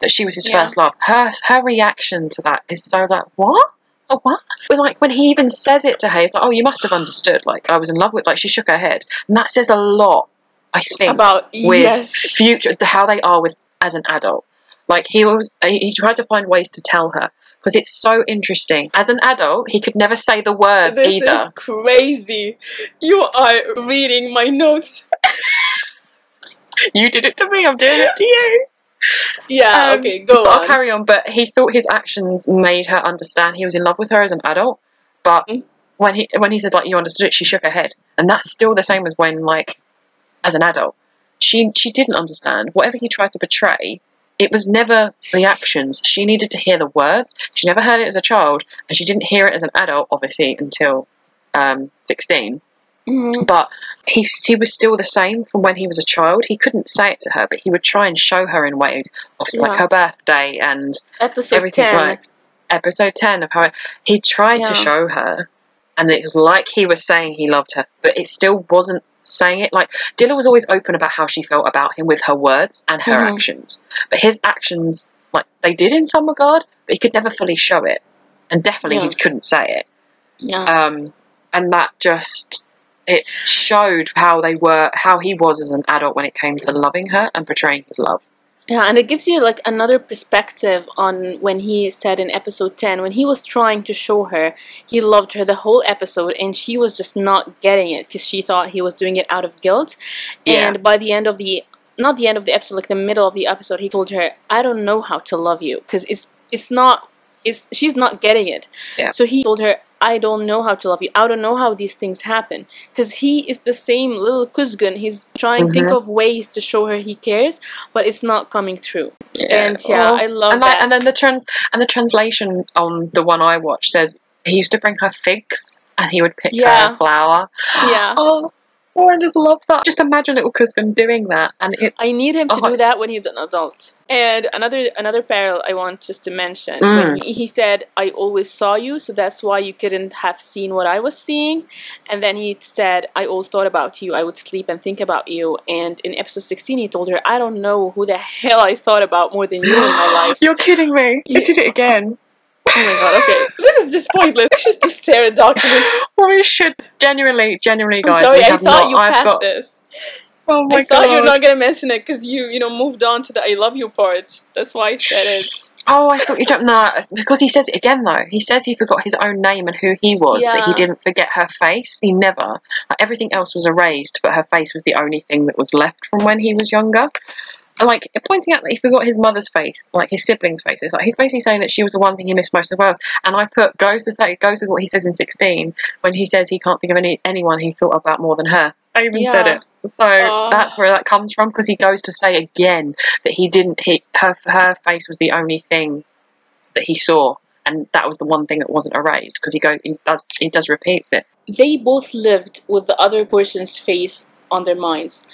that she was his Yeah. first love. Her her reaction to that is so like what? Oh, what? But like when he even says it to her, he's like, "Oh, you must have understood. Like I was in love with." Like she shook her head, and that says a lot. I think About with yes. future how they are with as an adult. Like he was, he tried to find ways to tell her because it's so interesting. As an adult, he could never say the words This either. is crazy. You are reading my notes. You did it to me. I'm doing it to you. Yeah, Um, okay, go I'll carry on. But he thought his actions made her understand he was in love with her as an adult. But Mm. when he when he said like you understood it, she shook her head, and that's still the same as when like as an adult, she she didn't understand whatever he tried to portray. It was never the actions. She needed to hear the words. She never heard it as a child, and she didn't hear it as an adult, obviously, until um, sixteen. Mhm. But he he was still the same from when he was a child. He couldn't say it to her, but he would try and show her in ways, obviously like her birthday and Episode everything 10. like episode 10 of how he tried Yeah. to show her and it's like he was saying he loved her but it still wasn't saying it like Dilla was always open about how she felt about him with her words and her Mhm. actions but his actions like they did in some regard but he could never fully show it and definitely Yeah. he couldn't say it yeah. um and that just it showed how they were how he was as an adult when it came to loving her and portraying his love Yeah, and it gives you like another perspective on when he said in episode 10 when he was trying to show her he loved her the whole episode and she was just not getting it because she thought he was doing it out of guilt. Yeah. And by the end of the not the end of the episode, like the middle of the episode, he told her, "I don't know how to love you because it's it's not it's she's not getting it." Yeah. So he told her, "I don't know how to love you. I don't know how these things happen." Because he is the same little kuzgun. He's trying to think Mhm. of ways to show her he cares, but it's not coming through. yeah. And yeah, Oh. I love and that. and then the trans and the translation on the one I watched says he used to bring her figs and he would pick Yeah. her flower. Yeah. Oh, oh, I just love that. Just imagine little Kuzgun doing that, and it. I need him to Oh, do that when he's an adult. And another another parallel I want just to mention Mm. when he, he said, "I always saw you, so that's why you couldn't have seen what I was seeing." And then he said, "I always thought about you. I would sleep and think about you." And in episode sixteen, he told her, "I don't know who the hell I thought about more than you in my life." You're kidding me. You- You did it again. Oh my god! Okay, this is just pointless. We should just stare at documents. Well, we should genuinely, genuinely, I'm guys. sorry, we I thought not. you I've passed got. this. Oh my god. I thought you were not gonna mention it because you, you know, moved on to the "I love you" part. That's why I said it. Oh, I thought you don't know because he says it again though. He says he forgot his own name and who he was, but he didn't forget her face. He never. Like, everything else was erased, but her face was the only thing that was left from when he was younger. And like pointing out that he forgot his mother's face, like his siblings' faces. Like he's basically saying that she was the one thing he missed most of all else. And I put goes to say goes with what he says in sixteen when he says he can't think of any anyone he thought about more than her. I even said it. So that's where that comes from because he goes to say again that he didn't. He her her face was the only thing that he saw, and that was the one thing that wasn't erased because he goes he does he does repeats it. they both lived with the other person's face on their minds.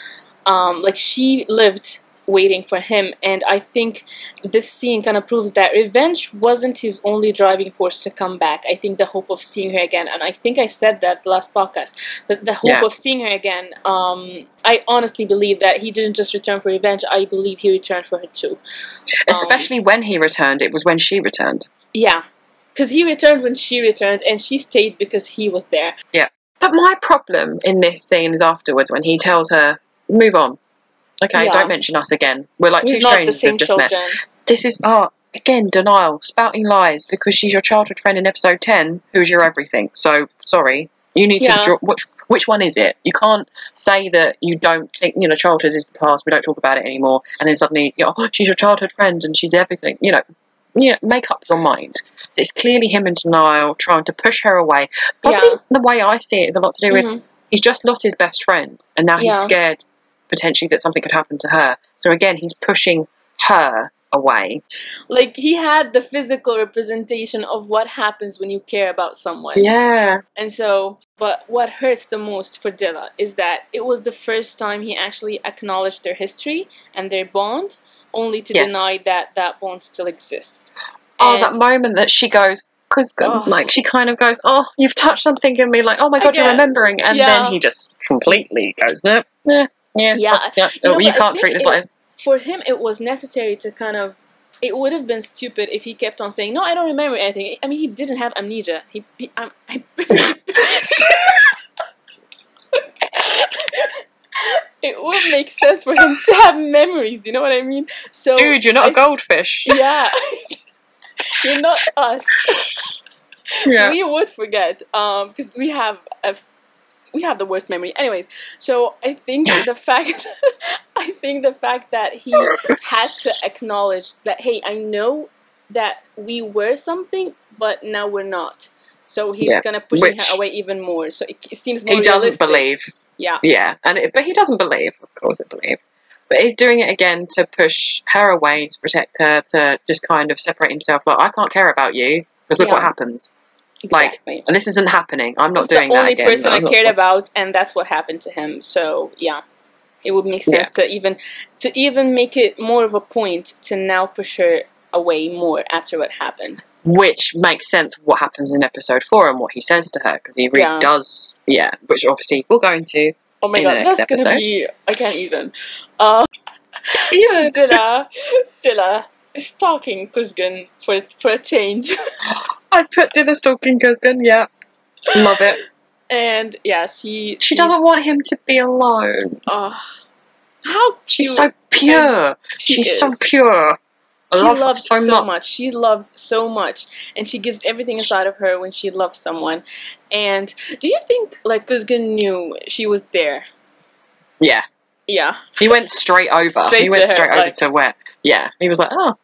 Um, like she lived waiting for him, and I think this scene kind of proves that revenge wasn't his only driving force to come back. I think the hope of seeing her again, and I think I said that the last podcast, that the hope Yeah. of seeing her again. Um, I honestly believe that he didn't just return for revenge. I believe he returned for her too. Especially when he returned, it was when she returned. Yeah. Because he returned when she returned, and she stayed because he was there. Yeah. But my problem in this scene is afterwards when he tells her, "Move on." Okay, Yeah. don't mention us again. We're like two not strangers who've just children. met. This is oh again denial, spouting lies because she's your childhood friend in episode ten, who's your everything. So sorry, you need Yeah. to draw which which one is it? You can't say that you don't think you know childhood is the past. We don't talk about it anymore, and then suddenly you know, oh, she's your childhood friend and she's everything. You know. You know, make up your mind. So it's clearly him in denial, trying to push her away. Probably Yeah. the way I see it is a lot to do with Mhm. he's just lost his best friend and now he's Yeah. scared potentially that something could happen to her so again he's pushing her away. Like he had the physical representation of what happens when you care about someone. Yeah. And so, but what hurts the most for Dilla is that it was the first time he actually acknowledged their history and their bond, only to Yes. deny that that bond still exists. Oh, And- that moment that she goes, because Oh. like she kind of goes, "Oh, you've touched something in me," like, "Oh my god, you're remembering," and Yeah. then he just completely goes, "No, yeah, yeah, Yeah. You know you can't treat this like. For him, it was necessary to kind of. It would have been stupid if he kept on saying, "No, I don't remember anything." I mean, he didn't have amnesia. He, he I'm, I, it would make sense for him to have memories. You know what I mean? So, Dude, you're not I- a goldfish. yeah, you're not us. yeah. we would forget um because we have a, we have the worst memory anyways so i think the fact i think the fact that he had to acknowledge that hey i know that we were something but now we're not so he's Yeah, gonna push her away even more so it, it seems more he doesn't realistic. believe. yeah Yeah, and it, but he doesn't believe. Of course, he believe. But he's doing it again to push her away, to protect her, to just kind of separate himself. Like, I can't care about you because look what happens. Like, exactly And this isn't happening. I'm not He's doing the that only again. person I not cared so- about, and that's what happened to him. So yeah, it would make sense to even to even make it more of a point to now push her away more after what happened. Which makes sense what happens in episode four and what he says to her because he really Yeah. does. Yeah, which obviously we'll go into. Oh my the god, that's gonna be I can't even. Uh, Yeah, Dilla, Dilla stalking Kuzgun for for a change, I put in a stalking Kuzgun. Yeah, love it. and yeah, she She doesn't want him to be alone. Oh, how She's so pure. she She's is. so pure. I she love loves so, so, much. She loves so much, and she gives everything inside of her when she loves someone. And do you think like Kuzgun knew she was there? Yeah, Yeah, he went straight over. Straight he went to her, straight over like- to where. Yeah, he was like, oh.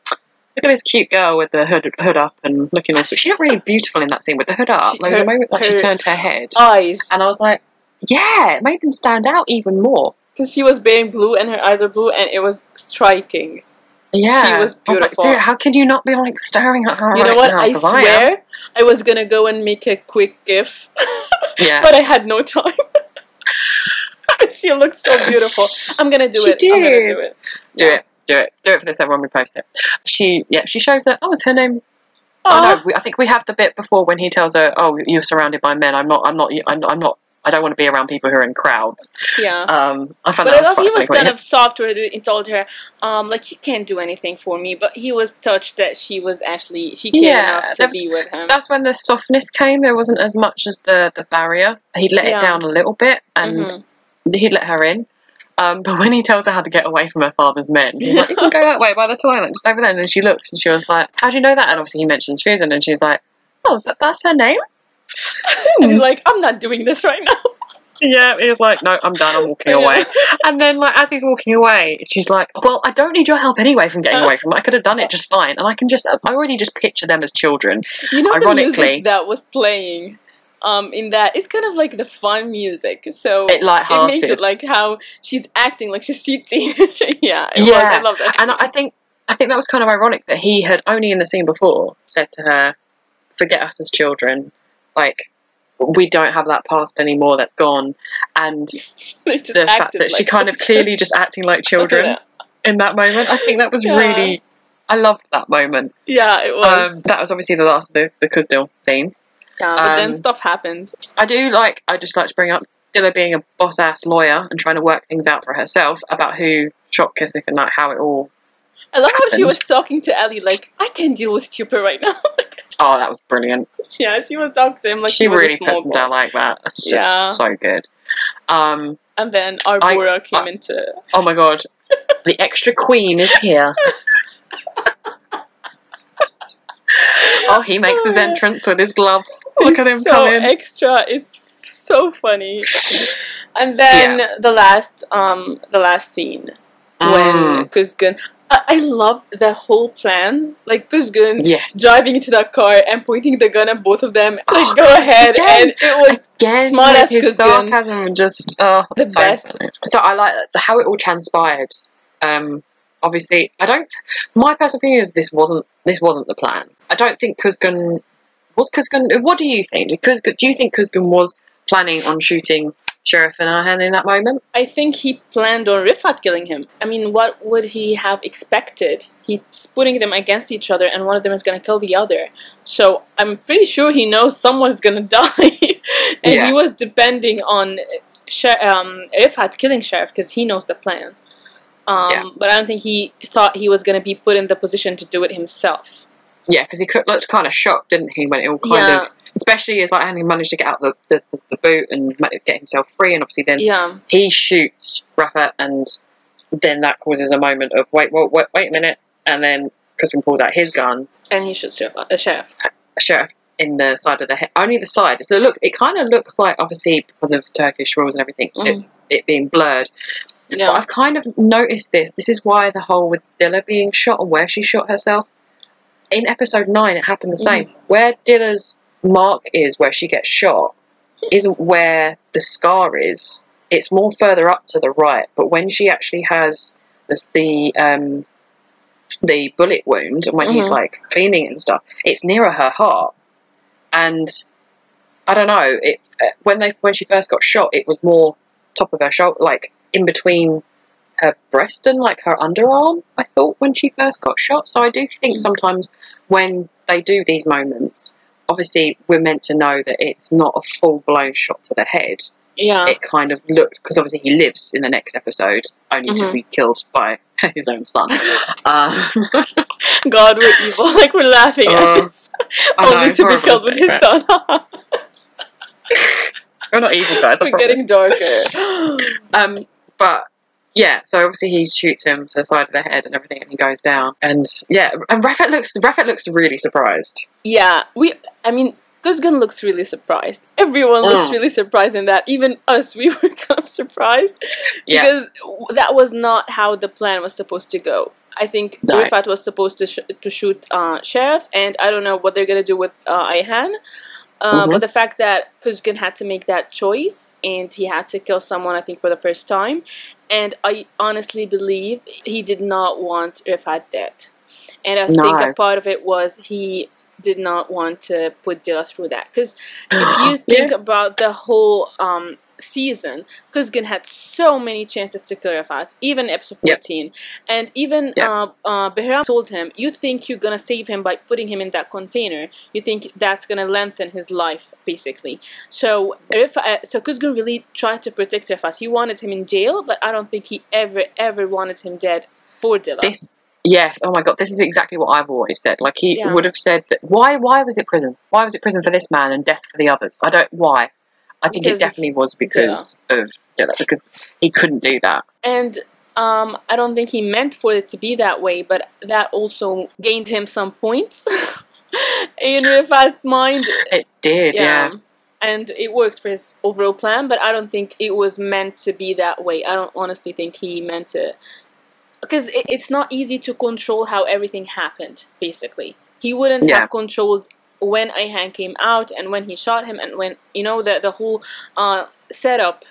Look at this cute girl with the hood hood up and looking all. She looked really beautiful in that scene with the hood up. She- Like, the her- moment like she turned her head, eyes. and I was like, yeah, it made them stand out even more. because she was wearing blue and her eyes were blue, and it was striking. Yeah, She was I was beautiful. like, dude, how can you not be like staring at her? you know what? now? I swear I was gonna go and make a quick gif, Yeah. but I had no time. she looks so beautiful. I'm gonna do She it. I'm gonna do did. it. do Yeah. it, do it, do it for this. Everyone, we post it. She, yeah, she shows that. Oh, is her name? Oh no, we, I think we have the bit before when he tells her, "Oh, you're surrounded by men. I'm not. I'm not. I'm, I'm not. I don't want to be around people who are in crowds." Yeah. Um, I found But that I love he was kind of soft with it and told her, um, like you can't do anything for me. But he was touched that she was actually she cared Yeah, enough to be with him. That's when the softness came. There wasn't as much as the the barrier. He'd let Yeah. it down a little bit, and Mhm. he'd let her in. Um, but when he tells her how to get away from her father's men, he's like, "You can go that way by the toilet, just over there." And then she looks, and she was like, "How do you know that?" And obviously he mentions Fusun, and she's like, "Oh, that, that's her name." and he's like, I'm not doing this right now. Yeah, he's like, "No, I'm done. I'm walking away." And then, like, as he's walking away, she's like, "Well, I don't need your help anyway from getting away from it. I could have done it just fine, and I can just, I already just picture them as children." You know the Ironically- music that was playing um in that it's kind of like the fun music. So It it makes it like how she's acting like she's cheating. yeah, it was. Yeah, I love that. and I think, I think that was kind of ironic that he had only in the scene before said to her, "Forget us as children, like." We don't have that past anymore. That's gone, and the fact that she kind of clearly just acting like children in that moment. I think that was Yeah. really. I loved that moment. yeah, it was. Um, that was obviously the last of the, the Cusdale scenes. Yeah, but then um, stuff happened. I do like, I just like to bring up Dilla being a boss ass lawyer and trying to work things out for herself about who shot Kasik and like how it all. I love how she was talking to Ellie like, I can't deal with stupid right now. Oh, that was brilliant. yeah, she was talking to him like she he was really puts him down like that. It's just Yeah. so good. Um, And then Arbora came I- into. oh my god, the extra queen is here. oh, he makes his entrance with his gloves. Look at him It's so come in. extra. It's so funny. And then the last, um, the last scene when Mm. Kuzgun. I-, I love the whole plan. Like Kuzgun Yes. driving into that car and pointing the gun at both of them. Like, Oh, go ahead. again. And it was Again, Smart with as his Kuzgun. sarcasm just oh, The so best. So I like how it all transpired. Um, obviously, I don't. My personal opinion is this wasn't this wasn't the plan. I don't think Kuzgun was Kuzgun. What do you think? Did Kuzgun, do you think Kuzgun was planning on shooting Sheriff and Ayhan in that moment? I think he planned on Rifat killing him. I mean, what would he have expected? He's putting them against each other, and one of them is going to kill the other. So I'm pretty sure he knows someone's going to die, and Yeah. he was depending on Sher- um, Rifat killing Sheriff because he knows the plan. Um, Yeah. But I don't think he thought he was going to be put in the position to do it himself. Yeah, because he looked kind of shocked, didn't he, when it all kind Yeah. of, especially as like he managed to get out the the, the, boot and get himself free, and obviously then Yeah. he shoots Rafa, and then that causes a moment of wait, wait, wait, wait a minute, and then Kuzgun pulls out his gun, And he shoots a Sheriff. Uh, sheriff. sheriff in the side of the head, only the side. So look, it kind of looks like obviously because of Turkish rules and everything, it, Mhm. it being blurred. But Yeah. I've kind of noticed this. This is why the whole with Dilla being shot and where she shot herself. In episode nine, it happened the same. Where Dilla's mark is, where she gets shot, isn't where the scar is. It's more further up to the right. But when she actually has the um, the bullet wound, and when he's Mhm. like cleaning it and stuff, it's nearer her heart. And I don't know. It uh, when they when she first got shot, it was more top of her shoulder, like in between her breast and like her underarm. I thought when she first got shot. So I do think Mm. sometimes when they do these moments, obviously we're meant to know that it's not a full blown shot to the head. Yeah. It kind of looked because obviously he lives in the next episode, only to Mhm. be killed by his own son. um, God, we're evil. Like we're laughing at Uh, this. Know, Only to be killed with his it? son. We're not evil guys. We're getting darker. Um, but yeah, so obviously he shoots him to the side of the head and everything, and he goes down. And yeah, and Rifat looks Rifat looks really surprised. yeah, we. I mean, Kuzgun looks really surprised. Everyone looks Mm. really surprised in that. Even us, we were kind of surprised Yeah, because that was not how the plan was supposed to go. I think No. Rifat was supposed to sh- to shoot uh, Sheriff, and I don't know what they're gonna do with uh, Ayhan. Uh, Mhm. But the fact that Kuzgun had to make that choice and he had to kill someone, I think, for the first time, and I honestly believe he did not want Rifat dead. And I think a part of it was he did not want to put Dilla through that. Because if you Yeah. think about the whole um, season, Kuzgun had so many chances to kill Rifat, even episode Yep. 14. And even Yep. uh, uh, Behram told him, You think you're gonna save him by putting him in that container. You think that's gonna lengthen his life, basically. So, Rifat, uh, so Kuzgun really tried to protect Rifat. He wanted him in jail, but I don't think he ever, ever wanted him dead for Dilla. this. Yes, oh my god, this is exactly what I've always said. Like he Yeah. would have said that. Why? Why was it prison? Why was it prison for this man and death for the others? I don't. Why? I think Because it of definitely was because of Dilla because he couldn't do that. And um, I don't think he meant for it to be that way, but that also gained him some points in Rifat's mind. It did, yeah. And it worked for his overall plan, but I don't think it was meant to be that way. I don't honestly think he meant to. Because it, it's not easy to control how everything happened, basically. He wouldn't Yeah. have controlled when Ayhan came out and when he shot him and when, you know, the, the whole uh, setup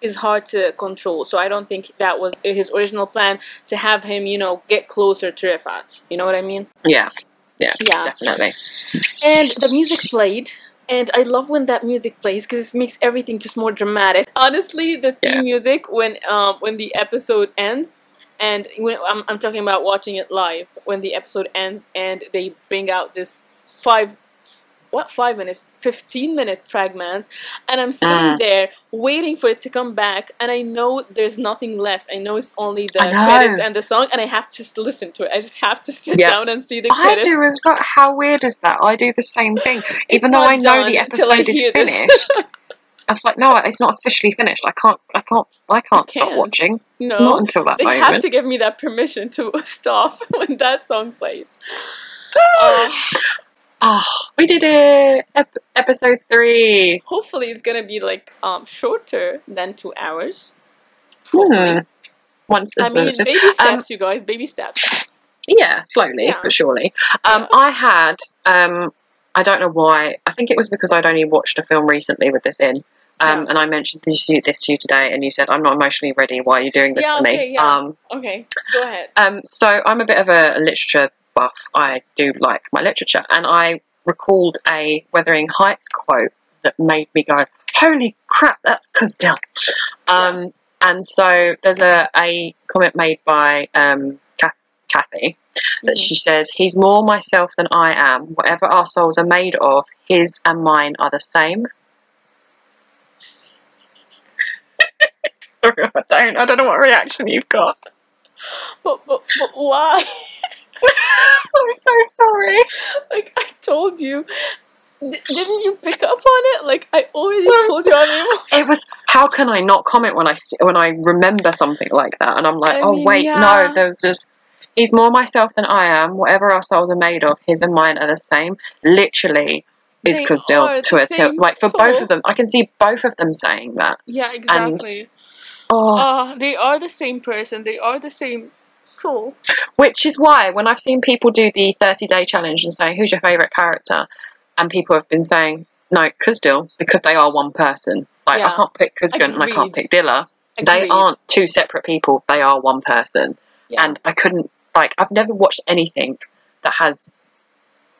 is hard to control. So I don't think that was his original plan to have him, you know, get closer to Rifat. You know what I mean? Yeah, yeah, Yeah. definitely. And the music played. And I love when that music plays because it makes everything just more dramatic. Honestly, the theme Yeah. music when um when the episode ends, and when I'm I'm talking about watching it live when the episode ends and they bring out this five what five minutes 15 minute fragments and i'm sitting Mm. there waiting for it to come back and i know there's nothing left i know it's only the credits and the song and i have to just listen to it i just have to sit Yeah. down and see the credits I do as well. How weird is that? I do the same thing. Even though I know the episode is finished. It's like no, it's not officially finished. I can't, I can't, I can't stop watching. no Not until that they moment. have to give me that permission to stop when that song plays. Uh, Oh, we did it! Ep- episode three. hopefully, it's gonna be like um shorter than two hours. Hmm. Once I mean, baby Um, steps, you guys, baby steps. yeah, slowly Yeah. but surely. Um, Yeah. I had, um, I don't know why. I think it was because I'd only watched a film recently with this in. Um, Yeah. and I mentioned this, to you- this to you today, and you said, "I'm not emotionally ready. Why are you doing this Yeah, to okay, me?" yeah. Um, Okay, go ahead. um, so I'm a bit of a literature buff. I do like my literature, and I recalled a Wuthering Heights quote that made me go, "Holy crap, that's Cusdell!" Um, And so there's a, a comment made by um, Kathy that Mhm. she says, "He's more myself than I am. Whatever our souls are made of, his and mine are the same." Sorry, I don't. I don't know what reaction you've got. But, but, but why? I'm so sorry. like I told you. D- didn't you pick up on it? Like I already told you I'm emotional. It was how can I not comment when I see, when I remember something like that? And I'm like, I oh mean, wait, yeah. no, there was just he's more myself than I am. Whatever our souls are made of, his and mine are the same. Literally, is they're to a tilt. Like for both of them, I can see both of them saying that. Yeah, exactly. Oh, Ah, they are the same person. They are the same soul. which is why when I've seen people do the 30 day challenge and say, "Who's your favorite character?" and people have been saying, "No, Cusdale," because they are one person. Like I can't pick Kuzgun and I can't pick Dilla. They aren't two separate people. They are one person. Yeah. And I couldn't like I've never watched anything that has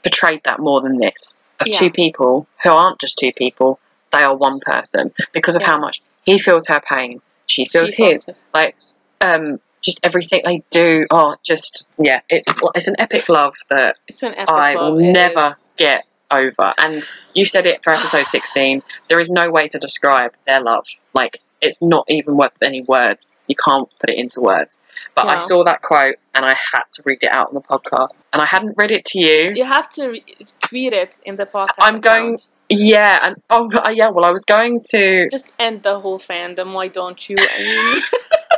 portrayed that more than this. Of Yeah. two people who aren't just two people, they are one person because of Yeah. how much he feels her pain, she feels She his. feels. Like um just everything they do, oh just yeah, it's it's an epic love that epic I love. will it never is. get over. And you said it for episode 16. There is no way to describe their love. Like, it's not even worth any words. You can't put it into words. But I saw that quote and I had to read it out on the podcast. And I hadn't read it to you. You have to re- tweet it in the podcast. I'm going- account. Yeah, and oh yeah, well I was going to Just end the whole fandom. Why don't you? I mean.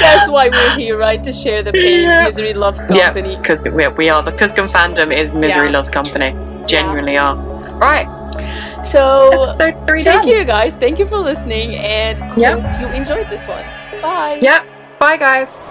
That's why we're here, right? To share the pain. Yeah. Misery loves Yeah, company. because we, we are the Kuzgun fandom is Misery Yeah. Loves Company. Genuinely are. Right, So, episode three thank done. you guys. Thank you for listening, and Yeah. hope you enjoyed this one. Bye. Yep. Bye guys.